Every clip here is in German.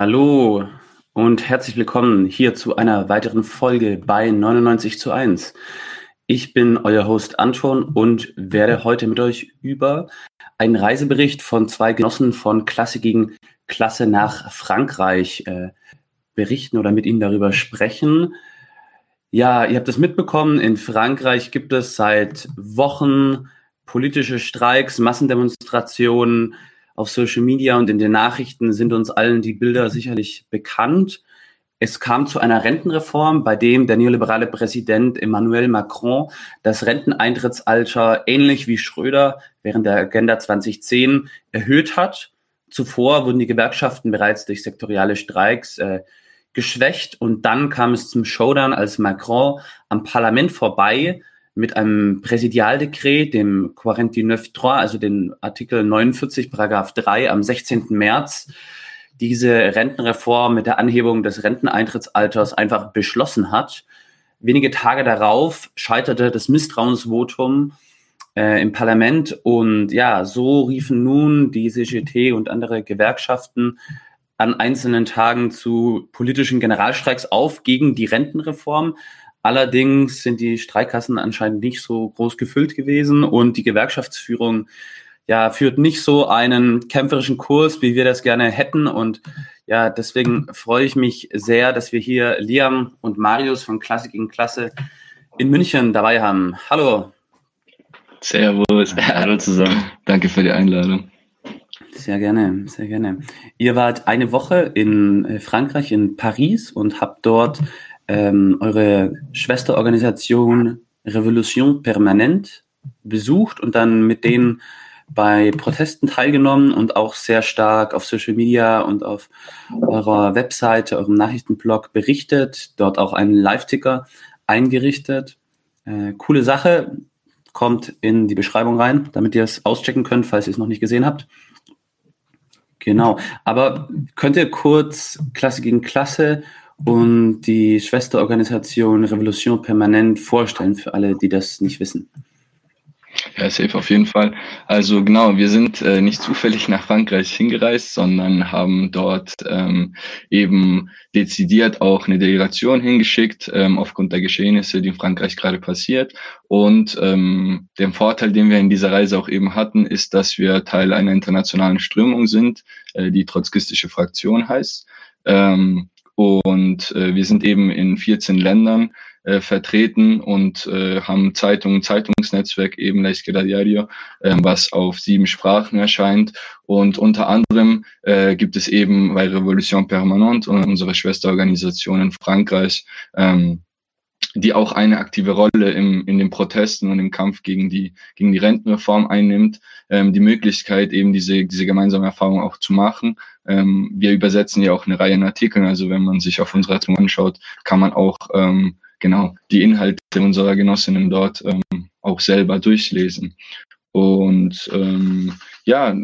Hallo und herzlich willkommen hier zu einer weiteren Folge bei 99 zu 1. Ich bin euer Host Anton und werde heute mit euch über einen Reisebericht von zwei Genossen von Klasse gegen Klasse nach Frankreich äh, berichten oder mit ihnen darüber sprechen. Ja, ihr habt es mitbekommen, in Frankreich gibt es seit Wochen politische Streiks, Massendemonstrationen, auf Social Media und in den Nachrichten sind uns allen die Bilder sicherlich bekannt. Es kam zu einer Rentenreform, bei dem der neoliberale Präsident Emmanuel Macron das Renteneintrittsalter ähnlich wie Schröder während der Agenda 2010 erhöht hat. Zuvor wurden die Gewerkschaften bereits durch sektoriale Streiks äh, geschwächt und dann kam es zum Showdown, als Macron am Parlament vorbei mit einem Präsidialdekret, dem 49.3, also den Artikel 49, Paragraph 3 am 16. März, diese Rentenreform mit der Anhebung des Renteneintrittsalters einfach beschlossen hat. Wenige Tage darauf scheiterte das Misstrauensvotum äh, im Parlament und ja, so riefen nun die CGT und andere Gewerkschaften an einzelnen Tagen zu politischen Generalstreiks auf gegen die Rentenreform. Allerdings sind die Streikkassen anscheinend nicht so groß gefüllt gewesen und die Gewerkschaftsführung ja, führt nicht so einen kämpferischen Kurs, wie wir das gerne hätten. Und ja, deswegen freue ich mich sehr, dass wir hier Liam und Marius von Klassik in Klasse in München dabei haben. Hallo. Servus. Hallo zusammen. Danke für die Einladung. Sehr gerne, sehr gerne. Ihr wart eine Woche in äh, Frankreich, in Paris und habt dort ähm, eure Schwesterorganisation Revolution Permanent besucht und dann mit denen bei Protesten teilgenommen und auch sehr stark auf Social Media und auf eurer Webseite, eurem Nachrichtenblog berichtet, dort auch einen Live-Ticker eingerichtet. Äh, coole Sache, kommt in die Beschreibung rein, damit ihr es auschecken könnt, falls ihr es noch nicht gesehen habt. Genau, aber könnt ihr kurz Klasse gegen Klasse und die Schwesterorganisation Revolution Permanent vorstellen für alle, die das nicht wissen? Ja, safe auf jeden Fall. Also genau, wir sind äh, nicht zufällig nach Frankreich hingereist, sondern haben dort ähm, eben dezidiert auch eine Delegation hingeschickt, ähm, aufgrund der Geschehnisse, die in Frankreich gerade passiert. Und ähm, der Vorteil, den wir in dieser Reise auch eben hatten, ist, dass wir Teil einer internationalen Strömung sind, äh, die trotzkistische Fraktion heißt. Ähm, und äh, wir sind eben in 14 Ländern äh, vertreten und äh, haben Zeitungen, Zeitungsnetzwerk eben La Izquierda Diario, äh, was auf sieben Sprachen erscheint. Und unter anderem äh, gibt es eben bei Revolution Permanente, unsere Schwesterorganisation in Frankreich, ähm, die auch eine aktive Rolle im, in den Protesten und im Kampf gegen die, gegen die Rentenreform einnimmt, ähm, die Möglichkeit, eben diese, diese gemeinsame Erfahrung auch zu machen. Ähm, wir übersetzen ja auch eine Reihe an Artikeln, also wenn man sich auf unsere Zeitung anschaut, kann man auch ähm, genau die Inhalte unserer Genossinnen dort ähm, auch selber durchlesen. Und ähm, ja,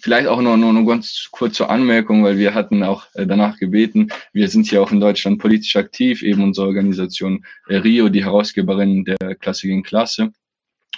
vielleicht auch noch, noch eine ganz kurze Anmerkung, weil wir hatten auch äh, danach gebeten, wir sind hier auch in Deutschland politisch aktiv, eben unsere Organisation äh, Rio, die Herausgeberin der Klasse gegen Klasse.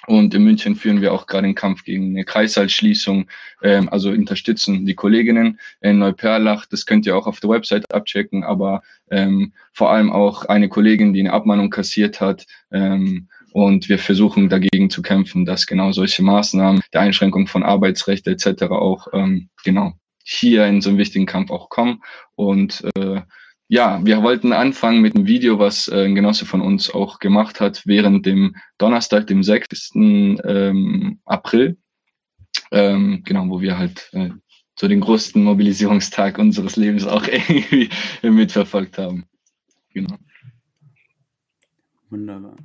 Und in München führen wir auch gerade den Kampf gegen eine Kreißsaalschließung, ähm, also unterstützen die Kolleginnen in Neuperlach. Das könnt ihr auch auf der Website abchecken, aber ähm, vor allem auch eine Kollegin, die eine Abmahnung kassiert hat. Ähm, und wir versuchen dagegen zu kämpfen, dass genau solche Maßnahmen, der Einschränkung von Arbeitsrechte etc. auch ähm, genau hier in so einem wichtigen Kampf auch kommen. Und äh, ja, wir wollten anfangen mit einem Video, was äh, ein Genosse von uns auch gemacht hat, während dem Donnerstag, dem 6. Ähm, April. Ähm, genau, wo wir halt äh, so den größten Mobilisierungstag unseres Lebens auch irgendwie mitverfolgt haben. Genau. Wunderbar.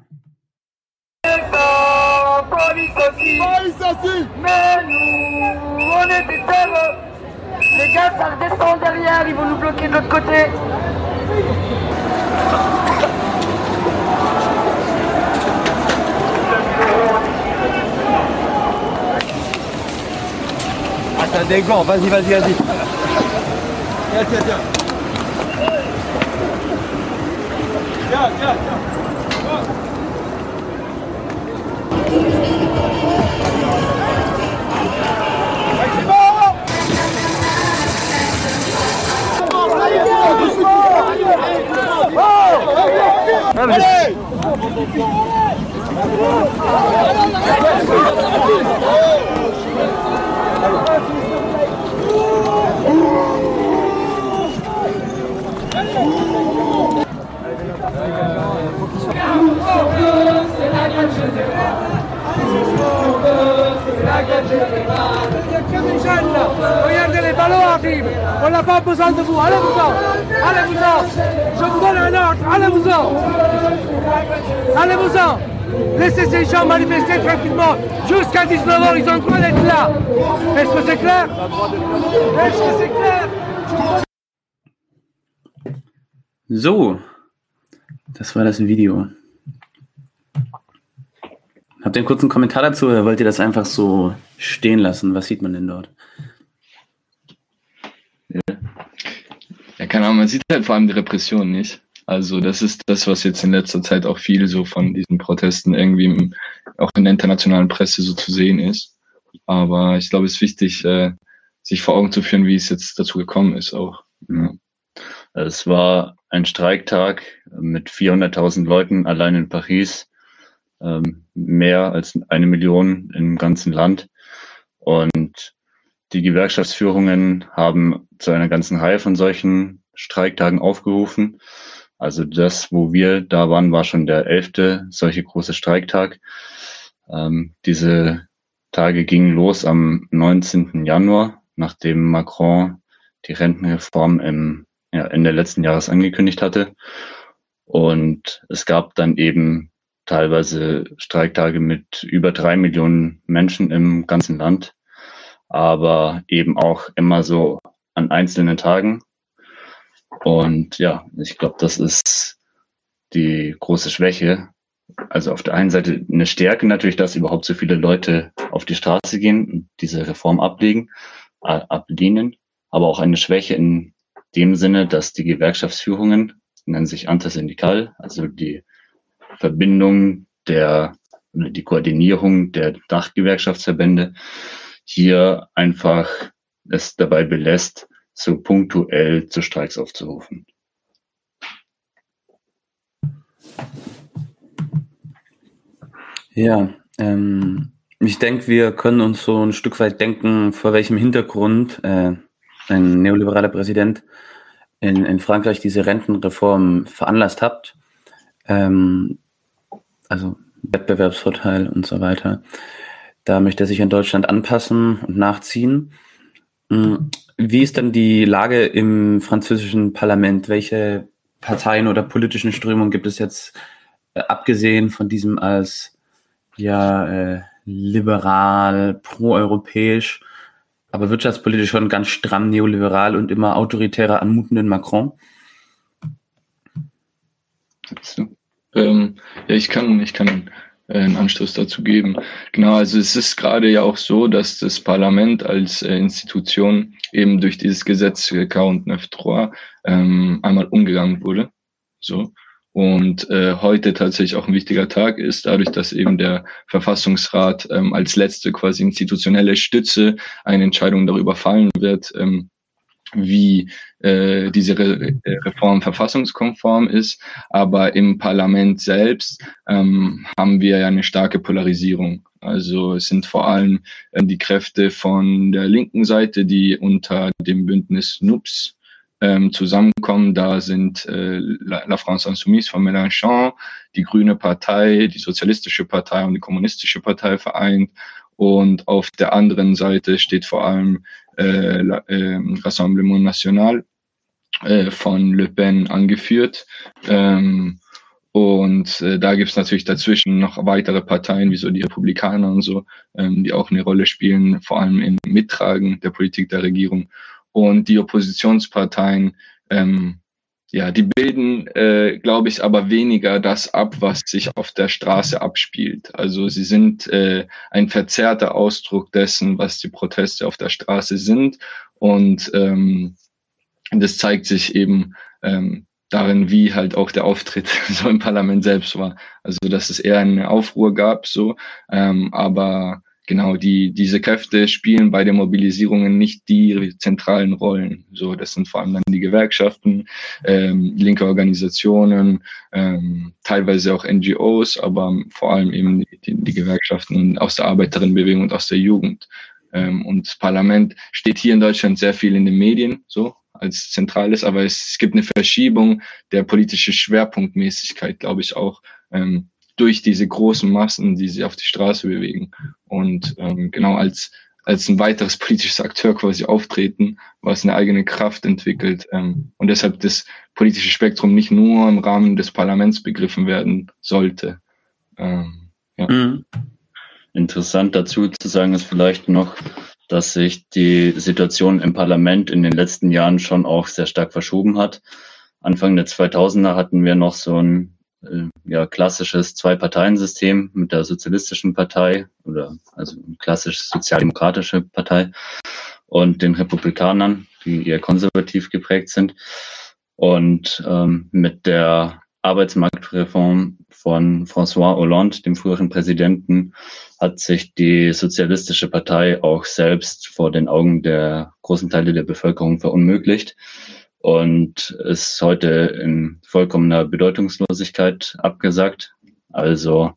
Les gars, ça redescend derrière, ils vont nous bloquer de l'autre côté. Ah, t'as des gants, vas-y, vas-y, vas-y. Tiens, tiens, tiens. Tiens, tiens, tiens. Allez. Allez, C'est la gueule, je Regardez, les. On n'a pas besoin de vous. Allez-vous-en. Allez-vous-en. Je vous donne un ordre. Allez-vous-en. Allez-vous-en. Laissez ces gens manifester tranquillement. Jusqu'à 19h, ils ont le droit d'être là. Est-ce que c'est clair? Est-ce que c'est clair? So, das war das Video. Habt ihr einen kurzen Kommentar dazu oder wollt ihr das einfach so stehen lassen? Was sieht man denn dort? Ja, keine Ahnung, man sieht halt vor allem die Repression nicht. Also das ist das, was jetzt in letzter Zeit auch viel so von diesen Protesten irgendwie im, auch in der internationalen Presse so zu sehen ist. Aber ich glaube, es ist wichtig, äh, sich vor Augen zu führen, wie es jetzt dazu gekommen ist auch. Ja. Es war ein Streiktag mit 400.000 Leuten allein in Paris, mehr als eine Million im ganzen Land. Und die Gewerkschaftsführungen haben zu einer ganzen Reihe von solchen Streiktagen aufgerufen. Also das, wo wir da waren, war schon der elfte solche große Streiktag. Ähm, diese Tage gingen los am 19. Januar, nachdem Macron die Rentenreform im ja, Ende letzten Jahres angekündigt hatte. Und es gab dann eben teilweise Streiktage mit über drei Millionen Menschen im ganzen Land, aber eben auch immer so an einzelnen Tagen. Und ja, ich glaube, das ist die große Schwäche. Also auf der einen Seite eine Stärke natürlich, dass überhaupt so viele Leute auf die Straße gehen und diese Reform ablegen, ablehnen, aber auch eine Schwäche in dem Sinne, dass die Gewerkschaftsführungen nennen sich Antersindikal, also die Verbindung der, die Koordinierung der Dachgewerkschaftsverbände hier einfach es dabei belässt, so punktuell zu Streiks aufzurufen. Ja, ähm, ich denke, wir können uns so ein Stück weit denken, vor welchem Hintergrund äh, ein neoliberaler Präsident in, in Frankreich diese Rentenreform veranlasst hat. Ähm, also Wettbewerbsvorteil und so weiter. Da möchte er sich in Deutschland anpassen und nachziehen. Hm, wie ist denn die Lage im französischen Parlament? Welche Parteien oder politischen Strömungen gibt es jetzt, äh, abgesehen von diesem als ja äh, liberal, proeuropäisch, aber wirtschaftspolitisch schon ganz stramm neoliberal und immer autoritärer anmutenden Macron? Ähm, ja, ich kann, ich kann äh, einen Anstoß dazu geben. Genau, also es ist gerade ja auch so, dass das Parlament als äh, Institution eben durch dieses Gesetz K9.3 ähm, einmal umgegangen wurde. So. Und äh, heute tatsächlich auch ein wichtiger Tag ist, dadurch, dass eben der Verfassungsrat ähm, als letzte quasi institutionelle Stütze eine Entscheidung darüber fallen wird, ähm, wie äh, diese Re äh, Reform verfassungskonform ist. Aber im Parlament selbst ähm, haben wir ja eine starke Polarisierung. Also es sind vor allem äh, die Kräfte von der linken Seite, die unter dem Bündnis NUPS ähm, zusammenkommen. Da sind äh, La, La France Insoumise von Mélenchon, die Grüne Partei, die Sozialistische Partei und die Kommunistische Partei vereint. Und auf der anderen Seite steht vor allem äh, La, äh, Rassemblement National äh, von Le Pen angeführt. Ähm, und äh, da gibt es natürlich dazwischen noch weitere Parteien, wie so die Republikaner und so, ähm, die auch eine Rolle spielen, vor allem im Mittragen der Politik der Regierung. Und die Oppositionsparteien, ähm, ja, die bilden, äh, glaube ich, aber weniger das ab, was sich auf der Straße abspielt. Also sie sind äh, ein verzerrter Ausdruck dessen, was die Proteste auf der Straße sind. Und ähm, das zeigt sich eben ähm, darin, wie halt auch der Auftritt so im Parlament selbst war. Also dass es eher eine Aufruhr gab, so, ähm, aber genau, die, diese Kräfte spielen bei den Mobilisierungen nicht die zentralen Rollen. So, das sind vor allem dann die Gewerkschaften, ähm, linke Organisationen, ähm, teilweise auch NGOs, aber vor allem eben die, die Gewerkschaften aus der Arbeiterinnenbewegung und aus der Jugend. Ähm, und das Parlament steht hier in Deutschland sehr viel in den Medien, so als zentrales, aber es, es gibt eine Verschiebung der politischen Schwerpunktmäßigkeit, glaube ich auch. Ähm, durch diese großen Massen, die sich auf die Straße bewegen und ähm, genau als als ein weiteres politisches Akteur quasi auftreten, was eine eigene Kraft entwickelt ähm, und deshalb das politische Spektrum nicht nur im Rahmen des Parlaments begriffen werden sollte. Ähm, ja. Mhm. Interessant dazu zu sagen ist vielleicht noch, dass sich die Situation im Parlament in den letzten Jahren schon auch sehr stark verschoben hat. Anfang der 2000er hatten wir noch so ein äh, ja, klassisches Zwei-Parteien-System mit der Sozialistischen Partei oder also klassisch sozialdemokratische Partei und den Republikanern, die eher konservativ geprägt sind. Und ähm, mit der Arbeitsmarktreform von François Hollande, dem früheren Präsidenten, hat sich die Sozialistische Partei auch selbst vor den Augen der großen Teile der Bevölkerung verunmöglicht und ist heute in vollkommener Bedeutungslosigkeit abgesagt. Also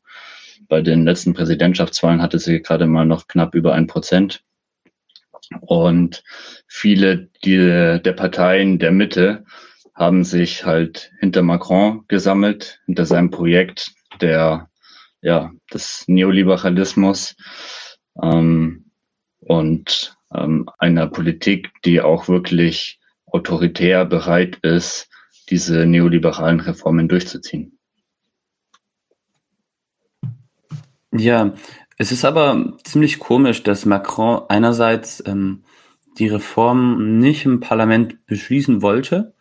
bei den letzten Präsidentschaftswahlen hatte sie gerade mal noch knapp über ein Prozent. Und viele die, der Parteien der Mitte haben sich halt hinter Macron gesammelt, hinter seinem Projekt der, ja, des Neoliberalismus ähm, und ähm, einer Politik, die auch wirklich autoritär bereit ist, diese neoliberalen Reformen durchzuziehen. Ja, es ist aber ziemlich komisch, dass Macron einerseits ähm, die Reform nicht im Parlament beschließen wollte,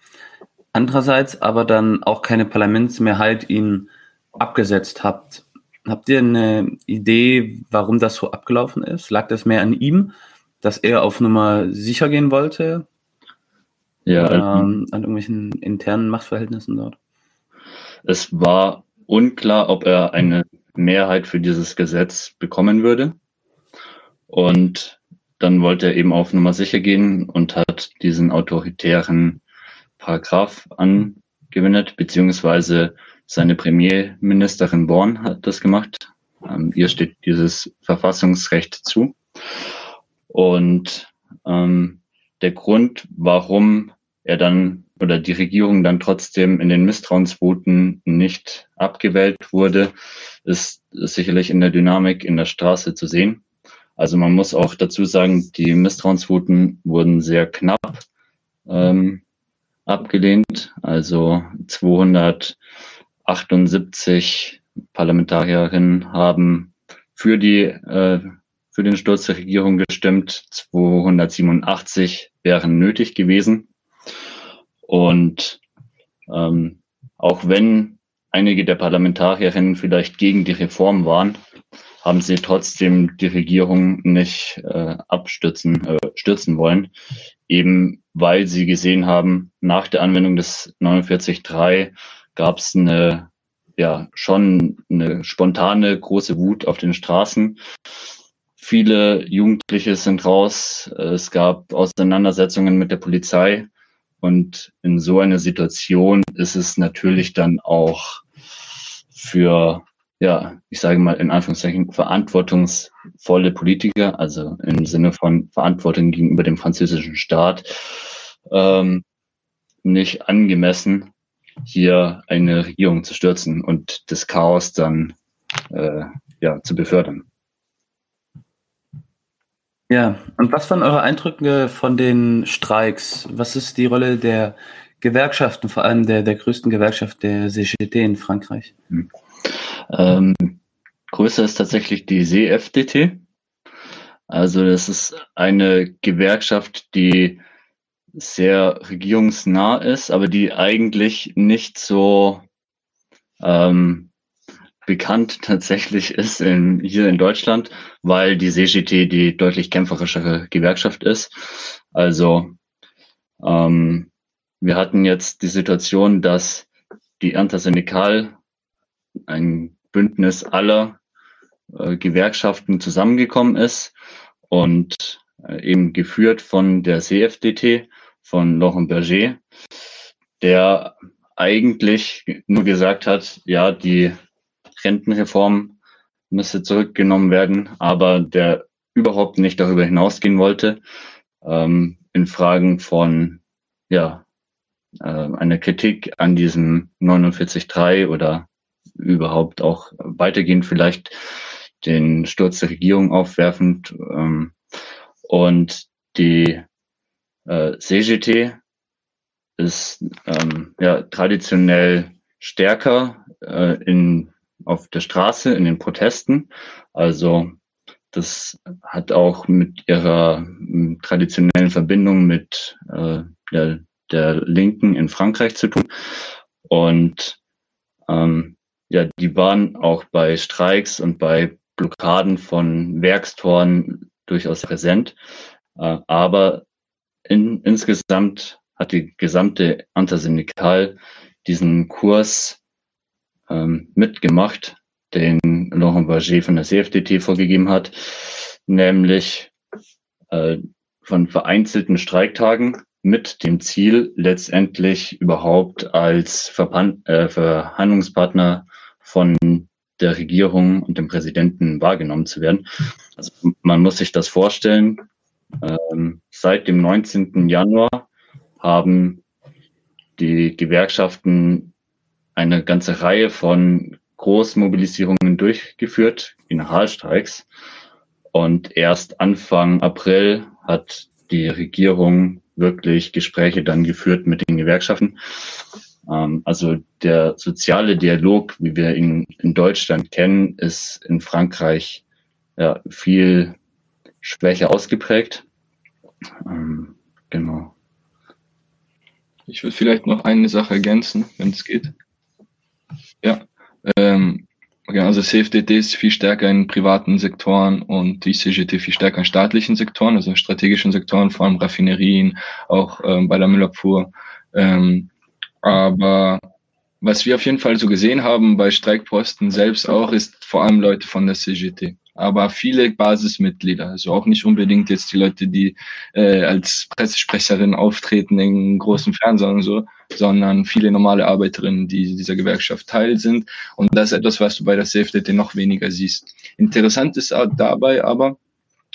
andererseits aber dann auch keine Parlamentsmehrheit ihn abgesetzt hat. Habt ihr eine Idee, warum das so abgelaufen ist? Lag das mehr an ihm, dass er auf Nummer sicher gehen wollte? Ja, ähm, an irgendwelchen internen Machtverhältnissen dort? Es war unklar, ob er eine Mehrheit für dieses Gesetz bekommen würde. Und dann wollte er eben auf Nummer sicher gehen und hat diesen autoritären Paragraph angewendet, beziehungsweise seine Premierministerin Born hat das gemacht. Ähm, ihr steht dieses Verfassungsrecht zu. Und ähm, der Grund, warum er dann oder die Regierung dann trotzdem in den Misstrauensvoten nicht abgewählt wurde, ist, ist sicherlich in der Dynamik in der Straße zu sehen. Also man muss auch dazu sagen, die Misstrauensvoten wurden sehr knapp ähm, abgelehnt. Also 278 Parlamentarierinnen haben für die äh, für den Sturz der Regierung gestimmt. 287 wären nötig gewesen. Und ähm, auch wenn einige der Parlamentarierinnen vielleicht gegen die Reform waren, haben sie trotzdem die Regierung nicht äh, abstürzen äh, stürzen wollen, eben weil sie gesehen haben, nach der Anwendung des 49.3 gab es eine ja schon eine spontane große Wut auf den Straßen. Viele Jugendliche sind raus. Es gab Auseinandersetzungen mit der Polizei. Und in so einer Situation ist es natürlich dann auch für, ja, ich sage mal in Anführungszeichen, verantwortungsvolle Politiker, also im Sinne von Verantwortung gegenüber dem französischen Staat, ähm, nicht angemessen, hier eine Regierung zu stürzen und das Chaos dann äh, ja, zu befördern. Ja, und was waren eure Eindrücke von den Streiks? Was ist die Rolle der Gewerkschaften, vor allem der, der größten Gewerkschaft der CGT in Frankreich? Hm. Ähm, größer ist tatsächlich die CFDT. Also das ist eine Gewerkschaft, die sehr regierungsnah ist, aber die eigentlich nicht so ähm, bekannt tatsächlich ist in, hier in Deutschland, weil die CGT die deutlich kämpferischere Gewerkschaft ist. Also ähm, wir hatten jetzt die Situation, dass die Intersyndikal, ein Bündnis aller äh, Gewerkschaften zusammengekommen ist und äh, eben geführt von der CFDT, von Laurent Berger, der eigentlich nur gesagt hat, ja, die Rentenreform müsste zurückgenommen werden, aber der überhaupt nicht darüber hinausgehen wollte, ähm, in Fragen von ja, äh, einer Kritik an diesem 49.3 oder überhaupt auch weitergehend vielleicht den Sturz der Regierung aufwerfend. Ähm, und die äh, CGT ist ähm, ja traditionell stärker äh, in, auf der Straße, in den Protesten. Also das hat auch mit ihrer m, traditionellen Verbindung mit äh, der, der Linken in Frankreich zu tun. Und ähm, ja, die waren auch bei Streiks und bei Blockaden von Werkstoren durchaus präsent. Äh, aber in, insgesamt hat die gesamte Antasyndical diesen Kurs ähm, mitgemacht, den Laurent Berger von der CFDT vorgegeben hat, nämlich äh, von vereinzelten Streiktagen mit dem Ziel, letztendlich überhaupt als Verpan äh, Verhandlungspartner von der Regierung und dem Präsidenten wahrgenommen zu werden. Also man muss sich das vorstellen. Ähm, seit dem 19. Januar haben die Gewerkschaften eine ganze Reihe von Großmobilisierungen durchgeführt, Generalstreiks. Und erst Anfang April hat die Regierung wirklich Gespräche dann geführt mit den Gewerkschaften. Ähm, also der soziale Dialog, wie wir ihn in Deutschland kennen, ist in Frankreich ja, viel schwächer ausgeprägt. Ähm, genau. Ich würde vielleicht noch eine Sache ergänzen, wenn es geht. Ja, ähm, also CFDT ist viel stärker in privaten Sektoren und die CGT viel stärker in staatlichen Sektoren, also strategischen Sektoren, vor allem Raffinerien, auch ähm, bei der Müllabfuhr. Ähm, aber was wir auf jeden Fall so gesehen haben bei Streikposten selbst auch, ist vor allem Leute von der CGT. Aber viele Basismitglieder, also auch nicht unbedingt jetzt die Leute, die äh, als Pressesprecherin auftreten in großen Fernsehern und so, sondern viele normale Arbeiterinnen, die dieser Gewerkschaft Teil sind. Und das ist etwas, was du bei der CFDT noch weniger siehst. Interessant ist dabei aber,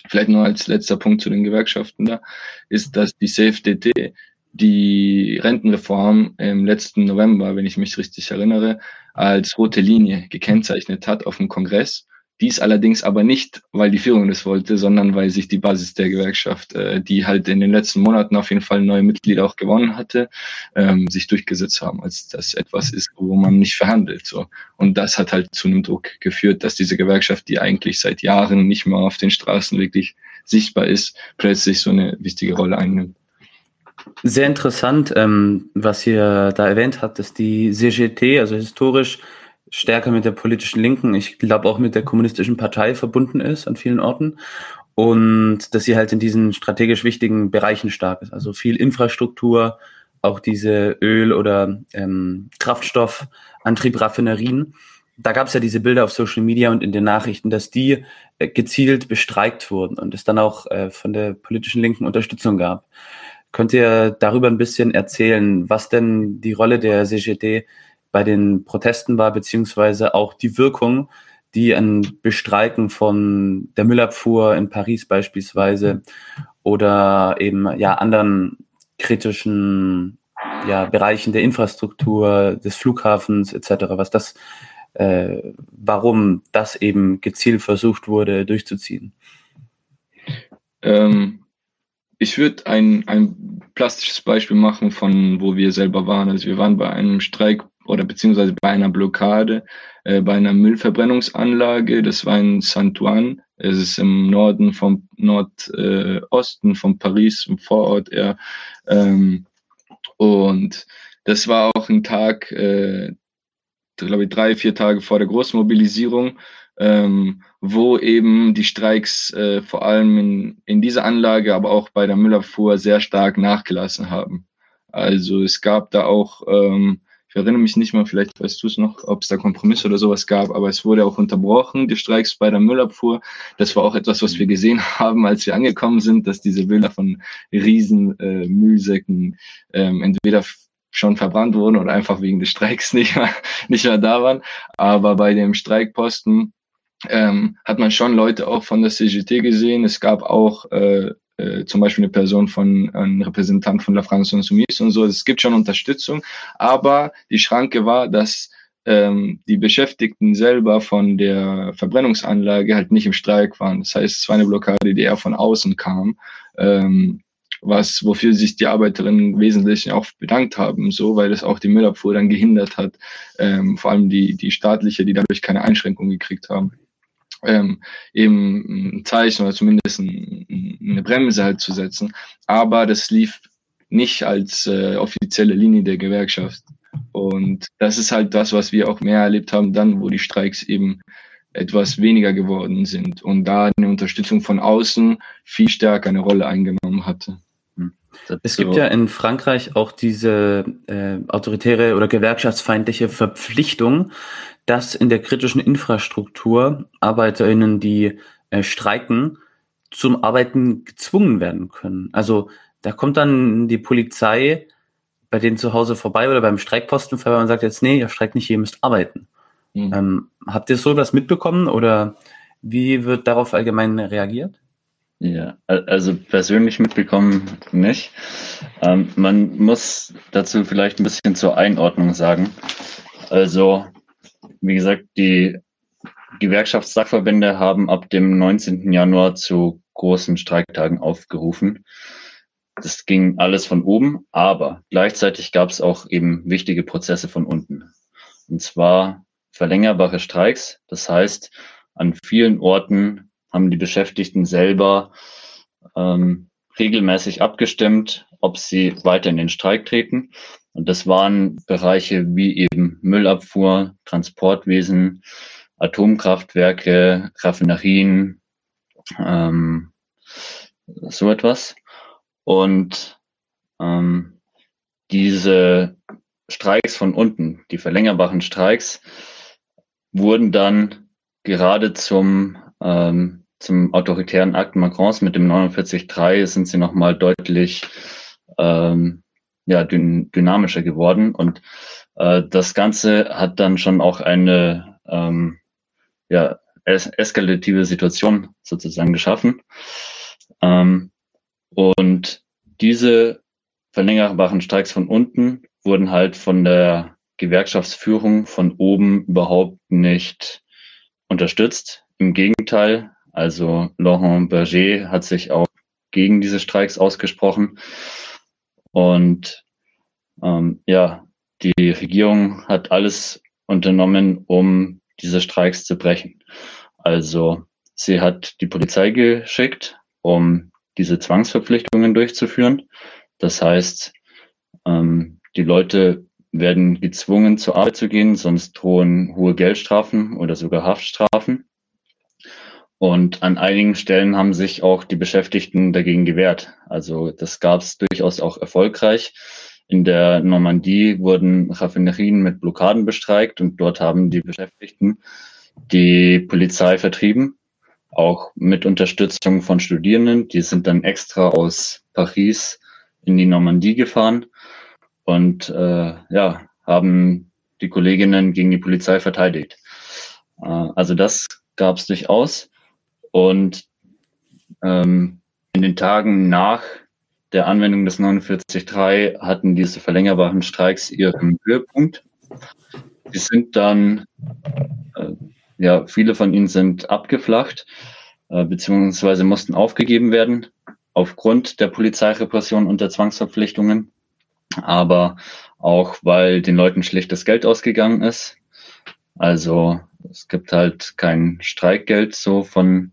vielleicht nur als letzter Punkt zu den Gewerkschaften da, ist, dass die CFDT die Rentenreform im letzten November, wenn ich mich richtig erinnere, als rote Linie gekennzeichnet hat auf dem Kongress. Dies allerdings aber nicht, weil die Führung das wollte, sondern weil sich die Basis der Gewerkschaft, äh, die halt in den letzten Monaten auf jeden Fall neue Mitglieder auch gewonnen hatte, ähm, sich durchgesetzt haben, als das etwas ist, wo man nicht verhandelt. So. Und das hat halt zu einem Druck geführt, dass diese Gewerkschaft, die eigentlich seit Jahren nicht mehr auf den Straßen wirklich sichtbar ist, plötzlich so eine wichtige Rolle einnimmt. Sehr interessant, ähm, was ihr da erwähnt habt, dass die CGT, also historisch stärker mit der politischen Linken, ich glaube auch mit der kommunistischen Partei verbunden ist an vielen Orten und dass sie halt in diesen strategisch wichtigen Bereichen stark ist. Also viel Infrastruktur, auch diese Öl- oder ähm, Kraftstoffantriebraffinerien. Da gab es ja diese Bilder auf Social Media und in den Nachrichten, dass die äh, gezielt bestreikt wurden und es dann auch äh, von der politischen Linken Unterstützung gab. Könnt ihr darüber ein bisschen erzählen, was denn die Rolle der CGT bei den Protesten war, beziehungsweise auch die Wirkung, die ein Bestreiken von der Müllabfuhr in Paris beispielsweise oder eben ja anderen kritischen ja, Bereichen der Infrastruktur, des Flughafens etc., was das, äh, warum das eben gezielt versucht wurde durchzuziehen. Ähm, ich würde ein, ein plastisches Beispiel machen von wo wir selber waren. Also wir waren bei einem Streik oder beziehungsweise bei einer Blockade äh, bei einer Müllverbrennungsanlage. Das war in Saint-Ouen. Es ist im Norden vom Nordosten äh, von Paris, im Vorort eher. Ähm, und das war auch ein Tag, äh, glaube ich, drei, vier Tage vor der Großmobilisierung ähm, wo eben die Streiks äh, vor allem in, in dieser Anlage, aber auch bei der Müllabfuhr sehr stark nachgelassen haben. Also es gab da auch ähm, ich erinnere mich nicht mal, vielleicht weißt du es noch, ob es da Kompromisse oder sowas gab, aber es wurde auch unterbrochen, die Streiks bei der Müllabfuhr. Das war auch etwas, was wir gesehen haben, als wir angekommen sind, dass diese Bilder von riesen äh, Müllsäcken ähm, entweder schon verbrannt wurden oder einfach wegen des Streiks nicht mehr, nicht mehr da waren. Aber bei dem Streikposten ähm, hat man schon Leute auch von der CGT gesehen. Es gab auch äh, äh, zum Beispiel eine Person von, ein Repräsentant von La France Insoumise und so. Es gibt schon Unterstützung, aber die Schranke war, dass ähm, die Beschäftigten selber von der Verbrennungsanlage halt nicht im Streik waren. Das heißt, es war eine Blockade, die eher von außen kam. Ähm, was, wofür sich die Arbeiterinnen wesentlich auch bedankt haben, so, weil es auch die Müllabfuhr dann gehindert hat, ähm, vor allem die, die staatliche, die dadurch keine Einschränkung gekriegt haben ähm, eben ein Zeichen oder zumindest ein, eine Bremse halt zu setzen. Aber das lief nicht als äh, offizielle Linie der Gewerkschaft. Und das ist halt das, was wir auch mehr erlebt haben, dann, wo die Streiks eben etwas weniger geworden sind und da eine Unterstützung von außen viel stärker eine Rolle eingenommen hatte. Hm. Es gibt ja in Frankreich auch diese äh, autoritäre oder gewerkschaftsfeindliche Verpflichtung, dass in der kritischen Infrastruktur ArbeiterInnen, die äh, streiken, zum Arbeiten gezwungen werden können. Also da kommt dann die Polizei bei denen zu Hause vorbei oder beim Streikposten vorbei und sagt jetzt, nee, ihr streikt nicht, ihr müsst arbeiten. Mhm. Ähm, habt ihr so was mitbekommen oder wie wird darauf allgemein reagiert? Ja, also persönlich mitbekommen nicht. Ähm, man muss dazu vielleicht ein bisschen zur Einordnung sagen. Also wie gesagt, die Gewerkschaftssachverbände haben ab dem 19. Januar zu großen Streiktagen aufgerufen. Das ging alles von oben, aber gleichzeitig gab es auch eben wichtige Prozesse von unten. Und zwar verlängerbare Streiks. Das heißt, an vielen Orten haben die Beschäftigten selber ähm, regelmäßig abgestimmt, ob sie weiter in den Streik treten. Und das waren Bereiche wie eben Müllabfuhr, Transportwesen, Atomkraftwerke, Raffinerien, ähm, so etwas. Und ähm, diese Streiks von unten, die verlängerbaren Streiks, wurden dann gerade zum, ähm, zum autoritären Akt Macrons mit dem 49.3 sind sie nochmal deutlich ähm, ja, dyn dynamischer geworden. Und äh, das Ganze hat dann schon auch eine ähm, ja, es eskalative Situation sozusagen geschaffen. Ähm, und diese verlängerbaren Streiks von unten wurden halt von der Gewerkschaftsführung von oben überhaupt nicht unterstützt. Im Gegenteil, also Laurent Berger hat sich auch gegen diese Streiks ausgesprochen und ähm, ja, die Regierung hat alles unternommen, um diese Streiks zu brechen. Also sie hat die Polizei geschickt, um diese Zwangsverpflichtungen durchzuführen. Das heißt, ähm, die Leute werden gezwungen, zur Arbeit zu gehen, sonst drohen hohe Geldstrafen oder sogar Haftstrafen. Und an einigen Stellen haben sich auch die Beschäftigten dagegen gewehrt. Also das gab es durchaus auch erfolgreich. In der Normandie wurden Raffinerien mit Blockaden bestreikt und dort haben die Beschäftigten die Polizei vertrieben, auch mit Unterstützung von Studierenden. Die sind dann extra aus Paris in die Normandie gefahren und äh, ja, haben die Kolleginnen gegen die Polizei verteidigt. Äh, also das gab es durchaus. Und ähm, in den Tagen nach der Anwendung des 49.3 hatten diese verlängerbaren Streiks ihren Höhepunkt. Sie sind dann, äh, ja, viele von ihnen sind abgeflacht, äh, beziehungsweise mussten aufgegeben werden aufgrund der Polizeirepression und der Zwangsverpflichtungen, aber auch weil den Leuten schlicht das Geld ausgegangen ist. Also es gibt halt kein Streikgeld so von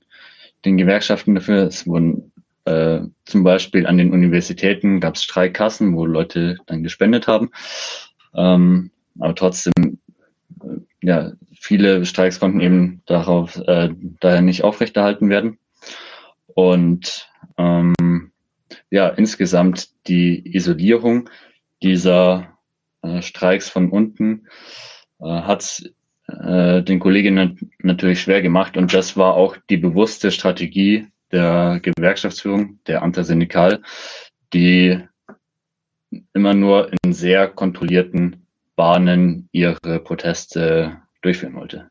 den Gewerkschaften dafür. Es wurden äh, zum Beispiel an den Universitäten gab es Streikkassen, wo Leute dann gespendet haben. Ähm, aber trotzdem, äh, ja, viele Streiks konnten eben darauf äh, daher nicht aufrechterhalten werden. Und ähm, ja, insgesamt die Isolierung dieser äh, Streiks von unten äh, hat äh, den Kolleginnen natürlich schwer gemacht und das war auch die bewusste Strategie der Gewerkschaftsführung, der Antasyndikal, die immer nur in sehr kontrollierten Bahnen ihre Proteste durchführen wollte.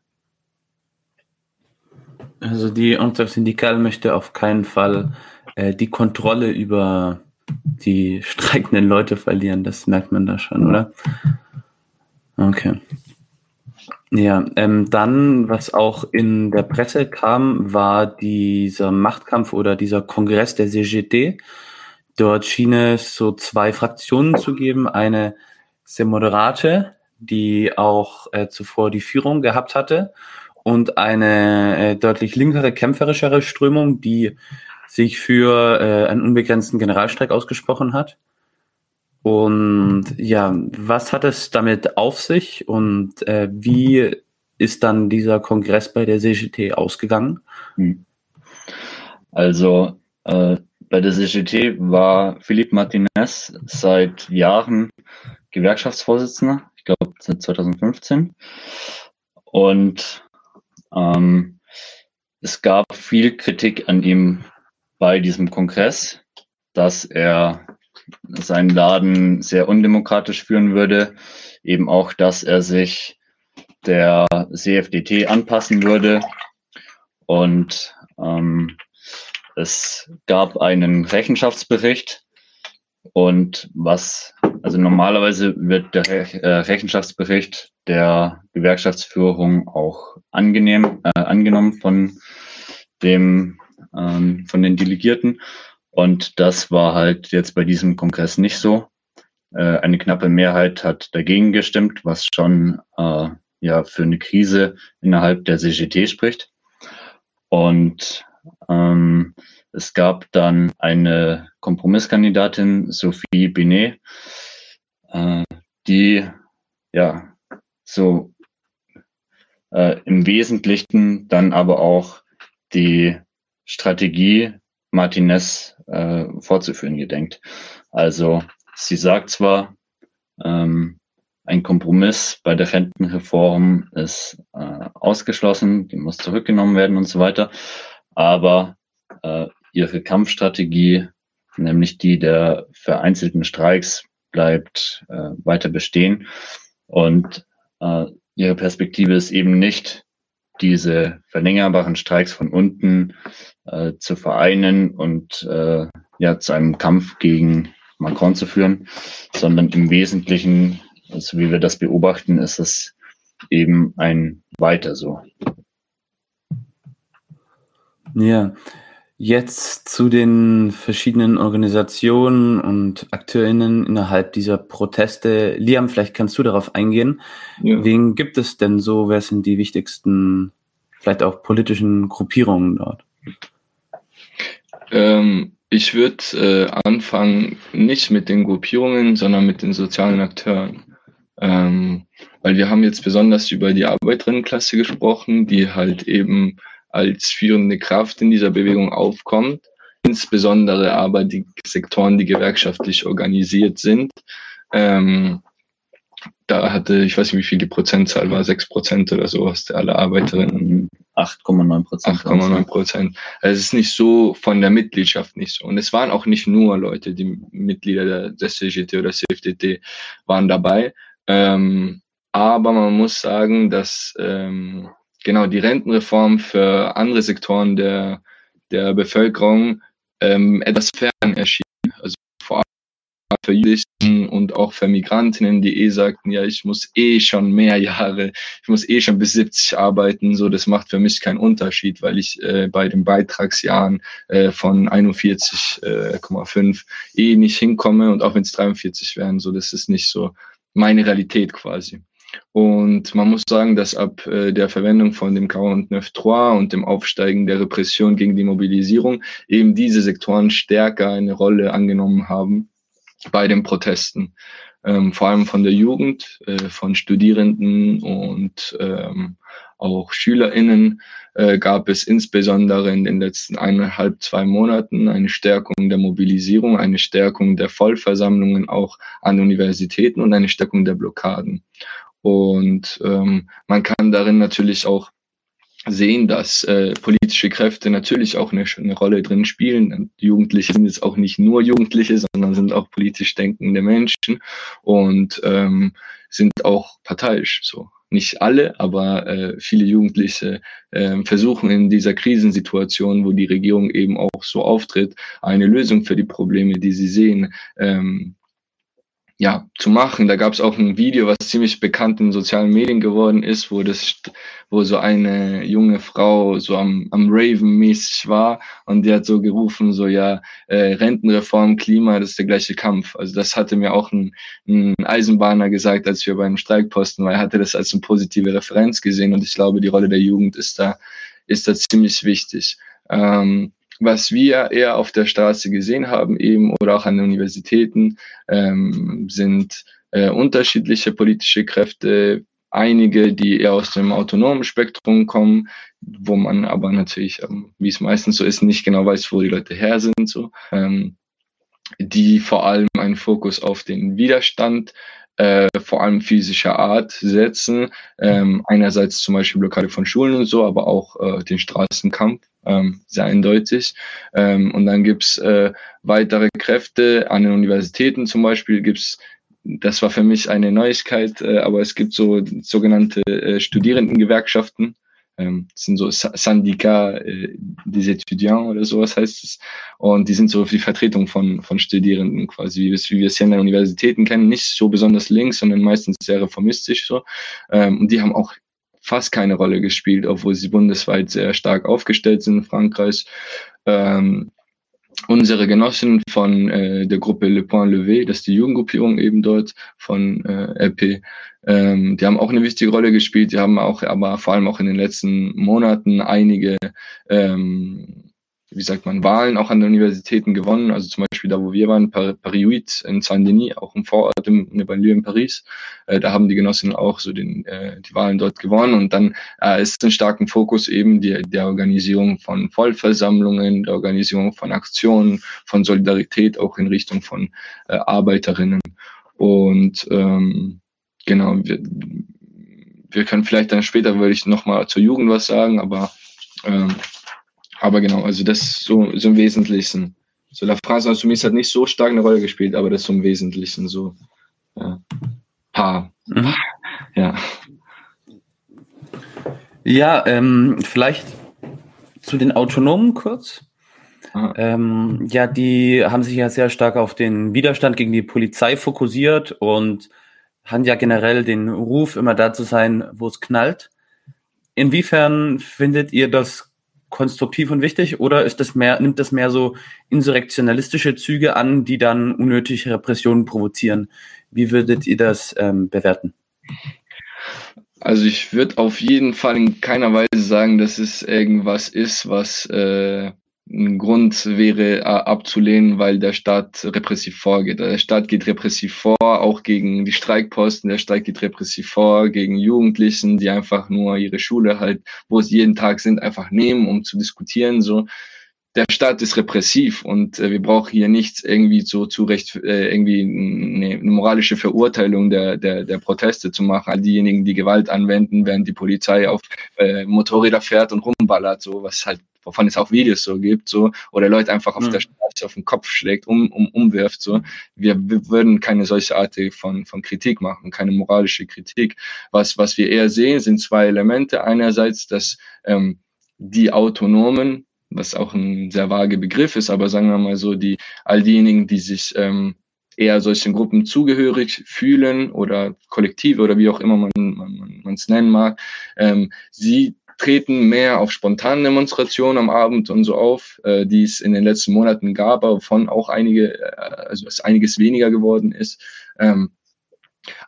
Also die Intersyndikal möchte auf keinen Fall äh, die Kontrolle über die streikenden Leute verlieren. Das merkt man da schon, oder? Okay. Ja, ähm, dann, was auch in der Presse kam, war dieser Machtkampf oder dieser Kongress der CGT. Dort schien es so zwei Fraktionen zu geben. Eine sehr moderate, die auch äh, zuvor die Führung gehabt hatte, und eine äh, deutlich linkere, kämpferischere Strömung, die sich für äh, einen unbegrenzten Generalstreik ausgesprochen hat. Und ja, was hat es damit auf sich und äh, wie ist dann dieser Kongress bei der CGT ausgegangen? Hm. Also äh, bei der CGT war Philippe Martinez seit Jahren Gewerkschaftsvorsitzender, ich glaube seit 2015. Und ähm, es gab viel Kritik an ihm bei diesem Kongress, dass er seinen Laden sehr undemokratisch führen würde, eben auch, dass er sich der CFDT anpassen würde. Und ähm, es gab einen Rechenschaftsbericht. Und was, also normalerweise wird der äh, Rechenschaftsbericht der Gewerkschaftsführung auch angenehm, äh, angenommen von dem, ähm, von den Delegierten. Und das war halt jetzt bei diesem Kongress nicht so. Äh, eine knappe Mehrheit hat dagegen gestimmt, was schon äh, ja für eine Krise innerhalb der CGT spricht. Und ähm, es gab dann eine Kompromisskandidatin, Sophie Binet, äh, die ja so äh, im Wesentlichen dann aber auch die Strategie Martinez äh, fortzuführen gedenkt. Also sie sagt zwar, ähm, ein Kompromiss bei der Rentenreform ist äh, ausgeschlossen, die muss zurückgenommen werden und so weiter, aber äh, ihre Kampfstrategie, nämlich die der vereinzelten Streiks, bleibt äh, weiter bestehen und äh, ihre Perspektive ist eben nicht diese verlängerbaren Streiks von unten äh, zu vereinen und äh, ja zu einem Kampf gegen Macron zu führen, sondern im Wesentlichen, also wie wir das beobachten, ist es eben ein Weiter so. Ja, jetzt zu den verschiedenen Organisationen und AkteurInnen innerhalb dieser Proteste. Liam, vielleicht kannst du darauf eingehen. Ja. Wen gibt es denn so? Wer sind die wichtigsten, vielleicht auch politischen Gruppierungen dort? Ähm, ich würde äh, anfangen nicht mit den Gruppierungen, sondern mit den sozialen Akteuren. Ähm, weil wir haben jetzt besonders über die Arbeiterinnenklasse gesprochen, die halt eben als führende Kraft in dieser Bewegung aufkommt. Insbesondere aber die Sektoren, die gewerkschaftlich organisiert sind. Ähm, da hatte, ich weiß nicht, wie viel die Prozentzahl war, sechs Prozent oder sowas alle Arbeiterinnen. 8,9 Prozent. 8,9 Prozent. Also es ist nicht so von der Mitgliedschaft nicht so. Und es waren auch nicht nur Leute, die Mitglieder der, der CGT oder CFDT waren dabei. Ähm, aber man muss sagen, dass ähm, genau die Rentenreform für andere Sektoren der, der Bevölkerung ähm, etwas fern erschien. Also vor allem für Juristen und auch für Migrantinnen, die eh sagten, ja, ich muss eh schon mehr Jahre, ich muss eh schon bis 70 arbeiten, so das macht für mich keinen Unterschied, weil ich äh, bei den Beitragsjahren äh, von 41,5 äh, eh nicht hinkomme und auch wenn es 43 wären, so das ist nicht so meine Realität quasi. Und man muss sagen, dass ab äh, der Verwendung von dem 49.3 und dem Aufsteigen der Repression gegen die Mobilisierung eben diese Sektoren stärker eine Rolle angenommen haben bei den Protesten. Ähm, vor allem von der Jugend, äh, von Studierenden und ähm, auch SchülerInnen äh, gab es insbesondere in den letzten eineinhalb, zwei Monaten eine Stärkung der Mobilisierung, eine Stärkung der Vollversammlungen auch an Universitäten und eine Stärkung der Blockaden. Und ähm, man kann darin natürlich auch sehen, dass äh, politische Kräfte natürlich auch eine, eine Rolle drin spielen. Jugendliche sind jetzt auch nicht nur Jugendliche, sondern sind auch politisch denkende Menschen und ähm, sind auch parteiisch so. Nicht alle, aber äh, viele Jugendliche äh, versuchen in dieser Krisensituation, wo die Regierung eben auch so auftritt, eine Lösung für die Probleme, die sie sehen, ähm, ja, zu machen. Da gab es auch ein Video, was ziemlich bekannt in sozialen Medien geworden ist, wo das, wo so eine junge Frau so am, am Raven mäßig war und die hat so gerufen, so ja, äh, Rentenreform, Klima, das ist der gleiche Kampf. Also das hatte mir auch ein, ein Eisenbahner gesagt, als wir beim Streikposten, weil er hatte das als eine positive Referenz gesehen und ich glaube, die Rolle der Jugend ist da, ist da ziemlich wichtig. Ähm, was wir eher auf der Straße gesehen haben eben oder auch an Universitäten, ähm, sind äh, unterschiedliche politische Kräfte, einige, die eher aus dem autonomen Spektrum kommen, wo man aber natürlich, ähm, wie es meistens so ist, nicht genau weiß, wo die Leute her sind, so, ähm, die vor allem einen Fokus auf den Widerstand äh, vor allem physischer Art setzen. Ähm, einerseits zum Beispiel Blockade von Schulen und so, aber auch äh, den Straßenkampf ähm, sehr eindeutig. Ähm, und dann gibt's äh, weitere Kräfte an den Universitäten zum Beispiel gibt's das war für mich eine Neuigkeit, äh, aber es gibt so sogenannte äh, Studierendengewerkschaften. Ähm, das sind so Syndika äh, des Étudiants oder sowas heißt es. Und die sind so die Vertretung von, von Studierenden quasi, wie wir, es, wie wir es hier an den Universitäten kennen. Nicht so besonders links, sondern meistens sehr reformistisch so. Ähm, und die haben auch fast keine Rolle gespielt, obwohl sie bundesweit sehr stark aufgestellt sind in Frankreich. Ähm, unsere Genossen von äh, der Gruppe Le Point Levé, das ist die Jugendgruppierung eben dort von äh, RP, ähm, die haben auch eine wichtige Rolle gespielt. Die haben auch, aber vor allem auch in den letzten Monaten einige ähm, wie sagt man, Wahlen auch an den Universitäten gewonnen. Also zum Beispiel da, wo wir waren, Paris 8 in Saint-Denis, auch im Vorort im, in Banlieue in Paris. Äh, da haben die Genossinnen auch so den, äh, die Wahlen dort gewonnen. Und dann äh, ist ein starken Fokus eben die, der Organisierung von Vollversammlungen, der Organisierung von Aktionen, von Solidarität auch in Richtung von äh, Arbeiterinnen. Und ähm, genau, wir, wir können vielleicht dann später, würde ich nochmal zur Jugend was sagen, aber ähm, aber genau, also das so, so im Wesentlichen. So La France Insoumise hat nicht so stark eine Rolle gespielt, aber das so im Wesentlichen so ja, paar. Mhm. Ja. Ja, ähm, vielleicht zu den Autonomen kurz. Ähm, ja, die haben sich ja sehr stark auf den Widerstand gegen die Polizei fokussiert und haben ja generell den Ruf, immer da zu sein, wo es knallt. Inwiefern findet ihr das konstruktiv und wichtig oder ist das mehr, nimmt das mehr so insurrektionalistische Züge an, die dann unnötige Repressionen provozieren? Wie würdet ihr das ähm, bewerten? Also ich würde auf jeden Fall in keiner Weise sagen, dass es irgendwas ist, was äh, ein Grund wäre, äh, abzulehnen, weil der Staat repressiv vorgeht. Der Staat geht repressiv vor, auch gegen die Streikposten. Der Staat geht repressiv vor, gegen Jugendlichen, die einfach nur ihre Schule halt, wo sie jeden Tag sind, einfach nehmen, um zu diskutieren. So, der Staat ist repressiv und äh, wir brauchen hier nichts irgendwie so zurecht äh, irgendwie eine, moralische Verurteilung der, der, der Proteste zu machen. All diejenigen, die Gewalt anwenden, während die Polizei auf äh, Motorräder fährt und rumballert, so was halt wovon es auch Videos so gibt, so, oder Leute einfach auf mhm. der Straße auf den Kopf schlägt, um, um, umwirft, so. Wir, wir würden keine solche Art von, von Kritik machen, keine moralische Kritik. Was, was wir eher sehen, sind zwei Elemente. Einerseits, dass ähm, die Autonomen, was auch ein sehr vage Begriff ist, aber sagen wir mal so, die, all diejenigen, die sich ähm, eher solchen Gruppen zugehörig fühlen oder Kollektive oder wie auch immer man man man, es nennen mag, ähm, sie treten mehr auf spontanen Demonstrationen am Abend und so auf, äh, die es in den letzten Monaten gab, aber von auch einige, äh, also es einiges weniger geworden ist. Ähm,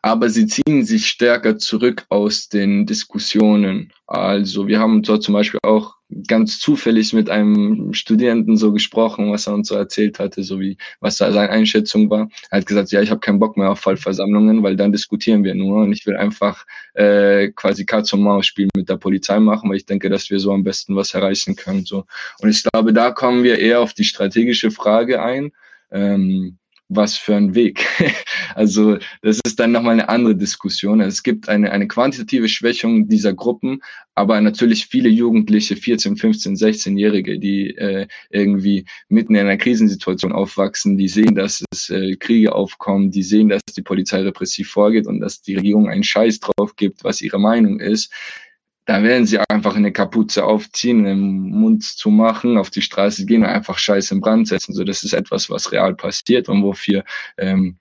aber sie ziehen sich stärker zurück aus den Diskussionen. Also wir haben dort zum Beispiel auch ganz zufällig mit einem Studenten so gesprochen, was er uns so erzählt hatte, so wie was da seine Einschätzung war. Er hat gesagt, ja, ich habe keinen Bock mehr auf Vollversammlungen, weil dann diskutieren wir nur und ich will einfach äh, quasi Katz und Maus spielen mit der Polizei machen, weil ich denke, dass wir so am besten was erreichen können. So. Und ich glaube, da kommen wir eher auf die strategische Frage ein. Ähm, was für ein Weg. also das ist dann nochmal eine andere Diskussion. Es gibt eine, eine quantitative Schwächung dieser Gruppen, aber natürlich viele Jugendliche, 14, 15, 16-Jährige, die äh, irgendwie mitten in einer Krisensituation aufwachsen, die sehen, dass es äh, Kriege aufkommen, die sehen, dass die Polizei repressiv vorgeht und dass die Regierung einen Scheiß drauf gibt, was ihre Meinung ist da werden sie einfach eine Kapuze aufziehen, den Mund zu machen, auf die Straße gehen und einfach Scheiße in Brand setzen. So, das ist etwas, was real passiert und wofür ähm,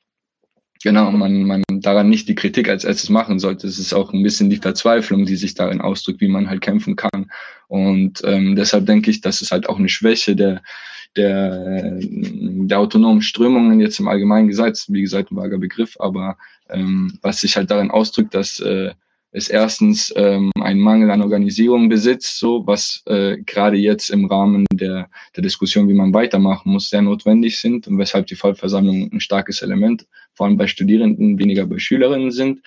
genau man, man daran nicht die Kritik als erstes machen sollte. Es ist auch ein bisschen die Verzweiflung, die sich darin ausdrückt, wie man halt kämpfen kann. Und ähm, deshalb denke ich, dass es halt auch eine Schwäche der der, der autonomen Strömungen jetzt im Allgemeinen gesagt, wie gesagt, ein vager Begriff, aber ähm, was sich halt darin ausdrückt, dass äh, es erstens ähm, einen Mangel an Organisierung besitzt, so was äh, gerade jetzt im Rahmen der, der Diskussion, wie man weitermachen muss, sehr notwendig sind und weshalb die Vollversammlung ein starkes Element, vor allem bei Studierenden, weniger bei Schülerinnen sind.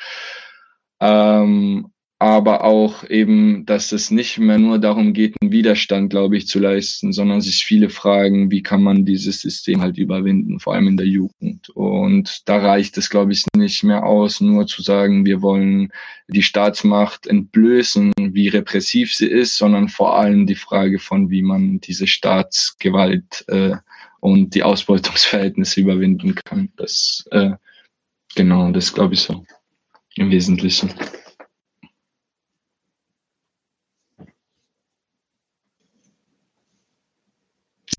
Ähm, aber auch eben, dass es nicht mehr nur darum geht, einen Widerstand, glaube ich, zu leisten, sondern sich viele fragen, wie kann man dieses System halt überwinden, vor allem in der Jugend. Und da reicht es, glaube ich, nicht mehr aus, nur zu sagen, wir wollen die Staatsmacht entblößen, wie repressiv sie ist, sondern vor allem die Frage von, wie man diese Staatsgewalt äh, und die Ausbeutungsverhältnisse überwinden kann. Das, äh, genau, das glaube ich so im Wesentlichen.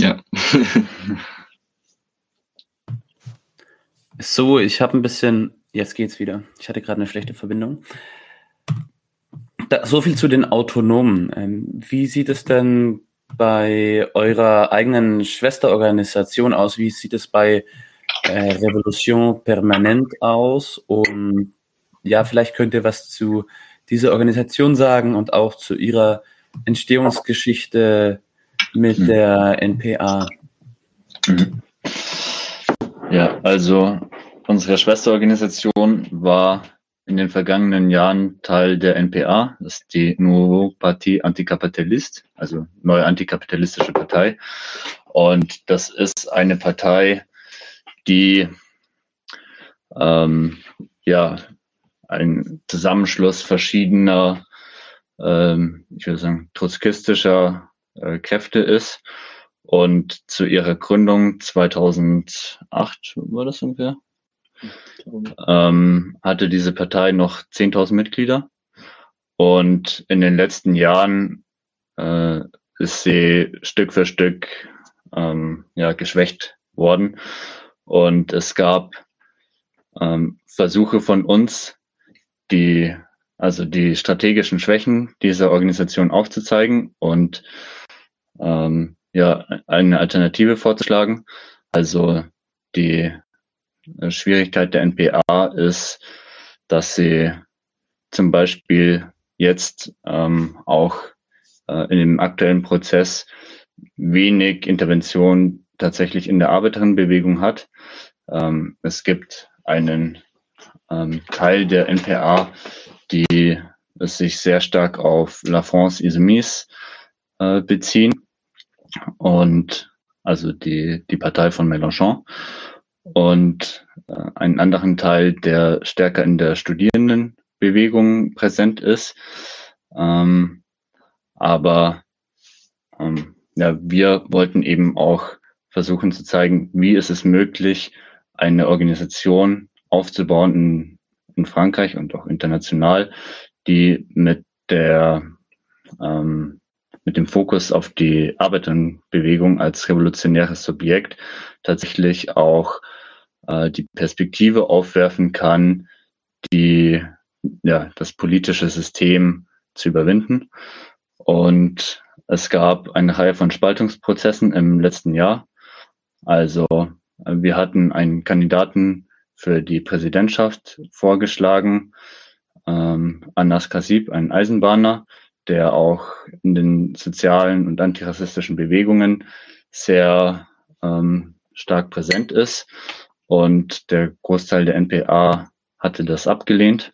Ja. So, ich habe ein bisschen, jetzt geht's wieder. Ich hatte gerade eine schlechte Verbindung. Da, so viel zu den Autonomen. Ähm, wie sieht es denn bei eurer eigenen Schwesterorganisation aus? Wie sieht es bei äh, Revolution Permanent aus? Und ja, vielleicht könnt ihr was zu dieser Organisation sagen und auch zu ihrer Entstehungsgeschichte mit mhm. der NPA? Mhm. Ja, also unsere Schwesterorganisation war in den vergangenen Jahren Teil der NPA, das ist die Nouveau Parti Anticapitalist, also neue antikapitalistische Partei. Und das ist eine Partei, die ähm, ja ein Zusammenschluss verschiedener, ähm, ich würde sagen, trotzkistischer äh, Kräfte ist. Und zu ihrer Gründung 2008 war das ungefähr, ähm, hatte diese Partei noch 10.000 Mitglieder. Und in den letzten Jahren äh, ist sie Stück für Stück ähm, ja, geschwächt worden. Und es gab ähm, Versuche von uns, die, also die strategischen Schwächen dieser Organisation aufzuzeigen und ähm, ja, eine Alternative vorzuschlagen. Also die äh, Schwierigkeit der NPA ist, dass sie zum Beispiel jetzt ähm, auch äh, in dem aktuellen Prozess wenig Intervention tatsächlich in der Arbeiterinnenbewegung hat. Ähm, es gibt einen ähm, Teil der NPA, die es sich sehr stark auf La France Insoumise äh, beziehen und also die, die Partei von Mélenchon und äh, einen anderen Teil, der stärker in der Studierendenbewegung präsent ist. Ähm, aber ähm, ja, wir wollten eben auch versuchen zu zeigen, wie ist es möglich, eine Organisation aufzubauen in, in Frankreich und auch international, die mit der ähm, mit dem Fokus auf die Arbeiterinnenbewegung als revolutionäres Subjekt tatsächlich auch äh, die Perspektive aufwerfen kann, die ja das politische System zu überwinden. Und es gab eine Reihe von Spaltungsprozessen im letzten Jahr. Also äh, wir hatten einen Kandidaten für die Präsidentschaft vorgeschlagen. Ähm, Anas Kassib, ein Eisenbahner, der auch in den sozialen und antirassistischen Bewegungen sehr ähm, stark präsent ist. Und der Großteil der NPA hatte das abgelehnt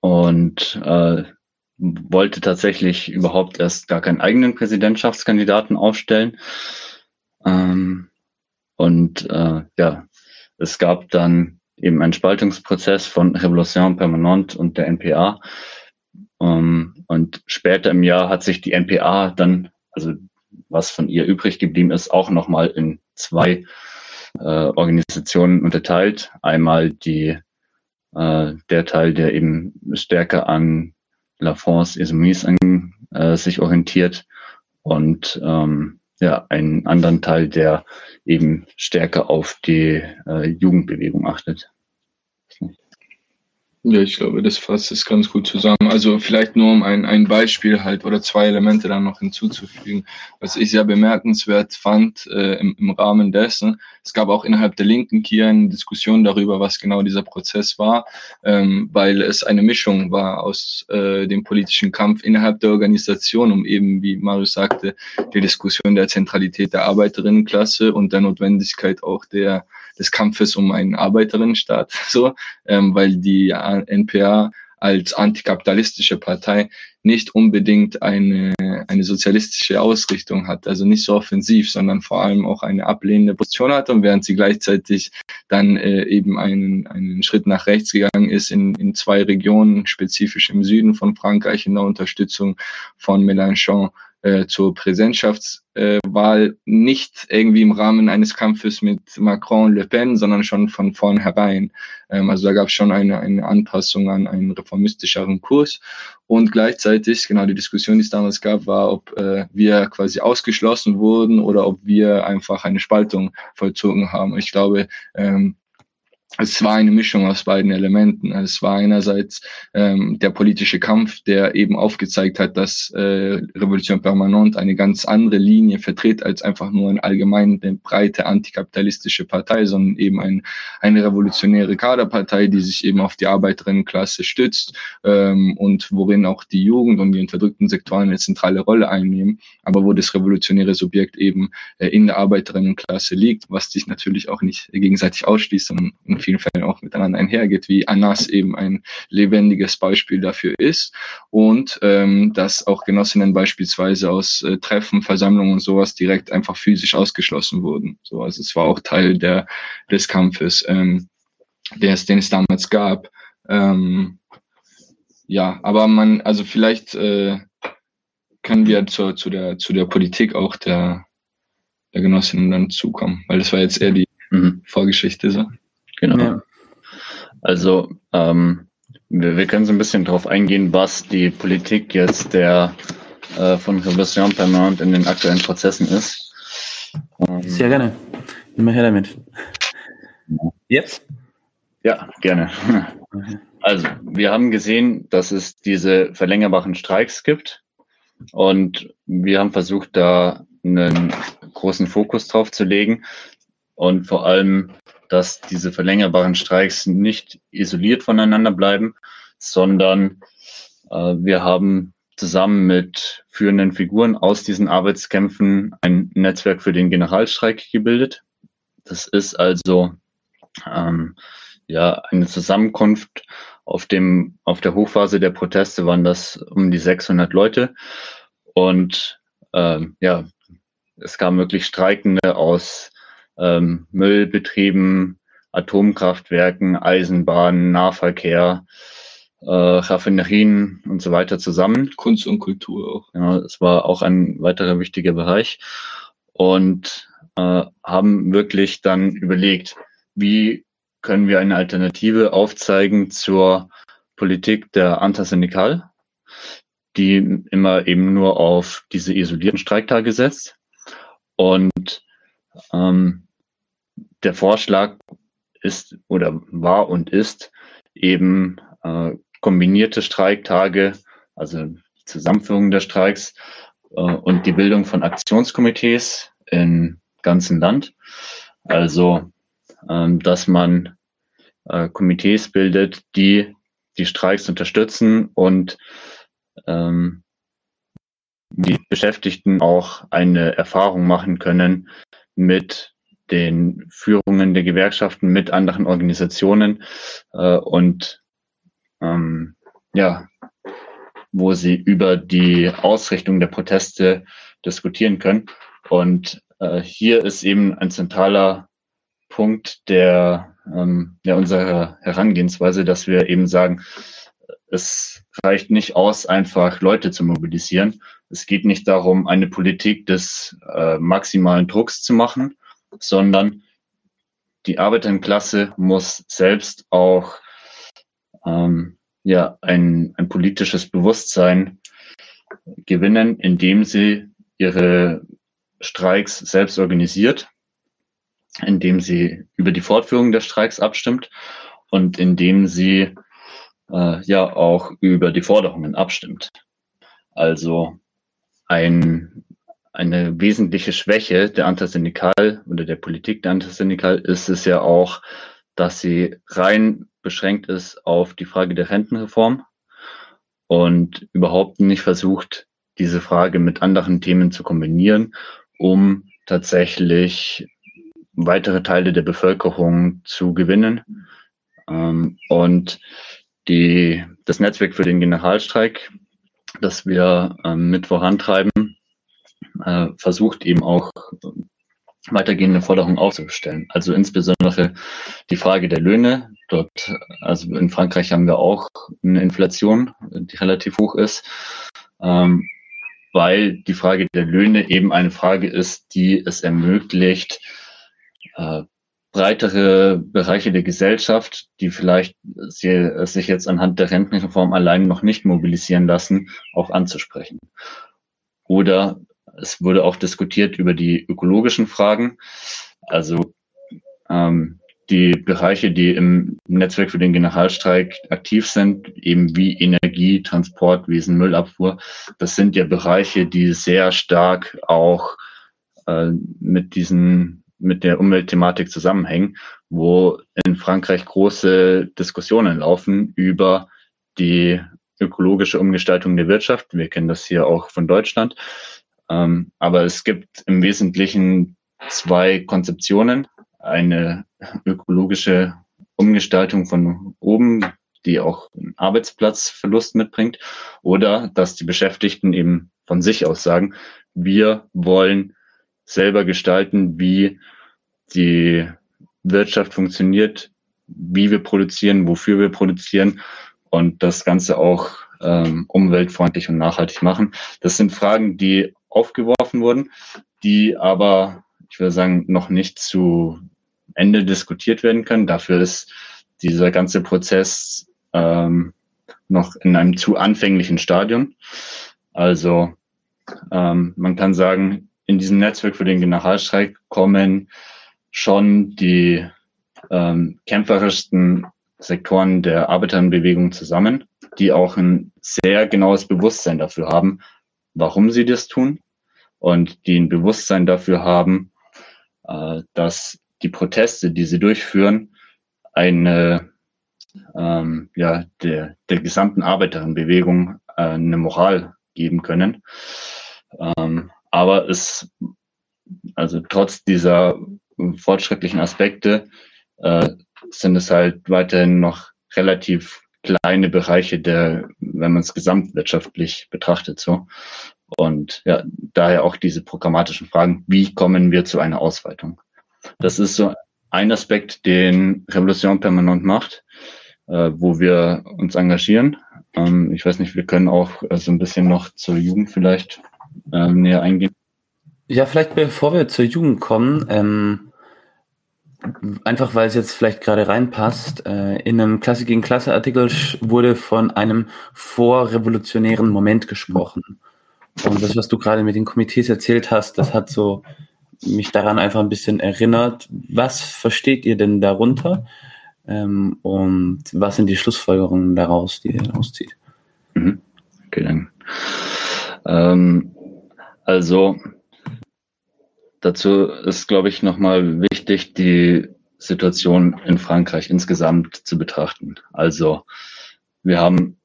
und äh, wollte tatsächlich überhaupt erst gar keinen eigenen Präsidentschaftskandidaten aufstellen. Ähm, und äh, ja, es gab dann eben einen Spaltungsprozess von Revolution Permanente und der NPA. Ähm, und später im Jahr hat sich die NPA dann, also was von ihr übrig geblieben ist, auch nochmal in zwei äh, Organisationen unterteilt. Einmal die, äh, der Teil, der eben stärker an La France Insoumise an, äh, sich orientiert und ähm, ja, einen anderen Teil, der eben stärker auf die äh, Jugendbewegung achtet. Ja, ich glaube, das fasst es ganz gut zusammen. Also vielleicht nur um ein, ein Beispiel halt oder zwei Elemente dann noch hinzuzufügen. Was ich sehr bemerkenswert fand äh, im, im Rahmen dessen, es gab auch innerhalb der Linken hier eine Diskussion darüber, was genau dieser Prozess war, ähm, weil es eine Mischung war aus äh, dem politischen Kampf innerhalb der Organisation, um eben, wie Marius sagte, die Diskussion der Zentralität der Arbeiterinnenklasse und der Notwendigkeit auch der des Kampfes um einen Arbeiterinnenstaat, so, ähm, weil die NPA als antikapitalistische Partei nicht unbedingt eine, eine sozialistische Ausrichtung hat, also nicht so offensiv, sondern vor allem auch eine ablehnende Position hat. Und während sie gleichzeitig dann äh, eben einen, einen Schritt nach rechts gegangen ist in, in zwei Regionen, spezifisch im Süden von Frankreich in der Unterstützung von Mélenchon äh, zur Präsidentschaftswahl nicht irgendwie im Rahmen eines Kampfes mit Macron, Le Pen, sondern schon von vornherein. Ähm, also da gab es schon eine, eine Anpassung an einen reformistischeren Kurs. Und gleichzeitig, genau die Diskussion, die es damals gab, war, ob äh, wir quasi ausgeschlossen wurden oder ob wir einfach eine Spaltung vollzogen haben. Ich glaube, ähm, es war eine Mischung aus beiden Elementen. Es war einerseits ähm, der politische Kampf, der eben aufgezeigt hat, dass äh, Revolution Permanente eine ganz andere Linie vertritt als einfach nur eine allgemeine breite antikapitalistische Partei, sondern eben ein, eine revolutionäre Kaderpartei, die sich eben auf die Arbeiterinnenklasse stützt ähm, und worin auch die Jugend und die unterdrückten Sektoren eine zentrale Rolle einnehmen, aber wo das revolutionäre Subjekt eben äh, in der Arbeiterinnenklasse liegt, was sich natürlich auch nicht gegenseitig ausschließt, sondern vielen Fällen auch miteinander einhergeht, wie Anas eben ein lebendiges Beispiel dafür ist und ähm, dass auch Genossinnen beispielsweise aus äh, Treffen, Versammlungen und sowas direkt einfach physisch ausgeschlossen wurden. So, also es war auch Teil der, des Kampfes, ähm, der es, den es damals gab. Ähm, ja, aber man, also vielleicht äh, können wir zur, zu, der, zu der Politik auch der, der Genossinnen dann zukommen, weil das war jetzt eher die mhm. Vorgeschichte so. Genau. Ja. Also ähm, wir, wir, können so ein bisschen darauf eingehen, was die Politik jetzt der äh, von Revolution Permanent in den aktuellen Prozessen ist. Ähm, Sehr gerne. Immer her damit. Jetzt? Ja, gerne. Also, wir haben gesehen, dass es diese verlängerbaren Streiks gibt und wir haben versucht, da einen großen Fokus drauf zu legen und vor allem dass diese verlängerbaren Streiks nicht isoliert voneinander bleiben, sondern äh, wir haben zusammen mit führenden Figuren aus diesen Arbeitskämpfen ein Netzwerk für den Generalstreik gebildet. Das ist also ähm, ja eine Zusammenkunft. Auf dem auf der Hochphase der Proteste waren das um die 600 Leute und ähm, ja es kamen wirklich Streikende aus ähm, Müllbetrieben, Atomkraftwerken, Eisenbahnen, Nahverkehr, äh, Raffinerien und so weiter zusammen. Kunst und Kultur auch. Ja, es war auch ein weiterer wichtiger Bereich und äh, haben wirklich dann überlegt, wie können wir eine Alternative aufzeigen zur Politik der Antasyndikal, die immer eben nur auf diese isolierten Streiktage setzt. Und ähm, der Vorschlag ist oder war und ist eben äh, kombinierte Streiktage, also Zusammenführung der Streiks äh, und die Bildung von Aktionskomitees im ganzen Land. Also ähm, dass man äh, Komitees bildet, die die Streiks unterstützen und ähm, die Beschäftigten auch eine Erfahrung machen können mit den Führungen der Gewerkschaften, mit anderen Organisationen äh, und ähm, ja, wo sie über die Ausrichtung der Proteste diskutieren können. Und äh, hier ist eben ein zentraler Punkt der, ähm, der unserer Herangehensweise, dass wir eben sagen, es reicht nicht aus, einfach Leute zu mobilisieren. Es geht nicht darum, eine Politik des äh, maximalen Drucks zu machen, sondern die Arbeiterklasse muss selbst auch ähm, ja, ein, ein politisches Bewusstsein gewinnen, indem sie ihre Streiks selbst organisiert, indem sie über die Fortführung der Streiks abstimmt und indem sie äh, ja auch über die Forderungen abstimmt. Also ein, eine wesentliche Schwäche der Antisyndikal oder der Politik der Antisyndikal ist es ja auch, dass sie rein beschränkt ist auf die Frage der Rentenreform und überhaupt nicht versucht, diese Frage mit anderen Themen zu kombinieren, um tatsächlich weitere Teile der Bevölkerung zu gewinnen. Ähm, und die, das Netzwerk für den Generalstreik, das wir ähm, mit vorantreiben, äh, versucht eben auch weitergehende Forderungen aufzustellen. Also insbesondere die Frage der Löhne. Dort, also in Frankreich haben wir auch eine Inflation, die relativ hoch ist, ähm, weil die Frage der Löhne eben eine Frage ist, die es ermöglicht, äh, breitere Bereiche der Gesellschaft, die vielleicht sie, sich jetzt anhand der Rentenreform allein noch nicht mobilisieren lassen, auch anzusprechen. Oder es wurde auch diskutiert über die ökologischen Fragen. Also ähm, die Bereiche, die im Netzwerk für den Generalstreik aktiv sind, eben wie Energie, Transportwesen, Müllabfuhr, das sind ja Bereiche, die sehr stark auch äh, mit diesen mit der Umweltthematik zusammenhängen, wo in Frankreich große Diskussionen laufen über die ökologische Umgestaltung der Wirtschaft. Wir kennen das hier auch von Deutschland. Ähm, aber es gibt im Wesentlichen zwei Konzeptionen. Eine ökologische Umgestaltung von oben, die auch einen Arbeitsplatzverlust mitbringt, oder dass die Beschäftigten eben von sich aus sagen, wir wollen selber gestalten, wie die Wirtschaft funktioniert, wie wir produzieren, wofür wir produzieren und das Ganze auch ähm, umweltfreundlich und nachhaltig machen. Das sind Fragen, die aufgeworfen wurden, die aber, ich würde sagen, noch nicht zu Ende diskutiert werden können. Dafür ist dieser ganze Prozess ähm, noch in einem zu anfänglichen Stadium. Also ähm, man kann sagen, in diesem Netzwerk für den Generalstreik kommen schon die ähm, kämpferischsten Sektoren der Arbeiterbewegung zusammen, die auch ein sehr genaues Bewusstsein dafür haben, warum sie das tun und die ein Bewusstsein dafür haben, äh, dass die Proteste, die sie durchführen, eine ähm, ja, der, der gesamten Arbeiterinnenbewegung äh, eine Moral geben können. Ähm, aber es, also trotz dieser fortschrittlichen Aspekte, äh, sind es halt weiterhin noch relativ kleine Bereiche der, wenn man es gesamtwirtschaftlich betrachtet, so. Und ja, daher auch diese programmatischen Fragen, wie kommen wir zu einer Ausweitung? Das ist so ein Aspekt, den Revolution permanent macht, äh, wo wir uns engagieren. Ähm, ich weiß nicht, wir können auch äh, so ein bisschen noch zur Jugend vielleicht äh, näher eingehen. Ja, vielleicht bevor wir zur Jugend kommen, ähm, einfach weil es jetzt vielleicht gerade reinpasst, äh, in einem Klasse gegen Klasse Artikel wurde von einem vorrevolutionären Moment gesprochen. Und das, was du gerade mit den Komitees erzählt hast, das hat so mich daran einfach ein bisschen erinnert. Was versteht ihr denn darunter? Ähm, und was sind die Schlussfolgerungen daraus, die ihr daraus zieht? Mhm. Okay, dann. Ähm, also dazu ist, glaube ich, nochmal wichtig, die Situation in Frankreich insgesamt zu betrachten. Also wir haben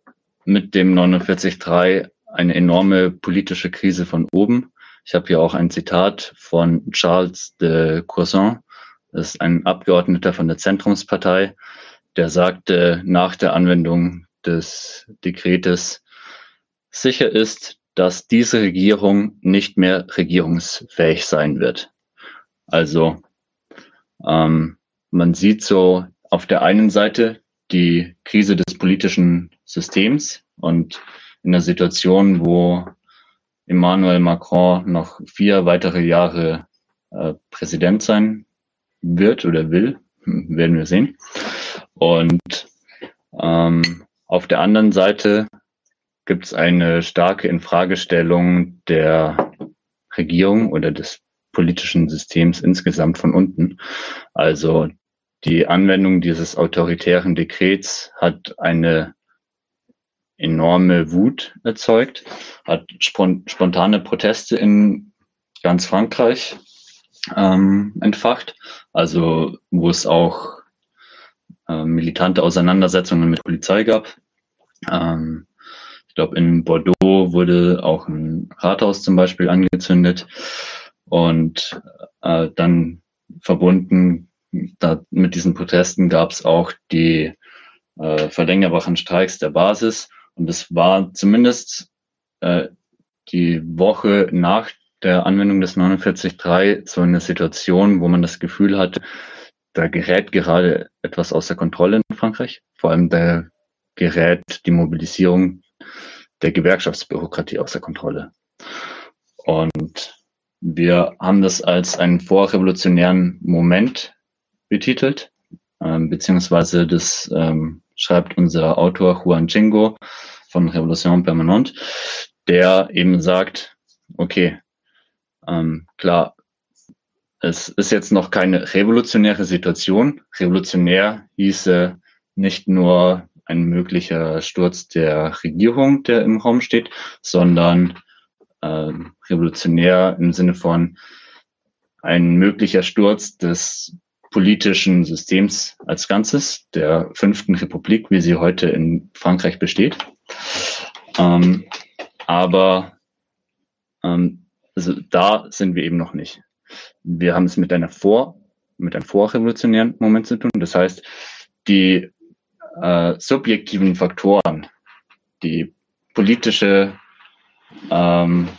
mit dem 49.3 eine enorme politische Krise von oben. Ich habe hier auch ein Zitat von Charles de Courson, das ist ein Abgeordneter von der Zentrumspartei, der sagte nach der Anwendung des Dekretes, sicher ist, dass diese Regierung nicht mehr regierungsfähig sein wird. Also ähm, man sieht so auf der einen Seite die Krise des politischen Systems und in der Situation, wo Emmanuel Macron noch vier weitere Jahre äh, Präsident sein wird oder will, werden wir sehen. Und ähm, auf der anderen Seite gibt es eine starke Infragestellung der Regierung oder des politischen Systems insgesamt von unten. Also die Anwendung dieses autoritären Dekrets hat eine enorme Wut erzeugt, hat spontane Proteste in ganz Frankreich ähm, entfacht, also wo es auch äh, militante Auseinandersetzungen mit Polizei gab. Ähm, ich glaube, in Bordeaux wurde auch ein Rathaus zum Beispiel angezündet und äh, dann verbunden da, mit diesen Protesten gab es auch die äh, verlängerbaren Streiks der Basis und es war zumindest äh, die Woche nach der Anwendung des 49.3 so eine Situation, wo man das Gefühl hat, da gerät gerade etwas außer Kontrolle in Frankreich. Vor allem da gerät die Mobilisierung der Gewerkschaftsbürokratie außer Kontrolle. Und wir haben das als einen vorrevolutionären Moment betitelt, ähm, beziehungsweise das ähm, schreibt unser Autor Juan Chingo von Revolution Permanente, der eben sagt, okay, ähm, klar, es ist jetzt noch keine revolutionäre Situation. Revolutionär hieße nicht nur ein möglicher Sturz der Regierung, der im Raum steht, sondern äh, revolutionär im Sinne von ein möglicher Sturz des politischen Systems als Ganzes, der fünften Republik, wie sie heute in Frankreich besteht. Ähm, aber ähm, also da sind wir eben noch nicht. Wir haben es mit einer vor, mit einem vorrevolutionären Moment zu tun. Das heißt, die äh, subjektiven Faktoren, die politische ähm,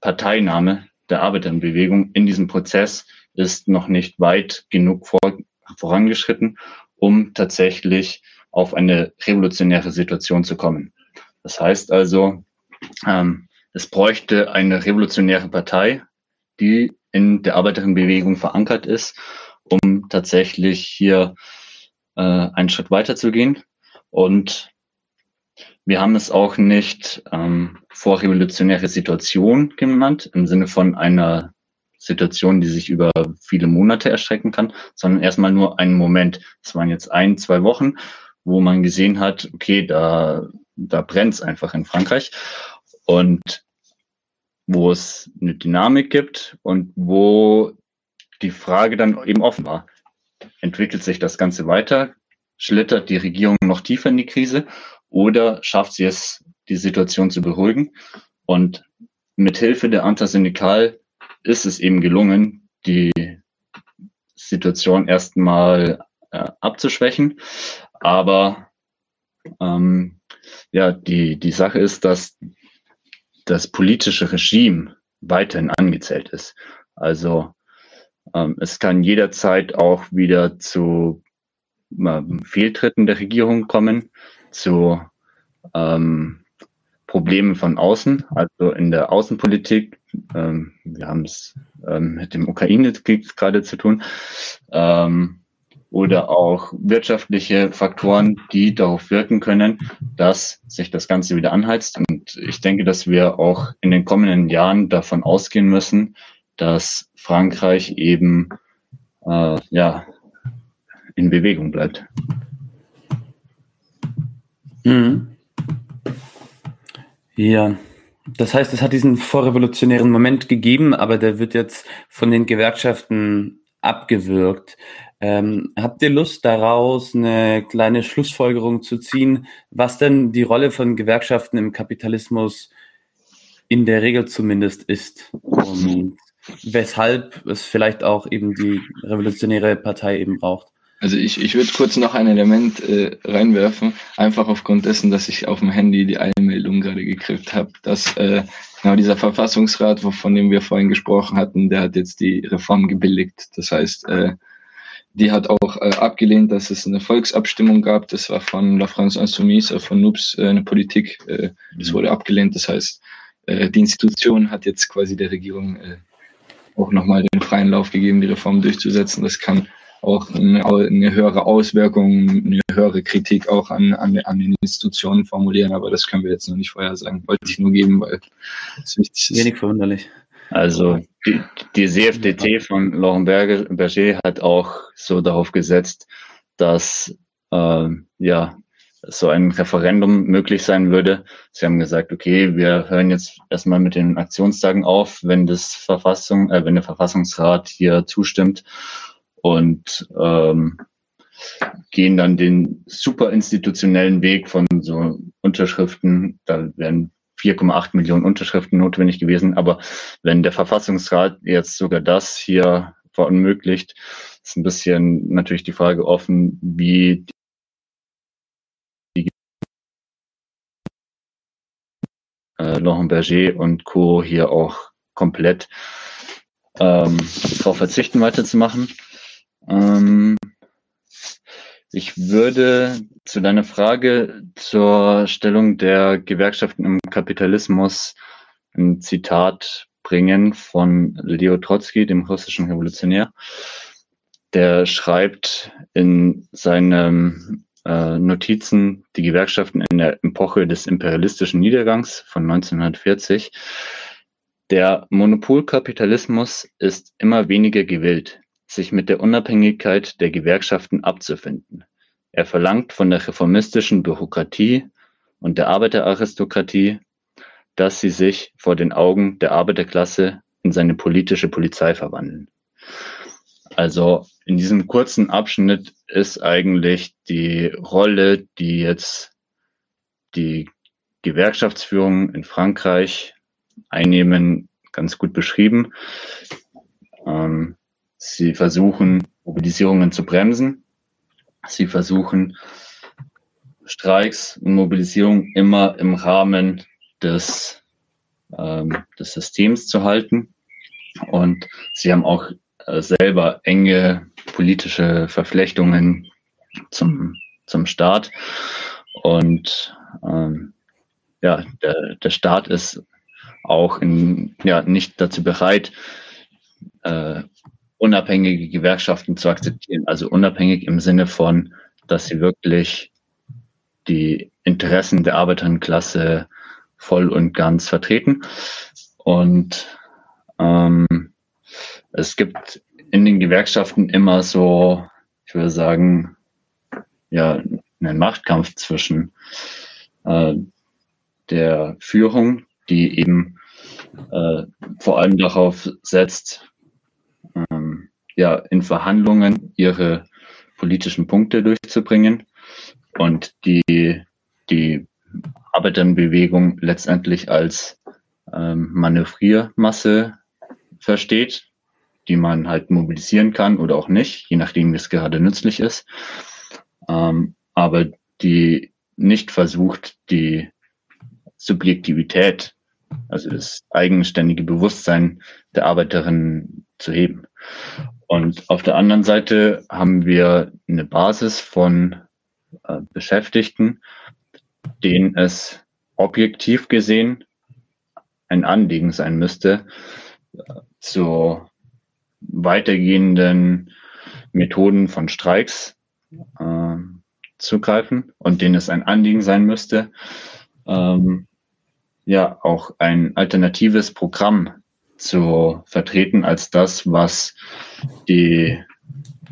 Parteinahme der Arbeiterbewegung in diesem Prozess ist noch nicht weit genug vor, vorangeschritten, um tatsächlich auf eine revolutionäre Situation zu kommen. Das heißt also, ähm, es bräuchte eine revolutionäre Partei, die in der Arbeiterinnenbewegung verankert ist, um tatsächlich hier äh, einen Schritt weiter zu gehen. Und wir haben es auch nicht ähm, vorrevolutionäre Situation genannt, im Sinne von einer Situation, die sich über viele Monate erstrecken kann, sondern erstmal nur einen Moment. Es waren jetzt ein, zwei Wochen, wo man gesehen hat, okay, da, da brennt es einfach in Frankreich. Und wo es eine Dynamik gibt und wo die Frage dann eben offen war. Entwickelt sich das Ganze weiter? Schlittert die Regierung noch tiefer in die Krise oder schafft sie es, die Situation zu beruhigen? Und mit Hilfe der Antasyndikal ist es eben gelungen, die Situation erstmal äh, abzuschwächen. Aber ähm, ja, die, die Sache ist, dass das politische Regime weiterhin angezählt ist. Also es kann jederzeit auch wieder zu ähm, Fehltritten der Regierung kommen, zu ähm, Problemen von außen, also in der Außenpolitik. Ähm, wir haben es ähm, mit dem Ukraine-Krieg gerade zu tun. Ähm, oder auch wirtschaftliche Faktoren, die darauf wirken können, dass sich das Ganze wieder anheizt. Und ich denke, dass wir auch in den kommenden Jahren davon ausgehen müssen, dass Frankreich eben äh, ja in Bewegung bleibt. Mhm. Ja, das heißt, es hat diesen vorrevolutionären Moment gegeben, aber der wird jetzt von den Gewerkschaften abgewürgt. Ähm, habt ihr Lust daraus, eine kleine Schlussfolgerung zu ziehen, was denn die Rolle von Gewerkschaften im Kapitalismus in der Regel zumindest ist und weshalb es vielleicht auch eben die revolutionäre Partei eben braucht? Also ich, ich würde kurz noch ein Element äh, reinwerfen, einfach aufgrund dessen, dass ich auf dem Handy die Eilmeldung gerade gekriegt habe, dass äh, genau dieser Verfassungsrat, von dem wir vorhin gesprochen hatten, der hat jetzt die Reform gebilligt. Das heißt, äh, die hat auch äh, abgelehnt, dass es eine Volksabstimmung gab. Das war von La France Insoumise, äh, von NUPS, äh, eine Politik. Äh, das mhm. wurde abgelehnt. Das heißt, äh, die Institution hat jetzt quasi der Regierung äh, auch nochmal den freien Lauf gegeben, die Reform durchzusetzen. Das kann auch eine, eine, höhere Auswirkung, eine höhere Kritik auch an, an, an, den Institutionen formulieren, aber das können wir jetzt noch nicht vorher sagen. Wollte ich nur geben, weil es wichtig ist. Wenig verwunderlich. Also die, die CFDT von Laurent Berger hat auch so darauf gesetzt, dass äh, ja so ein Referendum möglich sein würde. Sie haben gesagt, okay, wir hören jetzt erstmal mit den Aktionstagen auf, wenn das Verfassung, äh, wenn der Verfassungsrat hier zustimmt und ähm, gehen dann den super institutionellen Weg von so Unterschriften. Da wären 4,8 Millionen Unterschriften notwendig gewesen. Aber wenn der Verfassungsrat jetzt sogar das hier verunmöglicht, ist ein bisschen natürlich die Frage offen, wie äh, Laurent Berger und Co. hier auch komplett ähm, darauf verzichten, weiterzumachen. Ähm, ich würde zu deiner Frage zur Stellung der Gewerkschaften im Kapitalismus ein Zitat bringen von Leo Trotsky, dem russischen Revolutionär. Der schreibt in seinen äh, Notizen die Gewerkschaften in der Epoche des imperialistischen Niedergangs von 1940. Der Monopolkapitalismus ist immer weniger gewillt, sich mit der Unabhängigkeit der Gewerkschaften abzufinden. Er verlangt von der reformistischen Bürokratie und der Arbeiteraristokratie, dass sie sich vor den Augen der Arbeiterklasse in seine politische Polizei verwandeln. Also in diesem kurzen Abschnitt ist eigentlich die Rolle, die jetzt die Gewerkschaftsführung in Frankreich einnehmen, ganz gut beschrieben. Ähm, Sie versuchen, Mobilisierungen zu bremsen. Sie versuchen, Streiks und Mobilisierung immer im Rahmen des, ähm, des Systems zu halten. Und sie haben auch selber enge politische Verflechtungen zum, zum Staat. Und ähm, ja, der, der Staat ist auch in, ja, nicht dazu bereit, äh, unabhängige Gewerkschaften zu akzeptieren. Also unabhängig im Sinne von, dass sie wirklich die Interessen der Arbeiterinnenklasse voll und ganz vertreten. Und ähm, es gibt in den Gewerkschaften immer so, ich würde sagen, ja, einen Machtkampf zwischen äh, der Führung, die eben äh, vor allem darauf setzt, ähm, ja, in Verhandlungen ihre politischen Punkte durchzubringen und die, die Arbeiterbewegung letztendlich als ähm, Manövriermasse versteht, die man halt mobilisieren kann oder auch nicht, je nachdem, wie es gerade nützlich ist. Ähm, aber die nicht versucht, die Subjektivität, also das eigenständige Bewusstsein der Arbeiterinnen zu heben. Und auf der anderen Seite haben wir eine Basis von äh, Beschäftigten, denen es objektiv gesehen ein Anliegen sein müsste, äh, zu weitergehenden Methoden von Streiks äh, zu greifen und denen es ein Anliegen sein müsste, ähm, ja auch ein alternatives Programm zu vertreten als das, was die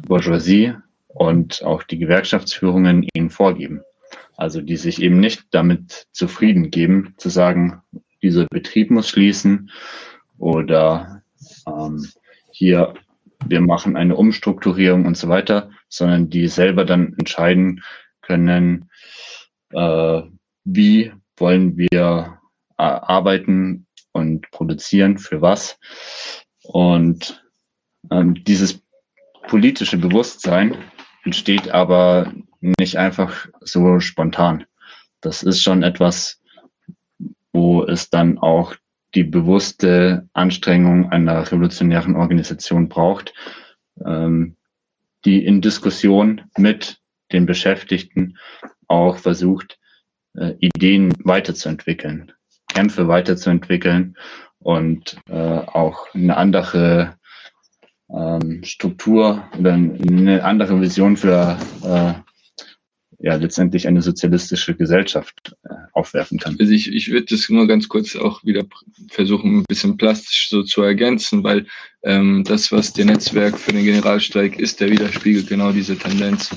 Bourgeoisie und auch die Gewerkschaftsführungen ihnen vorgeben. Also die sich eben nicht damit zufrieden geben, zu sagen, dieser Betrieb muss schließen oder ähm, hier wir machen eine Umstrukturierung und so weiter, sondern die selber dann entscheiden können, äh, wie wollen wir äh, arbeiten und produzieren, für was. Und ähm, dieses politische Bewusstsein entsteht aber nicht einfach so spontan. Das ist schon etwas, wo es dann auch die bewusste Anstrengung einer revolutionären Organisation braucht, ähm, die in Diskussion mit den Beschäftigten auch versucht, äh, Ideen weiterzuentwickeln, Kämpfe weiterzuentwickeln und äh, auch eine andere ähm, Struktur oder eine andere Vision für äh, ja letztendlich eine sozialistische Gesellschaft äh, aufwerfen kann. Also ich, ich würde das nur ganz kurz auch wieder versuchen, ein bisschen plastisch so zu ergänzen, weil ähm, das, was der Netzwerk für den Generalstreik ist, der widerspiegelt genau diese Tendenz.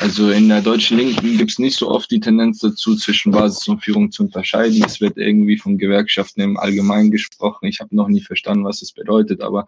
Also in der deutschen Linken gibt es nicht so oft die Tendenz dazu, zwischen Basis und Führung zu unterscheiden. Es wird irgendwie von Gewerkschaften im Allgemeinen gesprochen. Ich habe noch nie verstanden, was es bedeutet, aber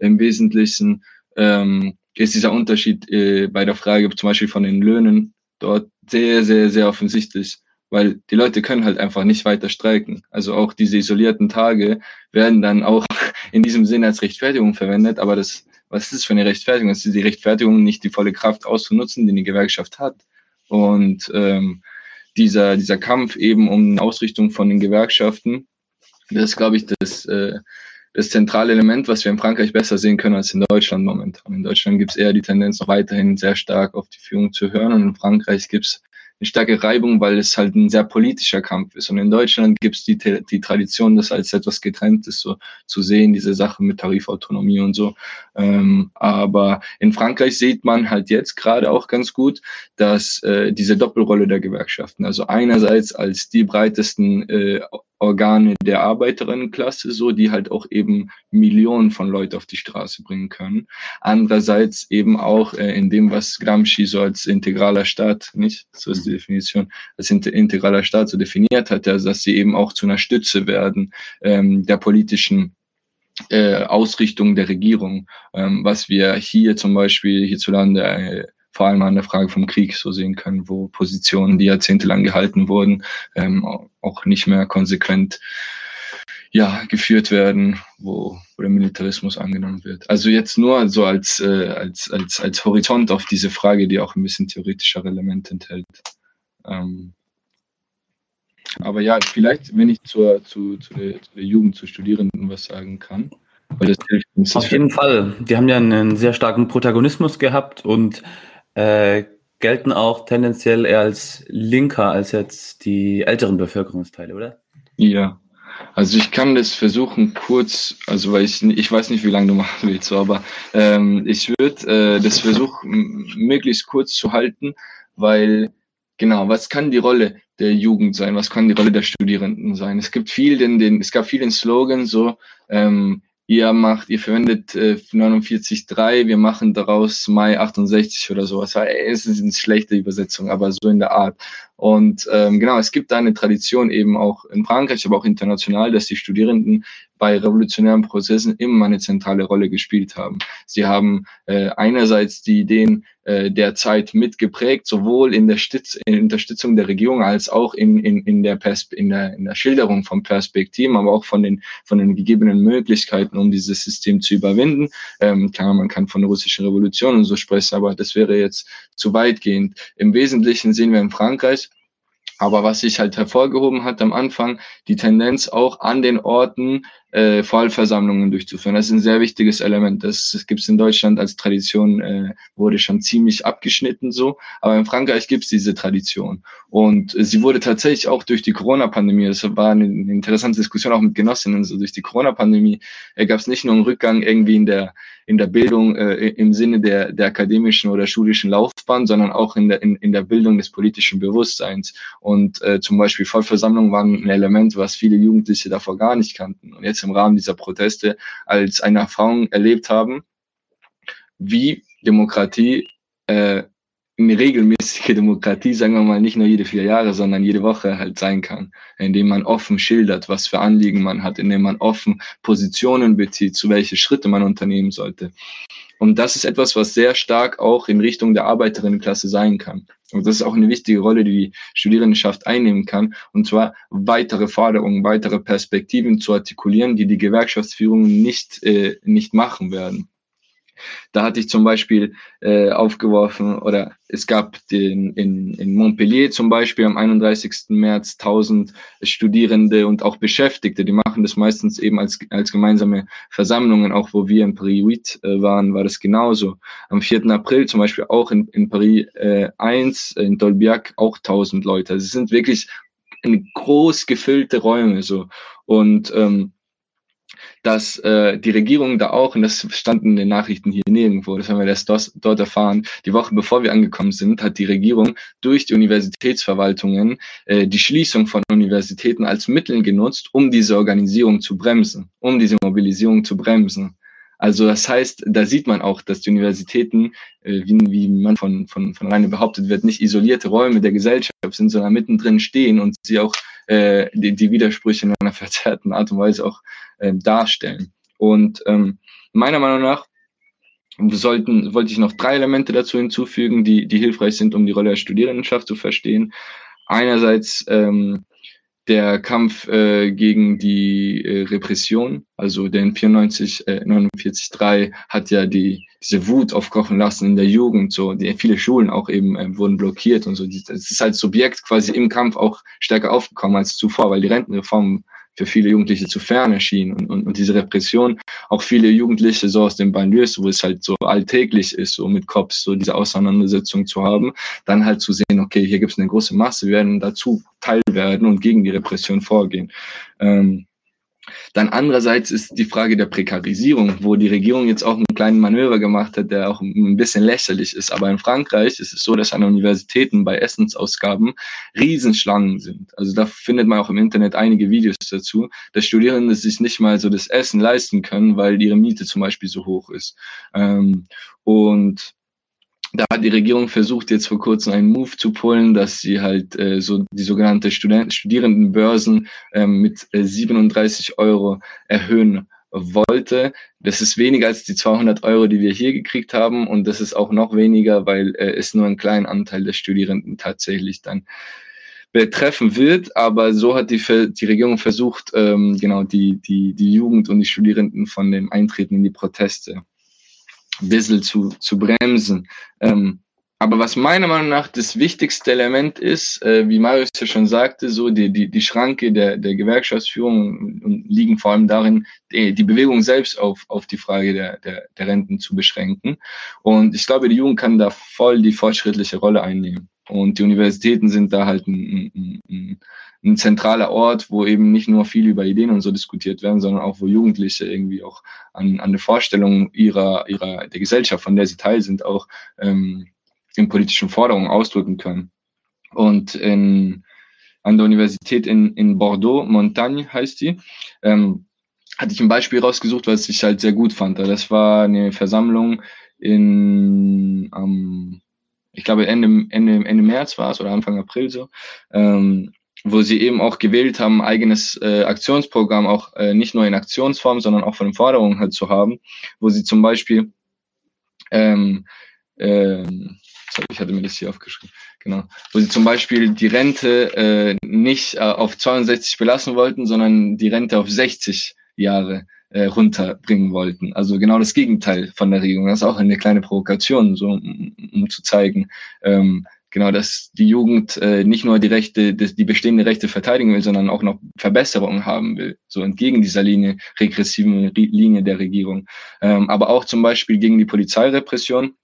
im Wesentlichen ähm, ist dieser Unterschied äh, bei der Frage zum Beispiel von den Löhnen dort sehr, sehr, sehr offensichtlich, weil die Leute können halt einfach nicht weiter streiken. Also auch diese isolierten Tage werden dann auch in diesem Sinne als Rechtfertigung verwendet, aber das, was ist das für eine Rechtfertigung? Das ist die Rechtfertigung, nicht die volle Kraft auszunutzen, die die Gewerkschaft hat. Und ähm, dieser, dieser Kampf eben um eine Ausrichtung von den Gewerkschaften, das glaube ich, das, äh, das zentrale Element, was wir in Frankreich besser sehen können als in Deutschland momentan. In Deutschland gibt es eher die Tendenz, noch weiterhin sehr stark auf die Führung zu hören und in Frankreich gibt es eine starke Reibung, weil es halt ein sehr politischer Kampf ist. Und in Deutschland gibt es die, die Tradition, das als etwas Getrenntes so zu sehen, diese Sache mit Tarifautonomie und so. Ähm, aber in Frankreich sieht man halt jetzt gerade auch ganz gut, dass äh, diese Doppelrolle der Gewerkschaften, also einerseits als die breitesten äh, Organe der Arbeiterinnenklasse, so die halt auch eben Millionen von Leuten auf die Straße bringen können. Andererseits eben auch äh, in dem, was Gramsci so als integraler Staat, nicht, so ist Definition, als integraler Staat so definiert hat, also dass sie eben auch zu einer Stütze werden ähm, der politischen äh, Ausrichtung der Regierung, ähm, was wir hier zum Beispiel hierzulande äh, vor allem an der Frage vom Krieg so sehen können, wo Positionen, die jahrzehntelang gehalten wurden, ähm, auch nicht mehr konsequent ja, geführt werden, wo, wo der Militarismus angenommen wird. Also jetzt nur so als, äh, als, als, als Horizont auf diese Frage, die auch ein bisschen theoretischer Element enthält. Ähm, aber ja, vielleicht, wenn ich zur, zu, zu, der, zu der Jugend, zu Studierenden was sagen kann. Das uns Auf jeden Fall. Die haben ja einen sehr starken Protagonismus gehabt und äh, gelten auch tendenziell eher als linker als jetzt die älteren Bevölkerungsteile, oder? Ja. Also ich kann das versuchen kurz, also weil ich ich weiß nicht, wie lange du machen willst, so, aber ähm, ich würde äh, das versuchen möglichst kurz zu halten, weil genau, was kann die Rolle der Jugend sein? Was kann die Rolle der Studierenden sein? Es gibt viel den, den es gab vielen Slogan so ähm, ihr macht, ihr verwendet äh, 49.3, wir machen daraus Mai 68 oder sowas. Es ist eine schlechte Übersetzung, aber so in der Art. Und ähm, genau, es gibt da eine Tradition eben auch in Frankreich, aber auch international, dass die Studierenden bei revolutionären Prozessen immer eine zentrale Rolle gespielt haben. Sie haben äh, einerseits die Ideen äh, der Zeit mitgeprägt, sowohl in der, Stütz, in Unterstützung der Regierung als auch in, in, in, der Perspe in, der, in der Schilderung von Perspektiven, aber auch von den, von den gegebenen Möglichkeiten, um dieses System zu überwinden. Ähm, klar, man kann von der russischen Revolution und so sprechen, aber das wäre jetzt zu weitgehend. Im Wesentlichen sehen wir in Frankreich, aber was sich halt hervorgehoben hat am Anfang, die Tendenz auch an den Orten äh, Vollversammlungen durchzuführen. Das ist ein sehr wichtiges Element. Das, das gibt es in Deutschland als Tradition, äh, wurde schon ziemlich abgeschnitten so. Aber in Frankreich gibt es diese Tradition. Und äh, sie wurde tatsächlich auch durch die Corona-Pandemie, das war eine, eine interessante Diskussion auch mit Genossinnen, so durch die Corona-Pandemie äh, gab es nicht nur einen Rückgang irgendwie in der in der Bildung äh, im Sinne der, der akademischen oder schulischen Laufbahn, sondern auch in der, in, in der Bildung des politischen Bewusstseins. Und äh, zum Beispiel Vollversammlungen waren ein Element, was viele Jugendliche davor gar nicht kannten. Und jetzt im Rahmen dieser Proteste als eine Erfahrung erlebt haben, wie Demokratie, äh, eine regelmäßige Demokratie, sagen wir mal, nicht nur jede vier Jahre, sondern jede Woche halt sein kann, indem man offen schildert, was für Anliegen man hat, indem man offen Positionen bezieht, zu welche Schritte man unternehmen sollte. Und das ist etwas, was sehr stark auch in Richtung der Arbeiterinnenklasse sein kann. Und das ist auch eine wichtige Rolle, die die Studierendenschaft einnehmen kann. Und zwar weitere Forderungen, weitere Perspektiven zu artikulieren, die die Gewerkschaftsführungen nicht, äh, nicht machen werden. Da hatte ich zum Beispiel äh, aufgeworfen, oder es gab den, in, in Montpellier zum Beispiel am 31. März 1000 Studierende und auch Beschäftigte, die machen das meistens eben als, als gemeinsame Versammlungen, auch wo wir in Paris 8 äh, waren, war das genauso. Am 4. April zum Beispiel auch in, in Paris äh, 1, in Dolbiac auch 1000 Leute. Also es sind wirklich groß gefüllte Räume so. Und ähm, dass äh, die Regierung da auch, und das stand in den Nachrichten hier nirgendwo, das haben wir erst dort, erfahren, die Woche bevor wir angekommen sind, hat die Regierung durch die Universitätsverwaltungen äh, die Schließung von Universitäten als Mittel genutzt, um diese Organisierung zu bremsen, um diese Mobilisierung zu bremsen. Also das heißt, da sieht man auch, dass die Universitäten, äh, wie, wie man von, von, von alleine behauptet wird, nicht isolierte Räume der Gesellschaft sind, sondern mittendrin stehen und sie auch äh, die, die Widersprüche in einer verzerrten Art und Weise auch äh, darstellen. Und ähm, meiner Meinung nach sollten, wollte ich noch drei Elemente dazu hinzufügen, die, die hilfreich sind, um die Rolle der Studierendenschaft zu verstehen. Einerseits ähm, der Kampf äh, gegen die äh, Repression, also den 94, äh, 49.3 hat ja die diese Wut aufkochen lassen in der Jugend, so die viele Schulen auch eben äh, wurden blockiert und so. Das ist als Subjekt quasi im Kampf auch stärker aufgekommen als zuvor, weil die Rentenreform für viele Jugendliche zu fern erschien und, und, und diese Repression auch viele Jugendliche so aus den Banlieues, wo es halt so alltäglich ist, so mit Cops, so diese Auseinandersetzung zu haben, dann halt zu sehen, okay, hier gibt es eine große Masse, wir werden dazu teil werden und gegen die Repression vorgehen. Ähm, dann andererseits ist die Frage der Prekarisierung, wo die Regierung jetzt auch einen kleinen Manöver gemacht hat, der auch ein bisschen lächerlich ist. Aber in Frankreich ist es so, dass an Universitäten bei Essensausgaben Riesenschlangen sind. Also da findet man auch im Internet einige Videos dazu, dass Studierende sich nicht mal so das Essen leisten können, weil ihre Miete zum Beispiel so hoch ist. Ähm, und da hat die Regierung versucht, jetzt vor kurzem einen Move zu pullen, dass sie halt äh, so die sogenannte Student Studierendenbörsen äh, mit äh, 37 Euro erhöhen wollte. Das ist weniger als die 200 Euro, die wir hier gekriegt haben. Und das ist auch noch weniger, weil äh, es nur einen kleinen Anteil der Studierenden tatsächlich dann betreffen wird. Aber so hat die, die Regierung versucht, ähm, genau die, die, die Jugend und die Studierenden von dem Eintreten in die Proteste ein bisschen zu, zu bremsen. Ähm, aber was meiner Meinung nach das wichtigste Element ist, äh, wie Marius ja schon sagte, so die, die, die Schranke der, der Gewerkschaftsführung liegen vor allem darin, die, die Bewegung selbst auf, auf die Frage der, der, der Renten zu beschränken. Und ich glaube, die Jugend kann da voll die fortschrittliche Rolle einnehmen. Und die Universitäten sind da halt ein, ein, ein, ein zentraler Ort, wo eben nicht nur viel über Ideen und so diskutiert werden, sondern auch wo Jugendliche irgendwie auch an, an der Vorstellung ihrer, ihrer, der Gesellschaft, von der sie Teil sind, auch ähm, in politischen Forderungen ausdrücken können. Und in, an der Universität in, in Bordeaux, Montagne heißt die, ähm, hatte ich ein Beispiel rausgesucht, was ich halt sehr gut fand. Das war eine Versammlung in, ähm, ich glaube Ende, Ende, Ende März war es oder Anfang April so, ähm, wo sie eben auch gewählt haben, eigenes äh, Aktionsprogramm auch äh, nicht nur in Aktionsform, sondern auch von Forderungen halt zu haben, wo sie zum Beispiel, ähm, ähm, sorry, ich hatte mir das hier aufgeschrieben, genau, wo sie zum Beispiel die Rente äh, nicht äh, auf 62 belassen wollten, sondern die Rente auf 60 Jahre äh, runterbringen wollten. Also genau das Gegenteil von der Regierung. Das ist auch eine kleine Provokation, so um, um zu zeigen, ähm, genau, dass die Jugend äh, nicht nur die Rechte, die, bestehende Rechte verteidigen will, sondern auch noch Verbesserungen haben will, so entgegen dieser Linie, regressiven Linie der Regierung. Ähm, aber auch zum Beispiel gegen die Polizeirepression,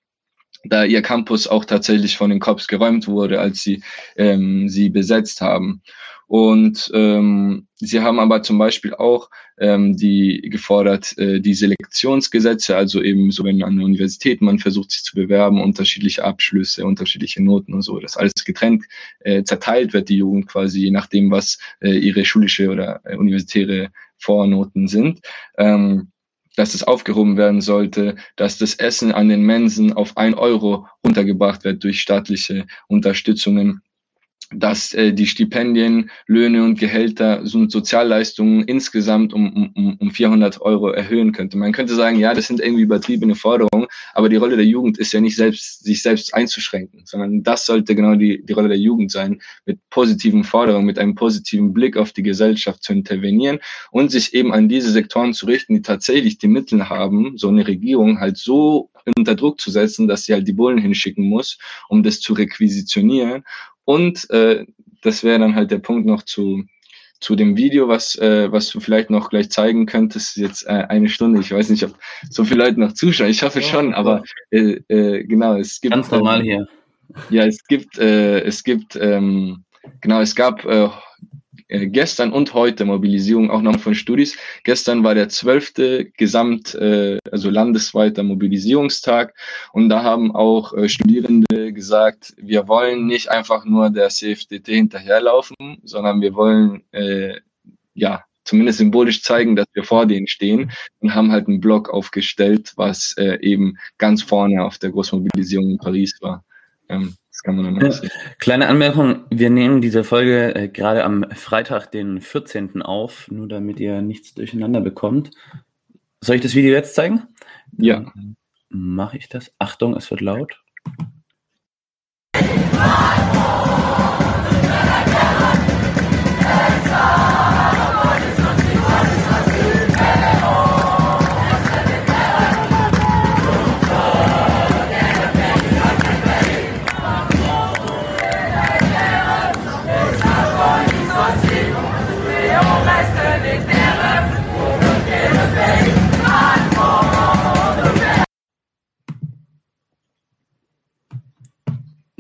da ihr Campus auch tatsächlich von den Cops geräumt wurde, als sie ähm, sie besetzt haben. Und ähm, sie haben aber zum Beispiel auch ähm, die gefordert, äh, die Selektionsgesetze, also eben so, wenn an der Universität man versucht, sich zu bewerben, unterschiedliche Abschlüsse, unterschiedliche Noten und so, dass alles getrennt äh, zerteilt wird, die Jugend quasi, je nachdem, was äh, ihre schulische oder äh, universitäre Vornoten sind. Ähm, dass das aufgehoben werden sollte, dass das Essen an den Mensen auf ein Euro runtergebracht wird durch staatliche Unterstützungen dass äh, die Stipendien, Löhne und Gehälter und Sozialleistungen insgesamt um, um, um 400 Euro erhöhen könnte. Man könnte sagen, ja, das sind irgendwie übertriebene Forderungen, aber die Rolle der Jugend ist ja nicht selbst, sich selbst einzuschränken, sondern das sollte genau die, die Rolle der Jugend sein, mit positiven Forderungen, mit einem positiven Blick auf die Gesellschaft zu intervenieren und sich eben an diese Sektoren zu richten, die tatsächlich die Mittel haben, so eine Regierung halt so unter Druck zu setzen, dass sie halt die Bullen hinschicken muss, um das zu requisitionieren und äh, das wäre dann halt der Punkt noch zu, zu dem Video, was, äh, was du vielleicht noch gleich zeigen könntest. Jetzt äh, eine Stunde. Ich weiß nicht, ob so viele Leute noch zuschauen. Ich hoffe schon, aber äh, äh, genau, es gibt. Ganz normal äh, hier. Ja, es gibt, äh, es gibt, ähm, genau, es gab äh, äh, gestern und heute Mobilisierung auch noch von Studis. Gestern war der zwölfte Gesamt, äh, also landesweiter Mobilisierungstag und da haben auch äh, Studierende gesagt, wir wollen nicht einfach nur der CFDT hinterherlaufen, sondern wir wollen äh, ja zumindest symbolisch zeigen, dass wir vor denen stehen und haben halt einen Blog aufgestellt, was äh, eben ganz vorne auf der Großmobilisierung in Paris war. Ähm, das kann man dann sehen. Kleine Anmerkung, wir nehmen diese Folge äh, gerade am Freitag, den 14. auf, nur damit ihr nichts durcheinander bekommt. Soll ich das Video jetzt zeigen? Ja. Mache ich das? Achtung, es wird laut.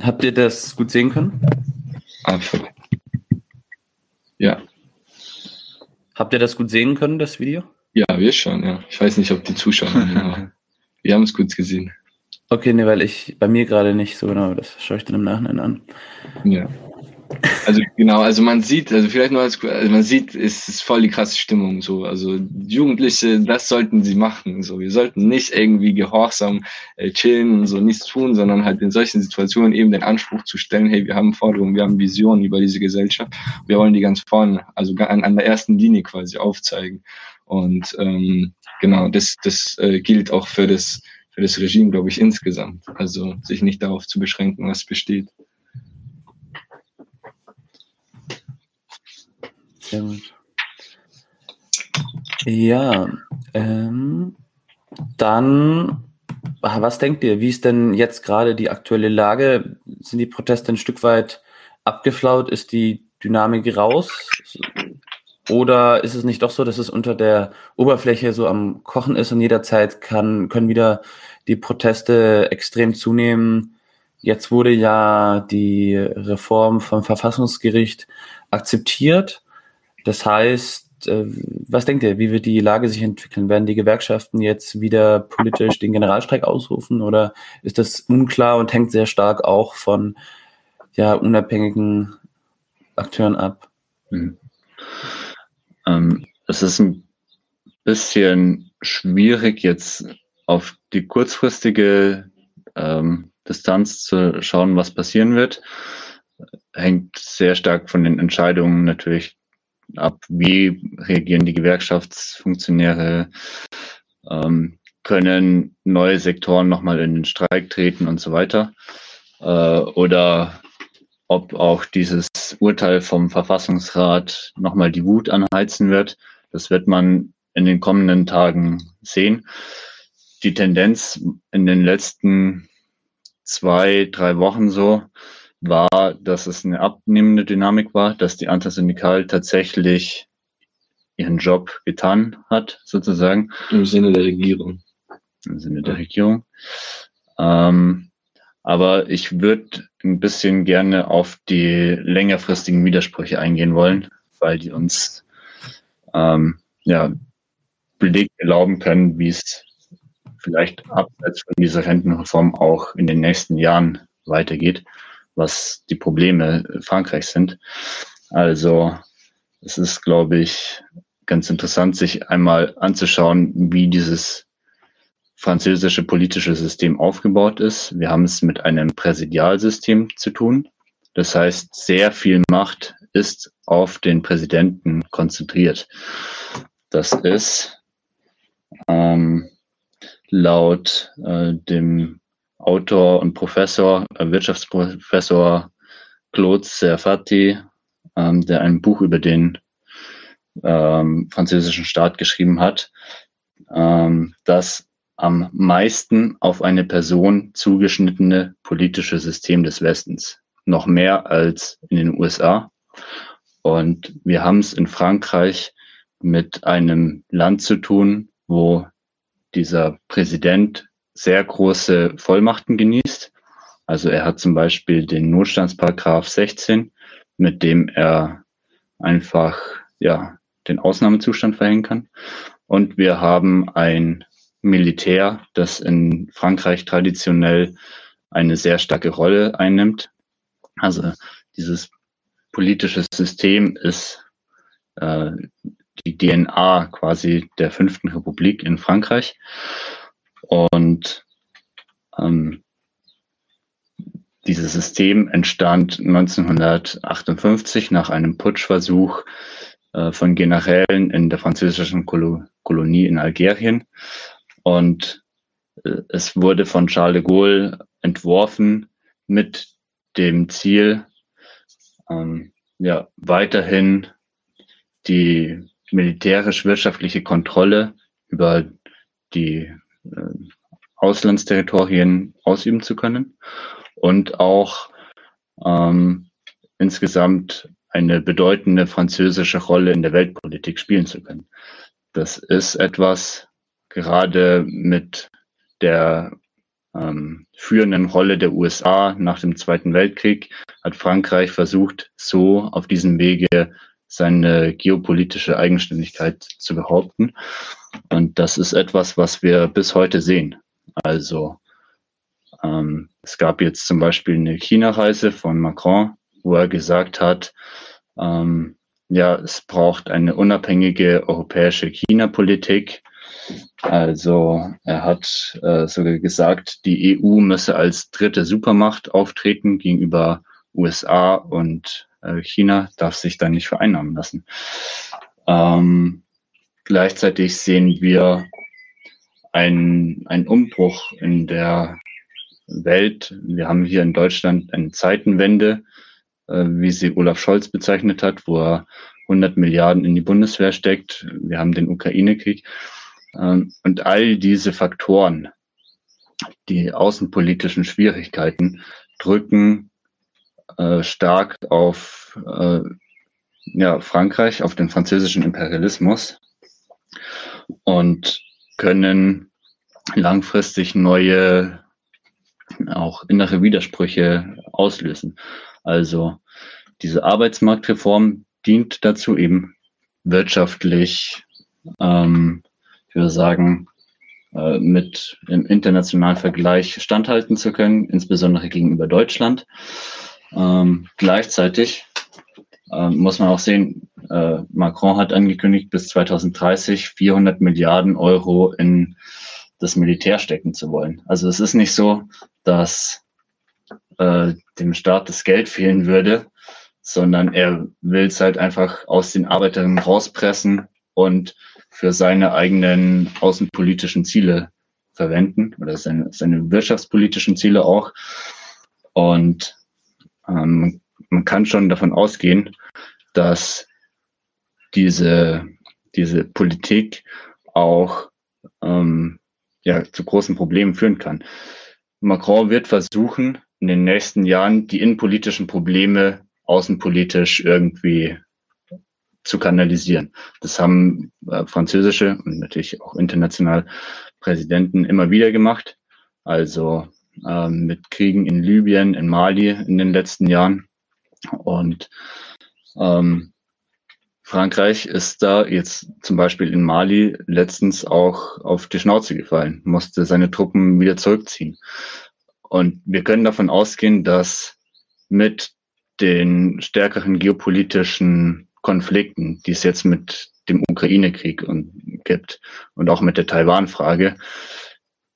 Habt ihr das gut sehen können? Absolut. Ja. Habt ihr das gut sehen können, das Video? Ja, wir schon, ja. Ich weiß nicht, ob die Zuschauer, aber wir haben es gut gesehen. Okay, ne, weil ich bei mir gerade nicht so genau, das schaue ich dann im Nachhinein an. Ja. Also genau, also man sieht, also vielleicht nur als also man sieht, es ist voll die krasse Stimmung so. Also Jugendliche, das sollten sie machen. So, wir sollten nicht irgendwie gehorsam äh, chillen und so nichts tun, sondern halt in solchen Situationen eben den Anspruch zu stellen, hey, wir haben Forderungen, wir haben Visionen über diese Gesellschaft, wir wollen die ganz vorne, also an, an der ersten Linie quasi aufzeigen. Und ähm, genau, das, das äh, gilt auch für das, für das Regime, glaube ich, insgesamt. Also sich nicht darauf zu beschränken, was besteht. Sehr. Ja, ähm, dann, was denkt ihr? Wie ist denn jetzt gerade die aktuelle Lage? Sind die Proteste ein Stück weit abgeflaut? Ist die Dynamik raus? Oder ist es nicht doch so, dass es unter der Oberfläche so am Kochen ist und jederzeit kann, können wieder die Proteste extrem zunehmen? Jetzt wurde ja die Reform vom Verfassungsgericht akzeptiert. Das heißt, äh, was denkt ihr, wie wird die Lage sich entwickeln? Werden die Gewerkschaften jetzt wieder politisch den Generalstreik ausrufen oder ist das unklar und hängt sehr stark auch von ja, unabhängigen Akteuren ab? Mhm. Ähm, es ist ein bisschen schwierig, jetzt auf die kurzfristige ähm, Distanz zu schauen, was passieren wird. Hängt sehr stark von den Entscheidungen natürlich ab, wie reagieren die Gewerkschaftsfunktionäre, ähm, können neue Sektoren nochmal in den Streik treten und so weiter. Äh, oder ob auch dieses Urteil vom Verfassungsrat nochmal die Wut anheizen wird. Das wird man in den kommenden Tagen sehen. Die Tendenz in den letzten zwei, drei Wochen so war, dass es eine abnehmende Dynamik war, dass die Antisyndikal tatsächlich ihren Job getan hat, sozusagen. Im Sinne der Regierung. Im Sinne der Regierung. Ähm, aber ich würde ein bisschen gerne auf die längerfristigen Widersprüche eingehen wollen, weil die uns ähm, ja, Beleg erlauben können, wie es vielleicht abseits von dieser Rentenreform auch in den nächsten Jahren weitergeht was die Probleme Frankreichs sind. Also es ist, glaube ich, ganz interessant, sich einmal anzuschauen, wie dieses französische politische System aufgebaut ist. Wir haben es mit einem Präsidialsystem zu tun. Das heißt, sehr viel Macht ist auf den Präsidenten konzentriert. Das ist ähm, laut äh, dem Autor und Professor, äh, Wirtschaftsprofessor Claude Serfati, ähm, der ein Buch über den ähm, französischen Staat geschrieben hat, ähm, das am meisten auf eine Person zugeschnittene politische System des Westens. Noch mehr als in den USA. Und wir haben es in Frankreich mit einem Land zu tun, wo dieser Präsident sehr große Vollmachten genießt. Also er hat zum Beispiel den Notstandsparagraph 16, mit dem er einfach ja den Ausnahmezustand verhängen kann. Und wir haben ein Militär, das in Frankreich traditionell eine sehr starke Rolle einnimmt. Also dieses politische System ist äh, die DNA quasi der fünften Republik in Frankreich. Und ähm, dieses System entstand 1958 nach einem Putschversuch äh, von Generälen in der französischen Kolo Kolonie in Algerien. Und äh, es wurde von Charles de Gaulle entworfen mit dem Ziel, ähm, ja, weiterhin die militärisch-wirtschaftliche Kontrolle über die Auslandsterritorien ausüben zu können und auch ähm, insgesamt eine bedeutende französische Rolle in der Weltpolitik spielen zu können. Das ist etwas, gerade mit der ähm, führenden Rolle der USA nach dem Zweiten Weltkrieg hat Frankreich versucht, so auf diesem Wege seine geopolitische Eigenständigkeit zu behaupten. Und das ist etwas, was wir bis heute sehen. Also ähm, es gab jetzt zum Beispiel eine China-Reise von Macron, wo er gesagt hat, ähm, ja, es braucht eine unabhängige europäische China-Politik. Also er hat äh, sogar gesagt, die EU müsse als dritte Supermacht auftreten gegenüber USA und äh, China, darf sich da nicht vereinnahmen lassen. Ähm, gleichzeitig sehen wir einen, einen Umbruch in der Welt. Wir haben hier in Deutschland eine Zeitenwende, äh, wie sie Olaf Scholz bezeichnet hat, wo er 100 Milliarden in die Bundeswehr steckt. Wir haben den Ukraine-Krieg. Ähm, und all diese Faktoren, die außenpolitischen Schwierigkeiten, drücken äh, stark auf äh, ja, Frankreich, auf den französischen Imperialismus und können langfristig neue auch innere Widersprüche auslösen. Also diese Arbeitsmarktreform dient dazu, eben wirtschaftlich, ähm, ich würde sagen, äh, mit im internationalen Vergleich standhalten zu können, insbesondere gegenüber Deutschland. Ähm, gleichzeitig äh, muss man auch sehen, äh, Macron hat angekündigt, bis 2030 400 Milliarden Euro in das Militär stecken zu wollen. Also es ist nicht so, dass äh, dem Staat das Geld fehlen würde, sondern er will es halt einfach aus den Arbeiterinnen rauspressen und für seine eigenen außenpolitischen Ziele verwenden oder seine, seine wirtschaftspolitischen Ziele auch. Und ähm, man kann schon davon ausgehen, dass diese, diese Politik auch ähm, ja, zu großen Problemen führen kann. Macron wird versuchen, in den nächsten Jahren die innenpolitischen Probleme außenpolitisch irgendwie zu kanalisieren. Das haben äh, französische und natürlich auch international Präsidenten immer wieder gemacht. Also ähm, mit Kriegen in Libyen, in Mali in den letzten Jahren. Und ähm, Frankreich ist da jetzt zum Beispiel in Mali letztens auch auf die Schnauze gefallen, musste seine Truppen wieder zurückziehen. Und wir können davon ausgehen, dass mit den stärkeren geopolitischen Konflikten, die es jetzt mit dem Ukraine-Krieg gibt und auch mit der Taiwan-Frage,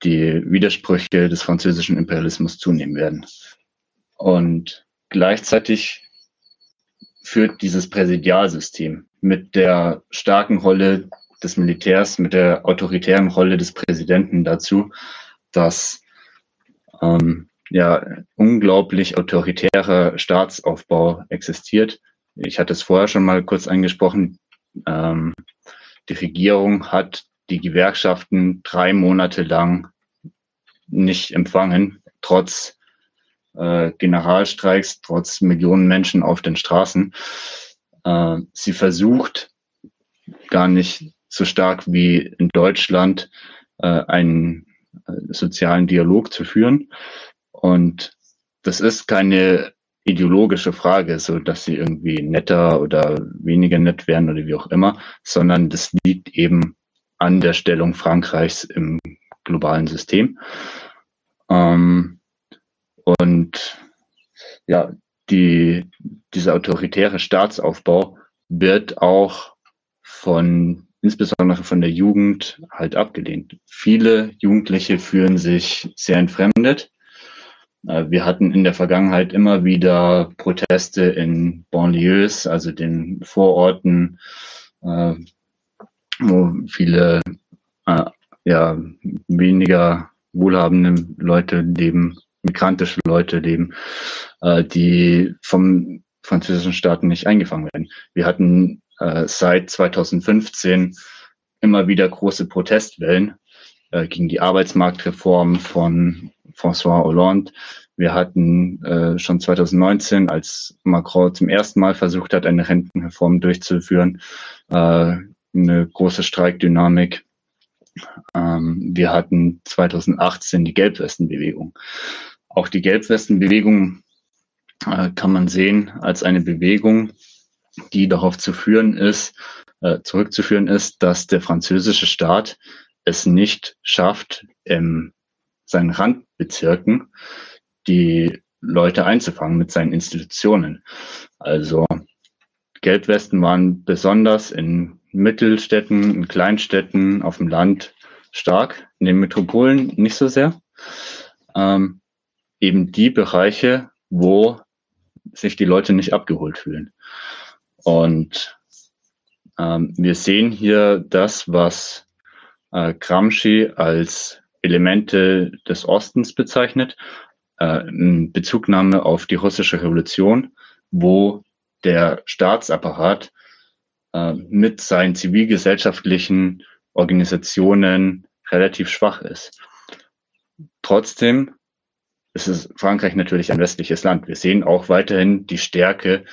die Widersprüche des französischen Imperialismus zunehmen werden. Und gleichzeitig führt dieses Präsidialsystem mit der starken Rolle des Militärs, mit der autoritären Rolle des Präsidenten dazu, dass ähm, ja unglaublich autoritärer Staatsaufbau existiert. Ich hatte es vorher schon mal kurz angesprochen. Ähm, die Regierung hat die Gewerkschaften drei Monate lang nicht empfangen, trotz äh, Generalstreiks, trotz Millionen Menschen auf den Straßen. Äh, sie versucht gar nicht so stark wie in Deutschland äh, einen äh, sozialen Dialog zu führen. Und das ist keine ideologische Frage, so dass sie irgendwie netter oder weniger nett werden oder wie auch immer, sondern das liegt eben an der Stellung Frankreichs im globalen System. Ähm, und ja, die, dieser autoritäre Staatsaufbau wird auch von insbesondere von der Jugend halt abgelehnt. Viele Jugendliche fühlen sich sehr entfremdet. Äh, wir hatten in der Vergangenheit immer wieder Proteste in Banlieues, also den Vororten, äh, wo viele äh, ja, weniger wohlhabende Leute leben, migrantische Leute leben, äh, die vom französischen Staaten nicht eingefangen werden. Wir hatten äh, seit 2015 immer wieder große Protestwellen äh, gegen die Arbeitsmarktreform von François Hollande. Wir hatten äh, schon 2019, als Macron zum ersten Mal versucht hat, eine Rentenreform durchzuführen, äh, eine große Streikdynamik. Ähm, wir hatten 2018 die Gelbwestenbewegung. Auch die Gelbwestenbewegung äh, kann man sehen als eine Bewegung, die darauf zu führen ist, äh, zurückzuführen ist, dass der französische Staat es nicht schafft, in seinen Randbezirken die Leute einzufangen mit seinen Institutionen. Also Geldwesten waren besonders in Mittelstädten, in Kleinstädten, auf dem Land stark, in den Metropolen nicht so sehr. Ähm, eben die Bereiche, wo sich die Leute nicht abgeholt fühlen. Und ähm, wir sehen hier das, was äh, Gramsci als Elemente des Ostens bezeichnet, äh, in Bezugnahme auf die russische Revolution, wo der Staatsapparat äh, mit seinen zivilgesellschaftlichen Organisationen relativ schwach ist. Trotzdem ist es Frankreich natürlich ein westliches Land. Wir sehen auch weiterhin die Stärke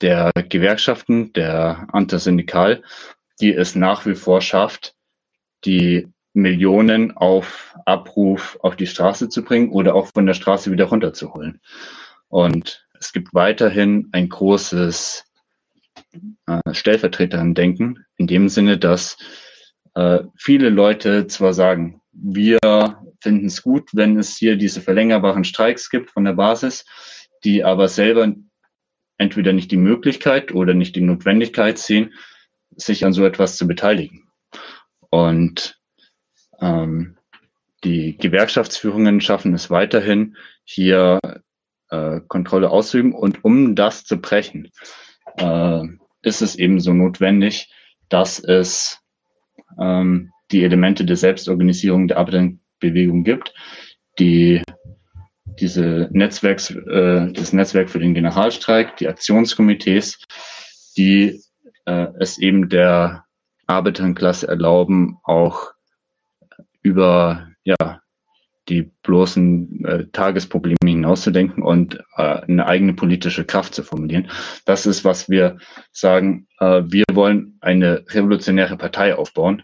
der Gewerkschaften, der Antisyndikal, die es nach wie vor schafft, die Millionen auf Abruf auf die Straße zu bringen oder auch von der Straße wieder runterzuholen. Und es gibt weiterhin ein großes äh, Stellvertreterin-Denken, in dem Sinne, dass äh, viele Leute zwar sagen, wir finden es gut, wenn es hier diese verlängerbaren Streiks gibt von der Basis, die aber selber entweder nicht die Möglichkeit oder nicht die Notwendigkeit sehen, sich an so etwas zu beteiligen. Und ähm, die Gewerkschaftsführungen schaffen es weiterhin, hier äh, Kontrolle auszuüben. Und um das zu brechen, äh, ist es eben so notwendig, dass es ähm, die Elemente der Selbstorganisierung der Arbeiterbewegung gibt, die diese Netzwerks, äh, das Netzwerk für den Generalstreik, die Aktionskomitees, die äh, es eben der Arbeiterklasse erlauben, auch über ja, die bloßen äh, Tagesprobleme hinauszudenken und äh, eine eigene politische Kraft zu formulieren. Das ist, was wir sagen, äh, wir wollen eine revolutionäre Partei aufbauen,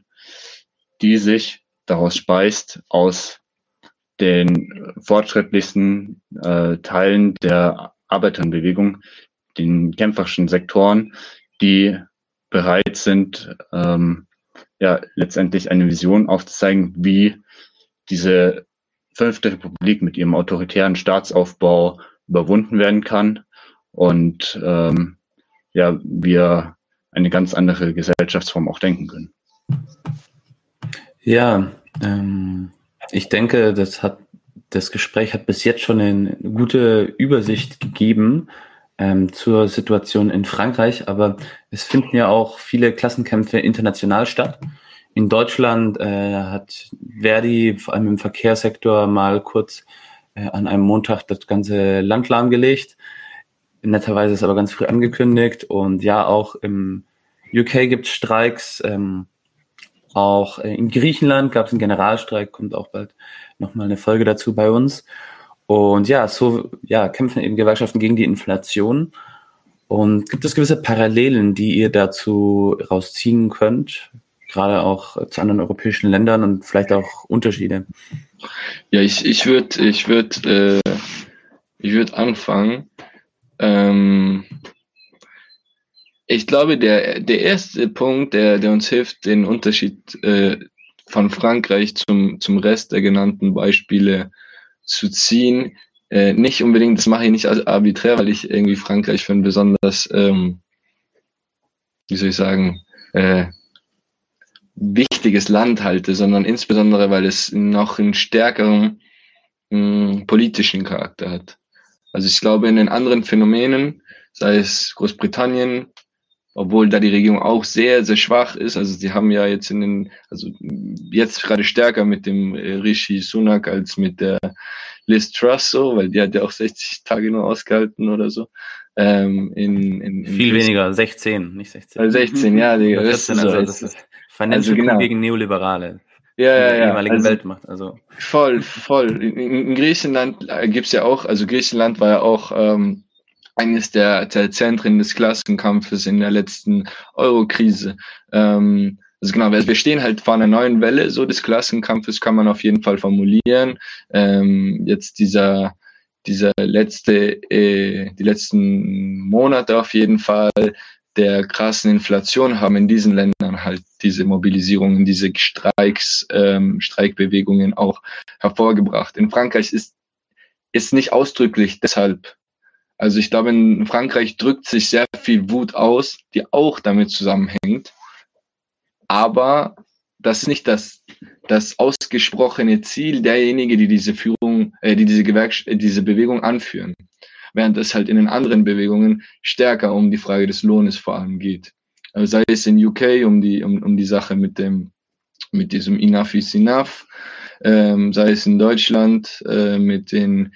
die sich daraus speist aus den fortschrittlichsten äh, Teilen der Arbeiterbewegung, den kämpferischen Sektoren, die bereit sind, ähm, ja letztendlich eine Vision aufzuzeigen, wie diese fünfte Republik mit ihrem autoritären Staatsaufbau überwunden werden kann und ähm, ja, wir eine ganz andere Gesellschaftsform auch denken können. Ja, ähm, ich denke, das hat das Gespräch hat bis jetzt schon eine gute Übersicht gegeben ähm, zur Situation in Frankreich, aber es finden ja auch viele Klassenkämpfe international statt. In Deutschland äh, hat Verdi vor allem im Verkehrssektor mal kurz äh, an einem Montag das ganze Land lahmgelegt. Netterweise ist aber ganz früh angekündigt und ja, auch im UK gibt es Streiks. Ähm, auch äh, in Griechenland gab es einen Generalstreik, kommt auch bald nochmal eine Folge dazu bei uns. Und ja, so ja, kämpfen eben Gewerkschaften gegen die Inflation. Und gibt es gewisse Parallelen, die ihr dazu rausziehen könnt, gerade auch zu anderen europäischen Ländern und vielleicht auch Unterschiede? Ja, ich, ich würde ich würd, äh, würd anfangen. Ähm, ich glaube, der, der erste Punkt, der, der uns hilft, den Unterschied äh, von Frankreich zum, zum Rest der genannten Beispiele zu ziehen, äh, nicht unbedingt, das mache ich nicht arbiträr, weil ich irgendwie Frankreich für ein besonders, ähm, wie soll ich sagen, äh, wichtiges Land halte, sondern insbesondere, weil es noch einen stärkeren mh, hm, politischen Charakter hat. Also ich glaube, in den anderen Phänomenen, sei es Großbritannien, obwohl da die Regierung auch sehr, sehr schwach ist. Also sie haben ja jetzt in den, also jetzt gerade stärker mit dem äh, Rishi Sunak als mit der Liz Truss so, weil die hat ja auch 60 Tage nur ausgehalten oder so. Ähm, in, in, in Viel weniger, 16, nicht 16. Also 16, ja, die 14, also das ist Financial also genau. gegen Neoliberale. Ja, ja, ja. ehemaligen also, Weltmacht, also. Voll, voll. In, in Griechenland äh, gibt's ja auch, also Griechenland war ja auch ähm, eines der, der Zentren des Klassenkampfes in der letzten Euro-Krise. Ähm, also genau, wir stehen halt vor einer neuen Welle so des Klassenkampfes, kann man auf jeden Fall formulieren. Ähm, jetzt dieser, dieser letzte, äh, die letzten Monate auf jeden Fall der krassen Inflation haben in diesen Ländern halt diese Mobilisierungen, diese Streiks, ähm, Streikbewegungen auch hervorgebracht. In Frankreich ist ist nicht ausdrücklich deshalb also ich glaube, in Frankreich drückt sich sehr viel Wut aus, die auch damit zusammenhängt. Aber das ist nicht das, das ausgesprochene Ziel derjenigen, die diese Führung, äh, die diese, Gewerks äh, diese Bewegung anführen. Während es halt in den anderen Bewegungen stärker um die Frage des Lohnes vor allem geht. Also sei es in UK um die, um, um die Sache mit dem, mit diesem Enough is Enough, ähm, sei es in Deutschland äh, mit den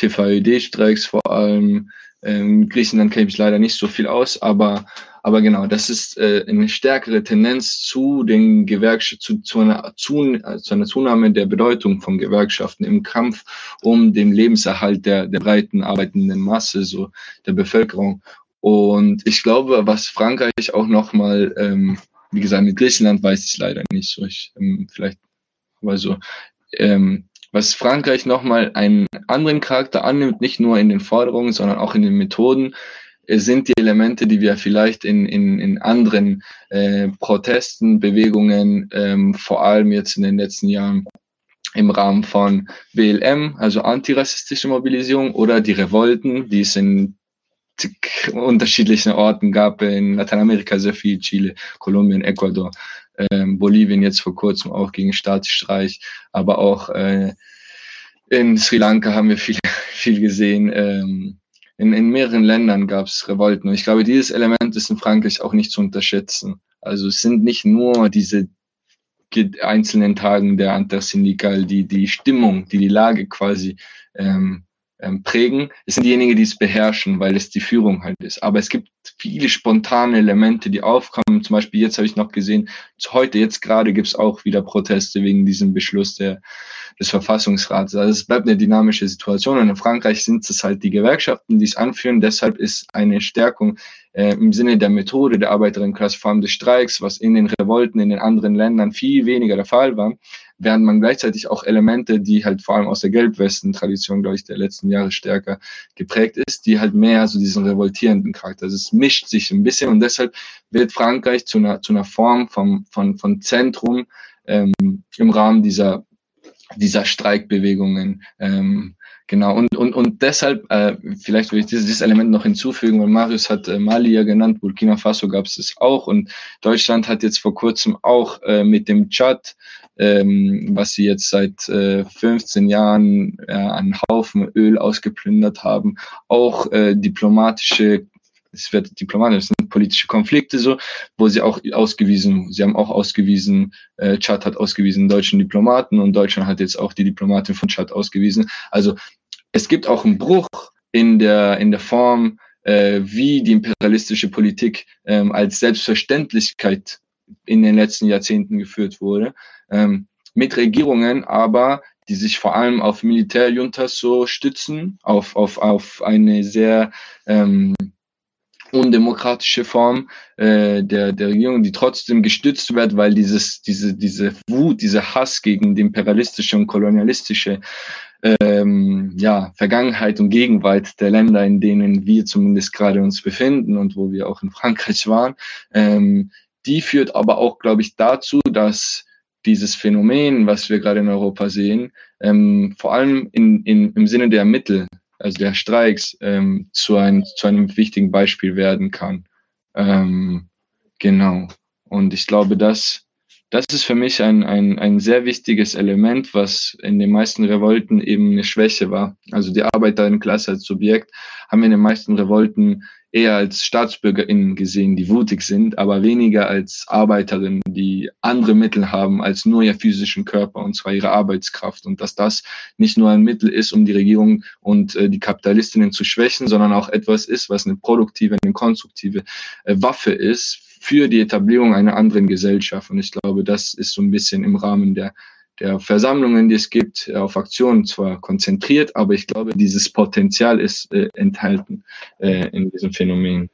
TVED-Streiks vor allem. Ähm, Griechenland kenne ich leider nicht so viel aus, aber, aber genau, das ist äh, eine stärkere Tendenz zu den Gewerkschaften, zu, zu, einer, zu, zu einer Zunahme der Bedeutung von Gewerkschaften im Kampf um den Lebenserhalt der, der breiten arbeitenden Masse, so der Bevölkerung. Und ich glaube, was Frankreich auch nochmal, ähm, wie gesagt, mit Griechenland weiß ich leider nicht so. Ich, ähm, vielleicht, aber so, ähm, was Frankreich nochmal einen anderen Charakter annimmt, nicht nur in den Forderungen, sondern auch in den Methoden, äh, sind die Elemente, die wir vielleicht in, in, in anderen äh, Protesten, Bewegungen, ähm, vor allem jetzt in den letzten Jahren im Rahmen von BLM, also antirassistische Mobilisierung oder die Revolten, die es in unterschiedlichen Orten gab, in Lateinamerika sehr viel, Chile, Kolumbien, Ecuador, ähm, Bolivien jetzt vor kurzem auch gegen Staatsstreich, aber auch äh, in Sri Lanka haben wir viel, viel gesehen. Ähm, in, in mehreren Ländern gab es Revolten. Und ich glaube, dieses Element ist in Frankreich auch nicht zu unterschätzen. Also es sind nicht nur diese einzelnen Tagen der Antersindikal, die die Stimmung, die die Lage quasi ähm, ähm, prägen. Es sind diejenigen, die es beherrschen, weil es die Führung halt ist. Aber es gibt viele spontane Elemente, die aufkommen. Zum Beispiel jetzt habe ich noch gesehen, heute, jetzt gerade gibt es auch wieder Proteste wegen diesem Beschluss der, des Verfassungsrats. Also es bleibt eine dynamische Situation. Und in Frankreich sind es halt die Gewerkschaften, die es anführen. Deshalb ist eine Stärkung äh, im Sinne der Methode der Arbeiterinnenklasse, vor allem des Streiks, was in den Revolten in den anderen Ländern viel weniger der Fall war, während man gleichzeitig auch Elemente, die halt vor allem aus der Gelbwesten-Tradition, glaube ich, der letzten Jahre stärker geprägt ist, die halt mehr so diesen revoltierenden Charakter. Also es mischt sich ein bisschen und deshalb wird Frankreich zu einer, zu einer Form vom, von, von Zentrum ähm, im Rahmen dieser, dieser Streikbewegungen. Ähm, Genau, und, und, und deshalb, äh, vielleicht will ich dieses, dieses Element noch hinzufügen, weil Marius hat äh, Mali ja genannt, Burkina Faso gab es das auch und Deutschland hat jetzt vor kurzem auch äh, mit dem Tschad ähm, was sie jetzt seit äh, 15 Jahren äh, einen Haufen Öl ausgeplündert haben, auch äh, diplomatische es wird diplomatisch, es sind politische Konflikte so, wo sie auch ausgewiesen, sie haben auch ausgewiesen, äh, Chad hat ausgewiesen deutschen Diplomaten und Deutschland hat jetzt auch die Diplomatin von Chad ausgewiesen. Also es gibt auch einen Bruch in der, in der Form, äh, wie die imperialistische Politik ähm, als Selbstverständlichkeit in den letzten Jahrzehnten geführt wurde, ähm, mit Regierungen aber, die sich vor allem auf Militärjuntas so stützen, auf, auf, auf eine sehr ähm, undemokratische Form äh, der, der Regierung, die trotzdem gestützt wird, weil dieses, diese, diese Wut, dieser Hass gegen die imperialistische und kolonialistische ähm, ja, Vergangenheit und Gegenwart der Länder, in denen wir zumindest gerade uns befinden und wo wir auch in Frankreich waren, ähm, die führt aber auch, glaube ich, dazu, dass dieses Phänomen, was wir gerade in Europa sehen, ähm, vor allem in, in, im Sinne der Mittel, also der Streiks, ähm, zu, ein, zu einem wichtigen Beispiel werden kann. Ähm, genau. Und ich glaube, dass das ist für mich ein, ein, ein sehr wichtiges Element, was in den meisten Revolten eben eine Schwäche war. Also die Arbeiterinnenklasse als Subjekt haben wir in den meisten Revolten eher als StaatsbürgerInnen gesehen, die wutig sind, aber weniger als Arbeiterinnen, die andere Mittel haben als nur ihr physischen Körper, und zwar ihre Arbeitskraft. Und dass das nicht nur ein Mittel ist, um die Regierung und äh, die Kapitalistinnen zu schwächen, sondern auch etwas ist, was eine produktive, eine konstruktive äh, Waffe ist für die Etablierung einer anderen Gesellschaft. Und ich glaube, das ist so ein bisschen im Rahmen der, der Versammlungen, die es gibt, auf Aktionen zwar konzentriert, aber ich glaube, dieses Potenzial ist äh, enthalten äh, in diesem Phänomen.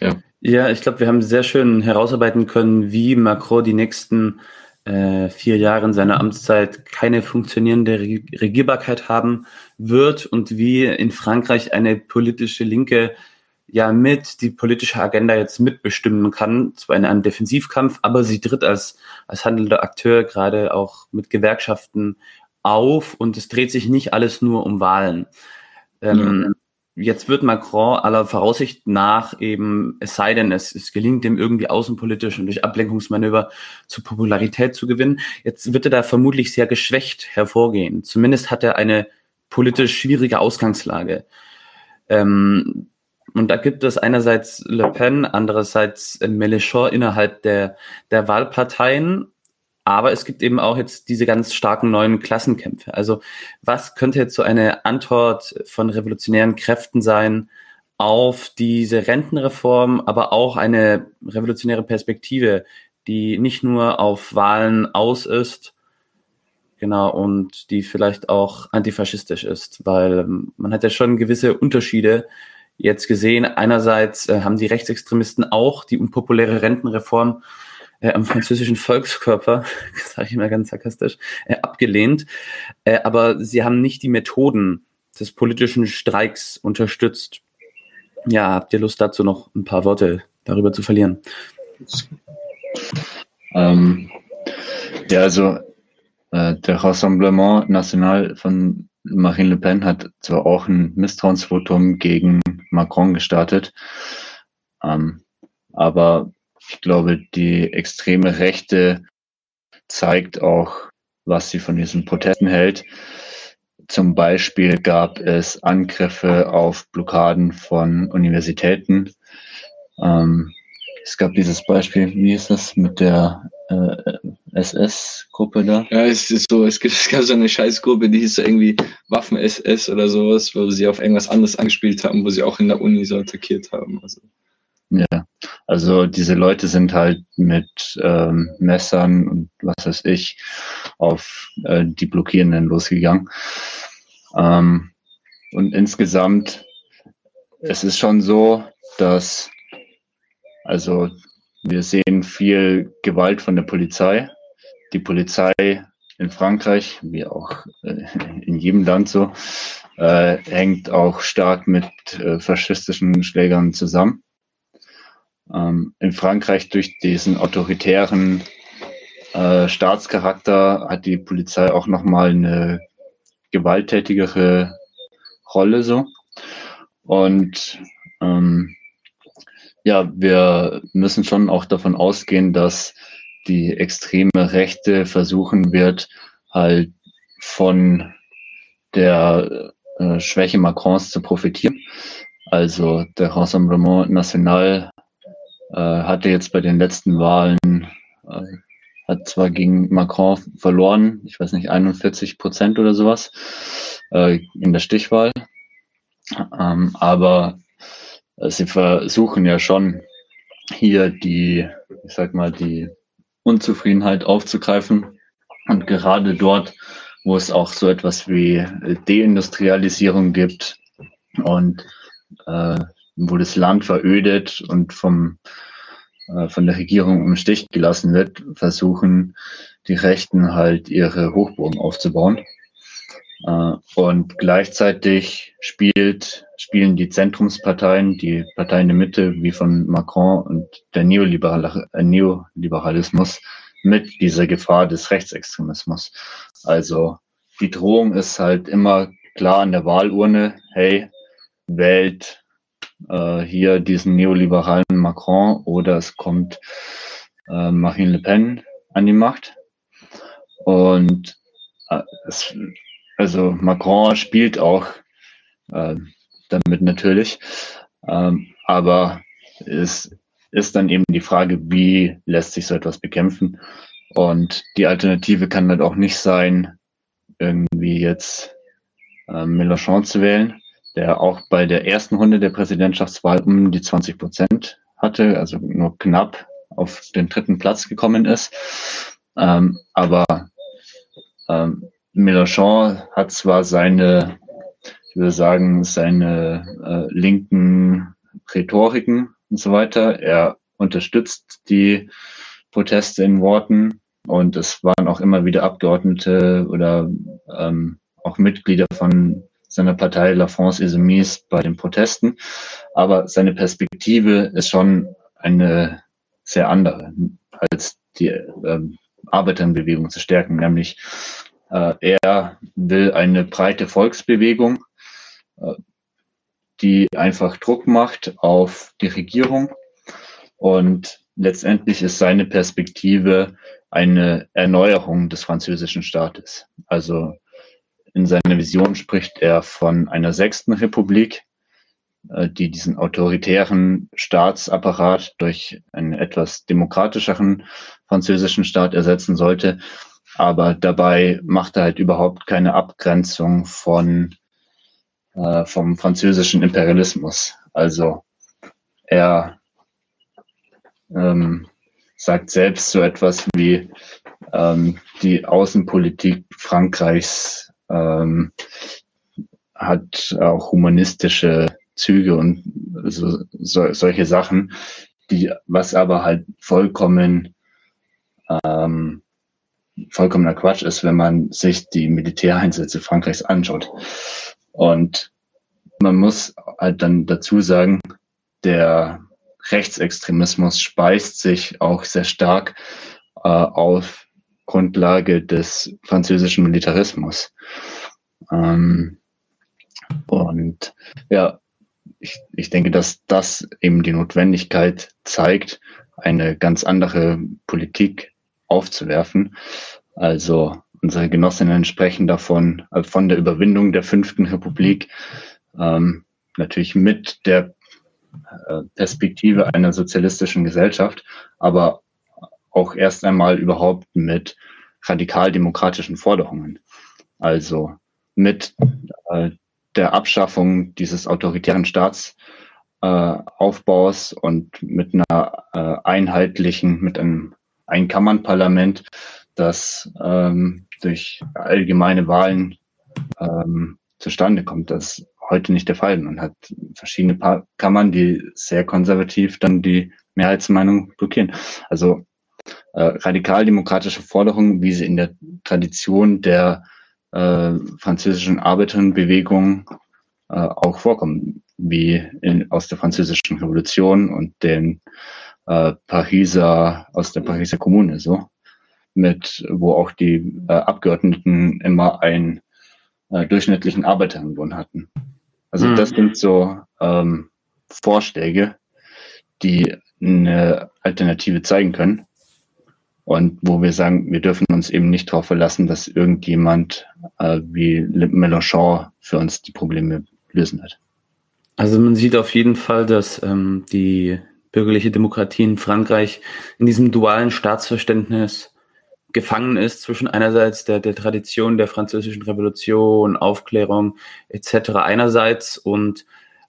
Ja, ja ich glaube, wir haben sehr schön herausarbeiten können, wie Macron die nächsten äh, vier Jahre in seiner Amtszeit keine funktionierende Regierbarkeit haben wird und wie in Frankreich eine politische Linke ja mit die politische Agenda jetzt mitbestimmen kann, zwar in einem Defensivkampf, aber sie tritt als, als handelnder Akteur gerade auch mit Gewerkschaften auf und es dreht sich nicht alles nur um Wahlen. Ähm, ja. Jetzt wird Macron aller Voraussicht nach eben, es sei denn, es, es gelingt ihm irgendwie außenpolitisch und durch Ablenkungsmanöver zu Popularität zu gewinnen. Jetzt wird er da vermutlich sehr geschwächt hervorgehen. Zumindest hat er eine politisch schwierige Ausgangslage. Ähm, und da gibt es einerseits Le Pen, andererseits Mélenchon innerhalb der, der Wahlparteien. Aber es gibt eben auch jetzt diese ganz starken neuen Klassenkämpfe. Also was könnte jetzt so eine Antwort von revolutionären Kräften sein auf diese Rentenreform, aber auch eine revolutionäre Perspektive, die nicht nur auf Wahlen aus ist, genau, und die vielleicht auch antifaschistisch ist, weil man hat ja schon gewisse Unterschiede jetzt gesehen. Einerseits äh, haben die Rechtsextremisten auch die unpopuläre Rentenreform äh, am französischen Volkskörper, sage ich mal ganz sarkastisch, äh, abgelehnt. Äh, aber sie haben nicht die Methoden des politischen Streiks unterstützt. Ja, habt ihr Lust dazu noch ein paar Worte darüber zu verlieren? Ähm, ja, also äh, der Rassemblement National von Marine Le Pen hat zwar auch ein Misstrauensvotum gegen Macron gestartet, ähm, aber ich glaube, die extreme Rechte zeigt auch, was sie von diesen Protesten hält. Zum Beispiel gab es Angriffe auf Blockaden von Universitäten. Ähm, es gab dieses Beispiel, wie ist das mit der äh, SS-Gruppe da? Ja, es ist so, es, gibt, es gab so eine Scheißgruppe, die hieß irgendwie Waffen-SS oder sowas, wo sie auf irgendwas anderes angespielt haben, wo sie auch in der Uni so attackiert haben. Also. Ja, also diese Leute sind halt mit ähm, Messern und was weiß ich auf äh, die Blockierenden losgegangen. Ähm, und insgesamt, es ist schon so, dass also wir sehen viel Gewalt von der Polizei. Die Polizei in Frankreich, wie auch äh, in jedem Land so, äh, hängt auch stark mit äh, faschistischen Schlägern zusammen. Ähm, in Frankreich durch diesen autoritären äh, Staatscharakter hat die Polizei auch nochmal eine gewalttätigere Rolle so. Und ähm, ja, wir müssen schon auch davon ausgehen, dass die extreme Rechte versuchen wird, halt von der äh, Schwäche Macrons zu profitieren. Also der Rassemblement National äh, hatte jetzt bei den letzten Wahlen, äh, hat zwar gegen Macron verloren, ich weiß nicht, 41 Prozent oder sowas äh, in der Stichwahl, ähm, aber sie versuchen ja schon hier die, ich sag mal, die Unzufriedenheit aufzugreifen und gerade dort, wo es auch so etwas wie Deindustrialisierung gibt und äh, wo das Land verödet und vom, äh, von der Regierung im Stich gelassen wird, versuchen die Rechten halt ihre Hochburgen aufzubauen. Äh, und gleichzeitig spielt, spielen die Zentrumsparteien, die Parteien der Mitte, wie von Macron und der Neoliberal, äh, Neoliberalismus, mit dieser Gefahr des Rechtsextremismus. Also die Drohung ist halt immer klar an der Wahlurne, hey, wählt äh, hier diesen neoliberalen Macron oder es kommt äh, Marine Le Pen an die Macht. Und äh, es, also Macron spielt auch äh, damit natürlich, ähm, aber es ist dann eben die Frage, wie lässt sich so etwas bekämpfen. Und die Alternative kann halt auch nicht sein, irgendwie jetzt äh, Mélenchon zu wählen, der auch bei der ersten Runde der Präsidentschaftswahl um die 20 Prozent hatte, also nur knapp auf den dritten Platz gekommen ist. Ähm, aber ähm, Mélenchon hat zwar seine, ich würde sagen, seine äh, linken Rhetoriken und so weiter. Er unterstützt die Proteste in Worten und es waren auch immer wieder Abgeordnete oder ähm, auch Mitglieder von seiner Partei La France Insoumise bei den Protesten. Aber seine Perspektive ist schon eine sehr andere, als die ähm, Arbeiterbewegung zu stärken, nämlich er will eine breite Volksbewegung, äh, die einfach Druck macht auf die Regierung. Und letztendlich ist seine Perspektive eine Erneuerung des französischen Staates. Also in seiner Vision spricht er von einer sechsten Republik, äh, die diesen autoritären Staatsapparat durch einen etwas demokratischeren französischen Staat ersetzen sollte. Aber dabei macht er halt überhaupt keine Abgrenzung von, äh, vom französischen Imperialismus. Also er ähm, sagt selbst so etwas wie ähm, die Außenpolitik Frankreichs ähm, hat auch humanistische Züge und so, so, solche Sachen, die was aber halt vollkommen ähm, vollkommener Quatsch ist, wenn man sich die Militäreinsätze Frankreichs anschaut. Und man muss halt dann dazu sagen, der Rechtsextremismus speist sich auch sehr stark äh, auf Grundlage des französischen Militarismus. Ähm, und ja, ich, ich denke, dass das eben die Notwendigkeit zeigt, eine ganz andere Politik aufzuwerfen. Also unsere Genossinnen sprechen davon, äh, von der Überwindung der fünften Republik, ähm, natürlich mit der äh, Perspektive einer sozialistischen Gesellschaft, aber auch erst einmal überhaupt mit radikal-demokratischen Forderungen. Also mit äh, der Abschaffung dieses autoritären Staatsaufbaus äh, und mit einer einheitlichen, mit einem Einkammernparlament, das ähm, durch allgemeine Wahlen ähm, zustande kommt. Das ist heute nicht der Fall. Man hat verschiedene pa Kammern, die sehr konservativ dann die Mehrheitsmeinung blockieren. Also äh, radikal-demokratische Forderungen, wie sie in der Tradition der äh, französischen Arbeiterinnenbewegung äh, auch vorkommen, wie in, aus der französischen Revolution und den äh, Pariser, aus der Pariser Kommune, so, mit, wo auch die äh, Abgeordneten immer einen äh, durchschnittlichen Arbeiterlohn hatten. Also mhm. das sind so ähm, Vorschläge, die eine Alternative zeigen können. und wo wir sagen, wir dürfen uns eben nicht darauf verlassen, dass irgendjemand äh, wie Mélenchon für uns die Probleme lösen wird. Also man sieht auf jeden Fall, dass ähm, die bürgerliche Demokratie in Frankreich in diesem dualen Staatsverständnis gefangen ist zwischen einerseits der, der Tradition der französischen Revolution, Aufklärung etc. einerseits und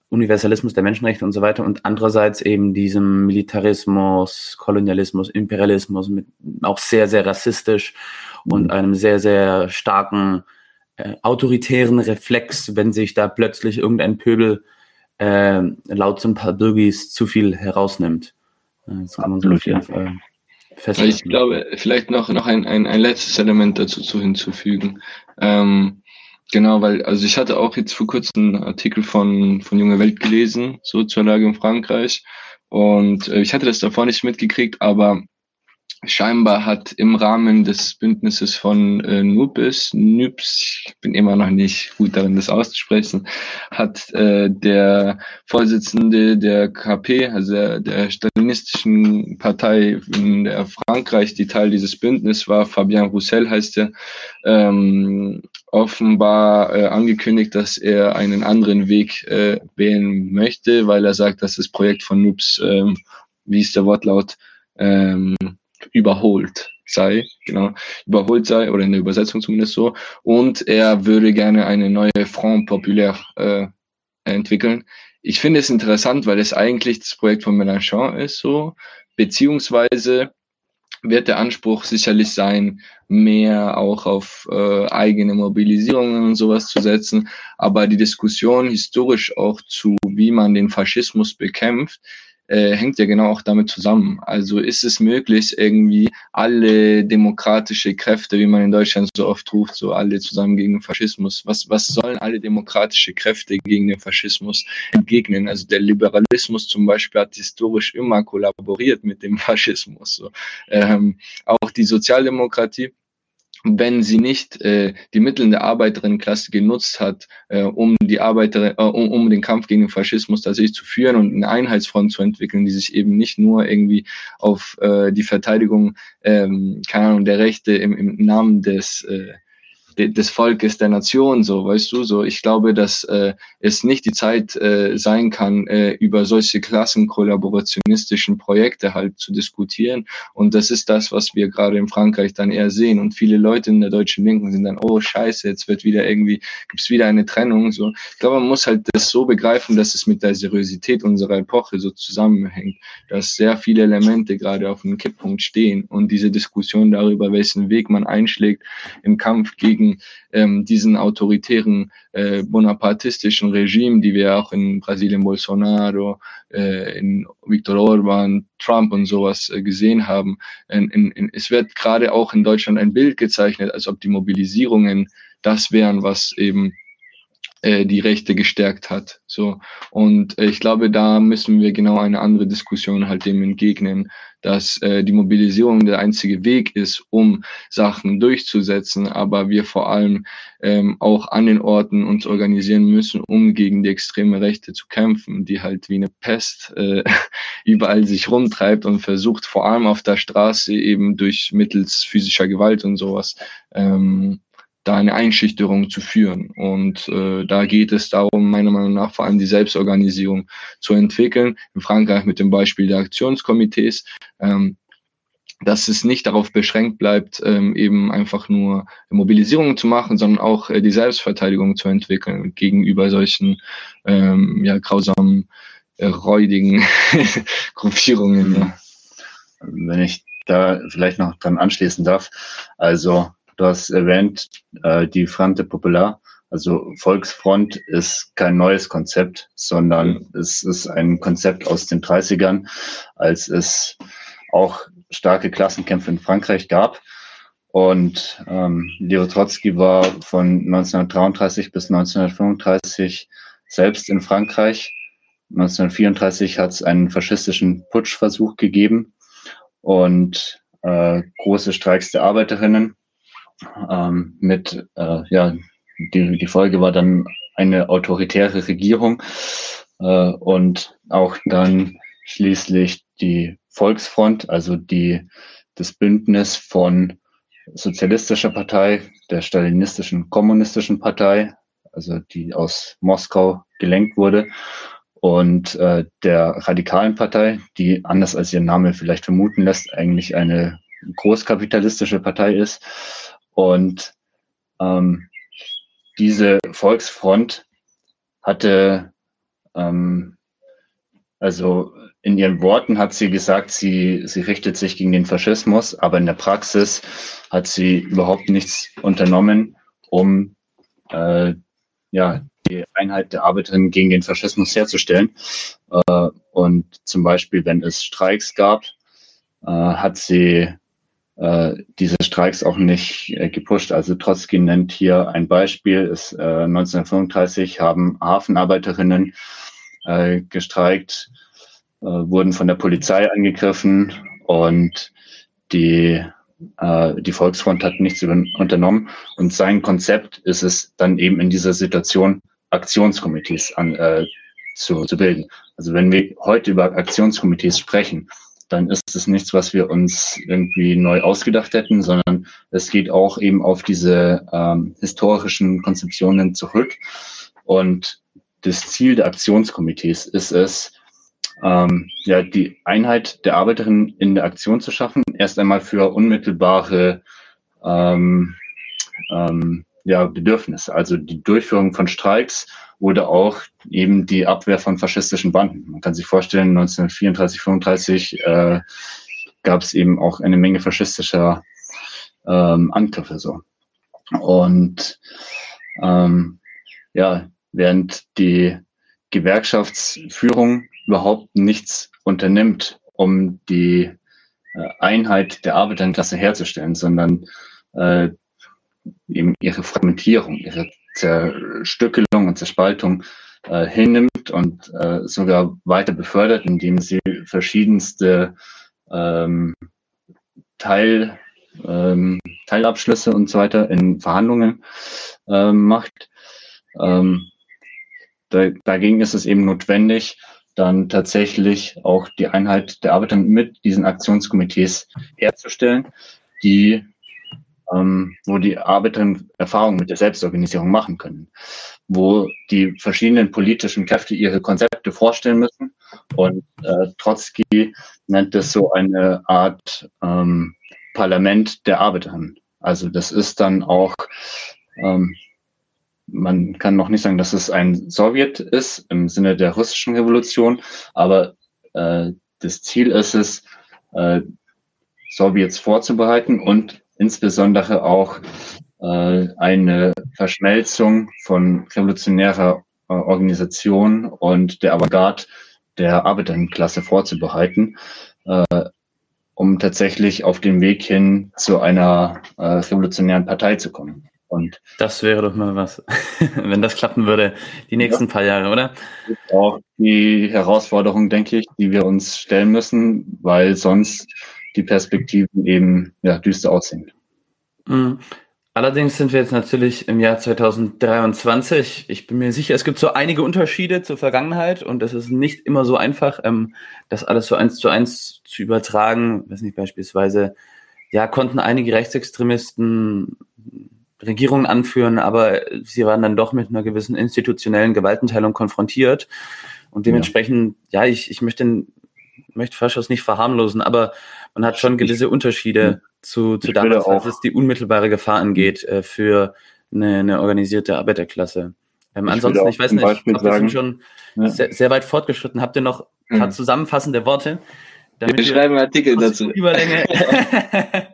Universalismus der Menschenrechte und so weiter und andererseits eben diesem Militarismus, Kolonialismus, Imperialismus, mit, auch sehr, sehr rassistisch und mhm. einem sehr, sehr starken äh, autoritären Reflex, wenn sich da plötzlich irgendein Pöbel äh, laut ein paar Bürgis zu viel herausnimmt. Äh, das kann man so auf jeden Fall festhalten. Ich glaube, vielleicht noch, noch ein, ein, ein letztes Element dazu zu hinzufügen. Ähm, Genau, weil, also ich hatte auch jetzt vor kurzem einen Artikel von, von Junge Welt gelesen, so zur Lage in Frankreich. Und äh, ich hatte das davor nicht mitgekriegt, aber scheinbar hat im Rahmen des Bündnisses von äh, NUPIS, NUPS, ich bin immer noch nicht gut darin, das auszusprechen, hat äh, der Vorsitzende der KP, also der, der stalinistischen Partei in der Frankreich, die Teil dieses Bündnisses war, Fabien Roussel heißt er, ähm, offenbar äh, angekündigt, dass er einen anderen Weg äh, wählen möchte, weil er sagt, dass das Projekt von NUPS, ähm, wie ist der Wortlaut, ähm, überholt sei, genau, überholt sei, oder in der Übersetzung zumindest so. Und er würde gerne eine neue Front Populaire äh, entwickeln. Ich finde es interessant, weil es eigentlich das Projekt von Mélenchon ist, so, beziehungsweise wird der Anspruch sicherlich sein, mehr auch auf äh, eigene Mobilisierungen und sowas zu setzen. Aber die Diskussion historisch auch zu, wie man den Faschismus bekämpft, äh, hängt ja genau auch damit zusammen. Also ist es möglich, irgendwie alle demokratische Kräfte, wie man in Deutschland so oft ruft, so alle zusammen gegen den Faschismus. Was, was sollen alle demokratische Kräfte gegen den Faschismus entgegnen? Also der Liberalismus zum Beispiel hat historisch immer kollaboriert mit dem Faschismus. So. Ähm, auch die Sozialdemokratie wenn sie nicht äh, die Mittel der Arbeiterinnenklasse genutzt hat, äh, um die Arbeiter, äh, um, um den Kampf gegen den Faschismus tatsächlich zu führen und eine Einheitsfront zu entwickeln, die sich eben nicht nur irgendwie auf äh, die Verteidigung, ähm, keine Ahnung, der Rechte im, im Namen des äh, des Volkes, der Nation, so, weißt du, so. Ich glaube, dass äh, es nicht die Zeit äh, sein kann, äh, über solche klassenkollaborationistischen Projekte halt zu diskutieren. Und das ist das, was wir gerade in Frankreich dann eher sehen. Und viele Leute in der deutschen Linken sind dann, oh Scheiße, jetzt wird wieder irgendwie, gibt's wieder eine Trennung. So. Ich glaube, man muss halt das so begreifen, dass es mit der Seriosität unserer Epoche so zusammenhängt, dass sehr viele Elemente gerade auf einem Kipppunkt stehen und diese Diskussion darüber, welchen Weg man einschlägt im Kampf gegen ähm, diesen autoritären äh, bonapartistischen Regime, die wir auch in Brasilien Bolsonaro, äh, in Viktor Orban, Trump und sowas äh, gesehen haben. In, in, in, es wird gerade auch in Deutschland ein Bild gezeichnet, als ob die Mobilisierungen das wären, was eben äh, die Rechte gestärkt hat. So und äh, ich glaube, da müssen wir genau eine andere Diskussion halt dem entgegnen, dass äh, die Mobilisierung der einzige Weg ist, um Sachen durchzusetzen, aber wir vor allem ähm, auch an den Orten uns organisieren müssen, um gegen die extreme Rechte zu kämpfen, die halt wie eine Pest äh, überall sich rumtreibt und versucht vor allem auf der Straße eben durch mittels physischer Gewalt und sowas ähm, da eine Einschüchterung zu führen. Und äh, da geht es darum, meiner Meinung nach vor allem die Selbstorganisierung zu entwickeln. In Frankreich mit dem Beispiel der Aktionskomitees, ähm, dass es nicht darauf beschränkt bleibt, ähm, eben einfach nur Mobilisierung zu machen, sondern auch äh, die Selbstverteidigung zu entwickeln gegenüber solchen ähm, ja, grausamen, äh, räudigen Gruppierungen. Wenn ich da vielleicht noch dran anschließen darf, also Du hast erwähnt, äh, die Frente Popular, also Volksfront ist kein neues Konzept, sondern es ist ein Konzept aus den 30ern, als es auch starke Klassenkämpfe in Frankreich gab. Und ähm, Leo Trotsky war von 1933 bis 1935 selbst in Frankreich. 1934 hat es einen faschistischen Putschversuch gegeben und äh, große Streiks der Arbeiterinnen ähm, mit, äh, ja, die, die Folge war dann eine autoritäre Regierung äh, und auch dann schließlich die Volksfront, also die das Bündnis von sozialistischer Partei, der stalinistischen kommunistischen Partei, also die aus Moskau gelenkt wurde, und äh, der radikalen Partei, die anders als ihr Name vielleicht vermuten lässt, eigentlich eine großkapitalistische Partei ist. Und ähm, diese Volksfront hatte, ähm, also in ihren Worten hat sie gesagt, sie, sie richtet sich gegen den Faschismus, aber in der Praxis hat sie überhaupt nichts unternommen, um äh, ja, die Einheit der Arbeiterinnen gegen den Faschismus herzustellen. Äh, und zum Beispiel, wenn es Streiks gab, äh, hat sie äh, diese Streiks auch nicht äh, gepusht. Also Trotzki nennt hier ein Beispiel. Ist, äh, 1935 haben Hafenarbeiterinnen äh, gestreikt, äh, wurden von der Polizei angegriffen und die, äh, die Volksfront hat nichts unternommen. Und sein Konzept ist es dann eben in dieser Situation, Aktionskomitees an, äh, zu, zu bilden. Also wenn wir heute über Aktionskomitees sprechen, dann ist es nichts, was wir uns irgendwie neu ausgedacht hätten, sondern es geht auch eben auf diese ähm, historischen Konzeptionen zurück. Und das Ziel der Aktionskomitees ist es, ähm, ja, die Einheit der Arbeiterinnen in der Aktion zu schaffen, erst einmal für unmittelbare ähm, ähm, ja, Bedürfnisse, also die Durchführung von Streiks oder auch eben die Abwehr von faschistischen Banden. Man kann sich vorstellen, 1934, 35 äh, gab es eben auch eine Menge faschistischer ähm, Angriffe so. Und ähm, ja, während die Gewerkschaftsführung überhaupt nichts unternimmt, um die äh, Einheit der Arbeiterklasse herzustellen, sondern äh, eben ihre Fragmentierung, ihre Zerstückelung und Zerspaltung äh, hinnimmt und äh, sogar weiter befördert, indem sie verschiedenste ähm, Teil, ähm, Teilabschlüsse und so weiter in Verhandlungen äh, macht. Ähm, da, dagegen ist es eben notwendig, dann tatsächlich auch die Einheit der Arbeiter mit diesen Aktionskomitees herzustellen, die ähm, wo die Arbeiterinnen Erfahrungen mit der Selbstorganisierung machen können, wo die verschiedenen politischen Kräfte ihre Konzepte vorstellen müssen. Und äh, Trotzki nennt das so eine Art ähm, Parlament der Arbeiterinnen. Also das ist dann auch, ähm, man kann noch nicht sagen, dass es ein Sowjet ist im Sinne der russischen Revolution, aber äh, das Ziel ist es, äh, Sowjets vorzubereiten und insbesondere auch äh, eine Verschmelzung von revolutionärer äh, Organisation und der Avantgarde der Arbeiterinnenklasse vorzubereiten, äh, um tatsächlich auf dem Weg hin zu einer äh, revolutionären Partei zu kommen. Und das wäre doch mal was, wenn das klappen würde, die nächsten ja. paar Jahre, oder? Auch die Herausforderung, denke ich, die wir uns stellen müssen, weil sonst die Perspektiven eben ja, düster aussehen. Mhm. Allerdings sind wir jetzt natürlich im Jahr 2023. Ich bin mir sicher, es gibt so einige Unterschiede zur Vergangenheit und es ist nicht immer so einfach, ähm, das alles so eins zu eins zu übertragen. Weiß nicht, beispielsweise, ja, konnten einige Rechtsextremisten Regierungen anführen, aber sie waren dann doch mit einer gewissen institutionellen Gewaltenteilung konfrontiert. Und dementsprechend, ja, ja ich, ich möchte, möchte Faschos nicht verharmlosen, aber man hat schon gewisse Unterschiede zu, zu damals, was es die unmittelbare Gefahr angeht äh, für eine, eine organisierte Arbeiterklasse. Ähm, ich ansonsten, ich weiß nicht, Beispiel ich wir sind schon ja. sehr, sehr, weit fortgeschritten. Habt ihr noch ein paar mhm. zusammenfassende Worte? Damit wir schreiben einen Artikel dazu. Überlänge.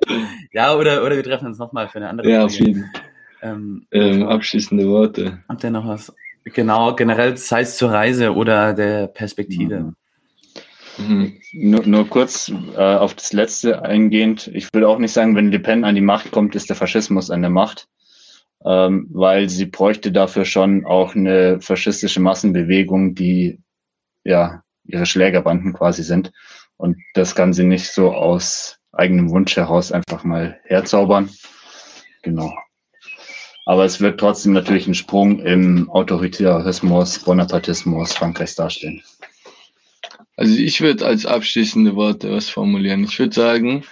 ja, oder, oder wir treffen uns nochmal für eine andere Ja, auf jeden ähm, ähm, Abschließende Worte. Habt ihr noch was? Genau, generell sei es zur Reise oder der Perspektive. Mhm. Mhm. Nur, nur, kurz äh, auf das letzte eingehend. Ich würde auch nicht sagen, wenn Le Pen an die Macht kommt, ist der Faschismus an der Macht, ähm, weil sie bräuchte dafür schon auch eine faschistische Massenbewegung, die ja ihre Schlägerbanden quasi sind. Und das kann sie nicht so aus eigenem Wunsch heraus einfach mal herzaubern. Genau. Aber es wird trotzdem natürlich einen Sprung im Autoritarismus, Bonapartismus Frankreichs darstellen. Also ich würde als abschließende Worte was formulieren. Ich würde sagen,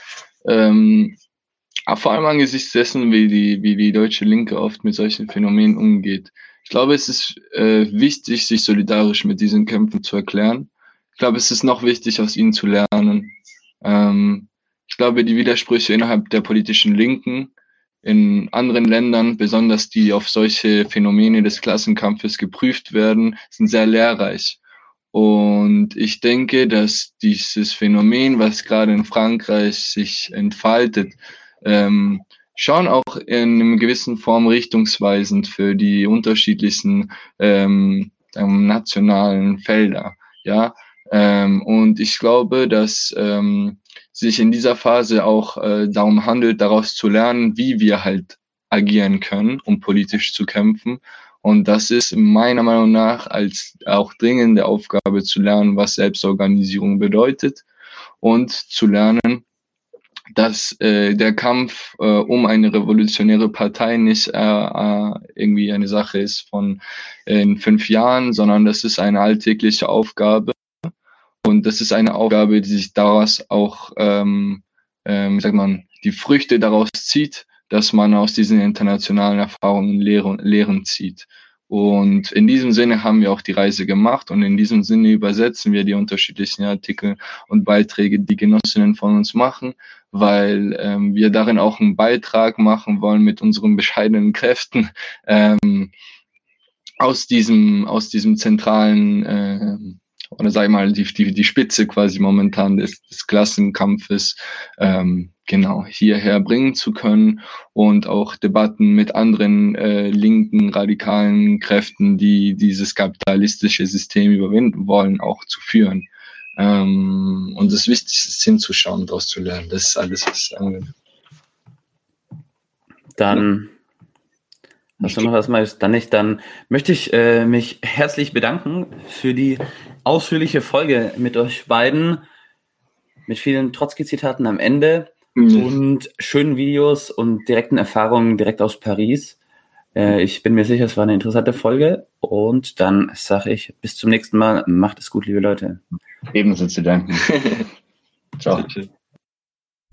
ähm, vor allem angesichts dessen, wie die, wie die deutsche Linke oft mit solchen Phänomenen umgeht. Ich glaube, es ist äh, wichtig, sich solidarisch mit diesen Kämpfen zu erklären. Ich glaube, es ist noch wichtig, aus ihnen zu lernen. Ähm, ich glaube, die Widersprüche innerhalb der politischen Linken in anderen Ländern, besonders die auf solche Phänomene des Klassenkampfes geprüft werden, sind sehr lehrreich. Und ich denke, dass dieses Phänomen, was gerade in Frankreich sich entfaltet, ähm, schon auch in einem gewissen Form richtungsweisend für die unterschiedlichsten ähm, nationalen Felder. Ja, ähm, und ich glaube, dass ähm, sich in dieser Phase auch äh, darum handelt, daraus zu lernen, wie wir halt agieren können, um politisch zu kämpfen. Und das ist meiner Meinung nach als auch dringende Aufgabe zu lernen, was Selbstorganisierung bedeutet und zu lernen, dass äh, der Kampf äh, um eine revolutionäre Partei nicht äh, äh, irgendwie eine Sache ist von äh, in fünf Jahren, sondern das ist eine alltägliche Aufgabe. Und das ist eine Aufgabe, die sich daraus auch, ähm, ähm, sagt man, die Früchte daraus zieht, dass man aus diesen internationalen Erfahrungen Lehren, Lehren zieht. Und in diesem Sinne haben wir auch die Reise gemacht und in diesem Sinne übersetzen wir die unterschiedlichen Artikel und Beiträge, die Genossinnen von uns machen, weil ähm, wir darin auch einen Beitrag machen wollen mit unseren bescheidenen Kräften ähm, aus diesem aus diesem zentralen äh, oder sag ich mal, die, die, die Spitze quasi momentan des, des Klassenkampfes ähm, genau hierher bringen zu können und auch Debatten mit anderen äh, linken, radikalen Kräften, die dieses kapitalistische System überwinden wollen, auch zu führen. Ähm, und das Wichtigste ist hinzuschauen, daraus zu lernen. Das ist alles, was ich sagen will. Dann Hast du noch was Neues? Dann nicht. Dann möchte ich äh, mich herzlich bedanken für die ausführliche Folge mit euch beiden. Mit vielen Trotzki-Zitaten am Ende mhm. und schönen Videos und direkten Erfahrungen direkt aus Paris. Äh, ich bin mir sicher, es war eine interessante Folge. Und dann sage ich bis zum nächsten Mal. Macht es gut, liebe Leute. Ebenso zu danken. Ciao.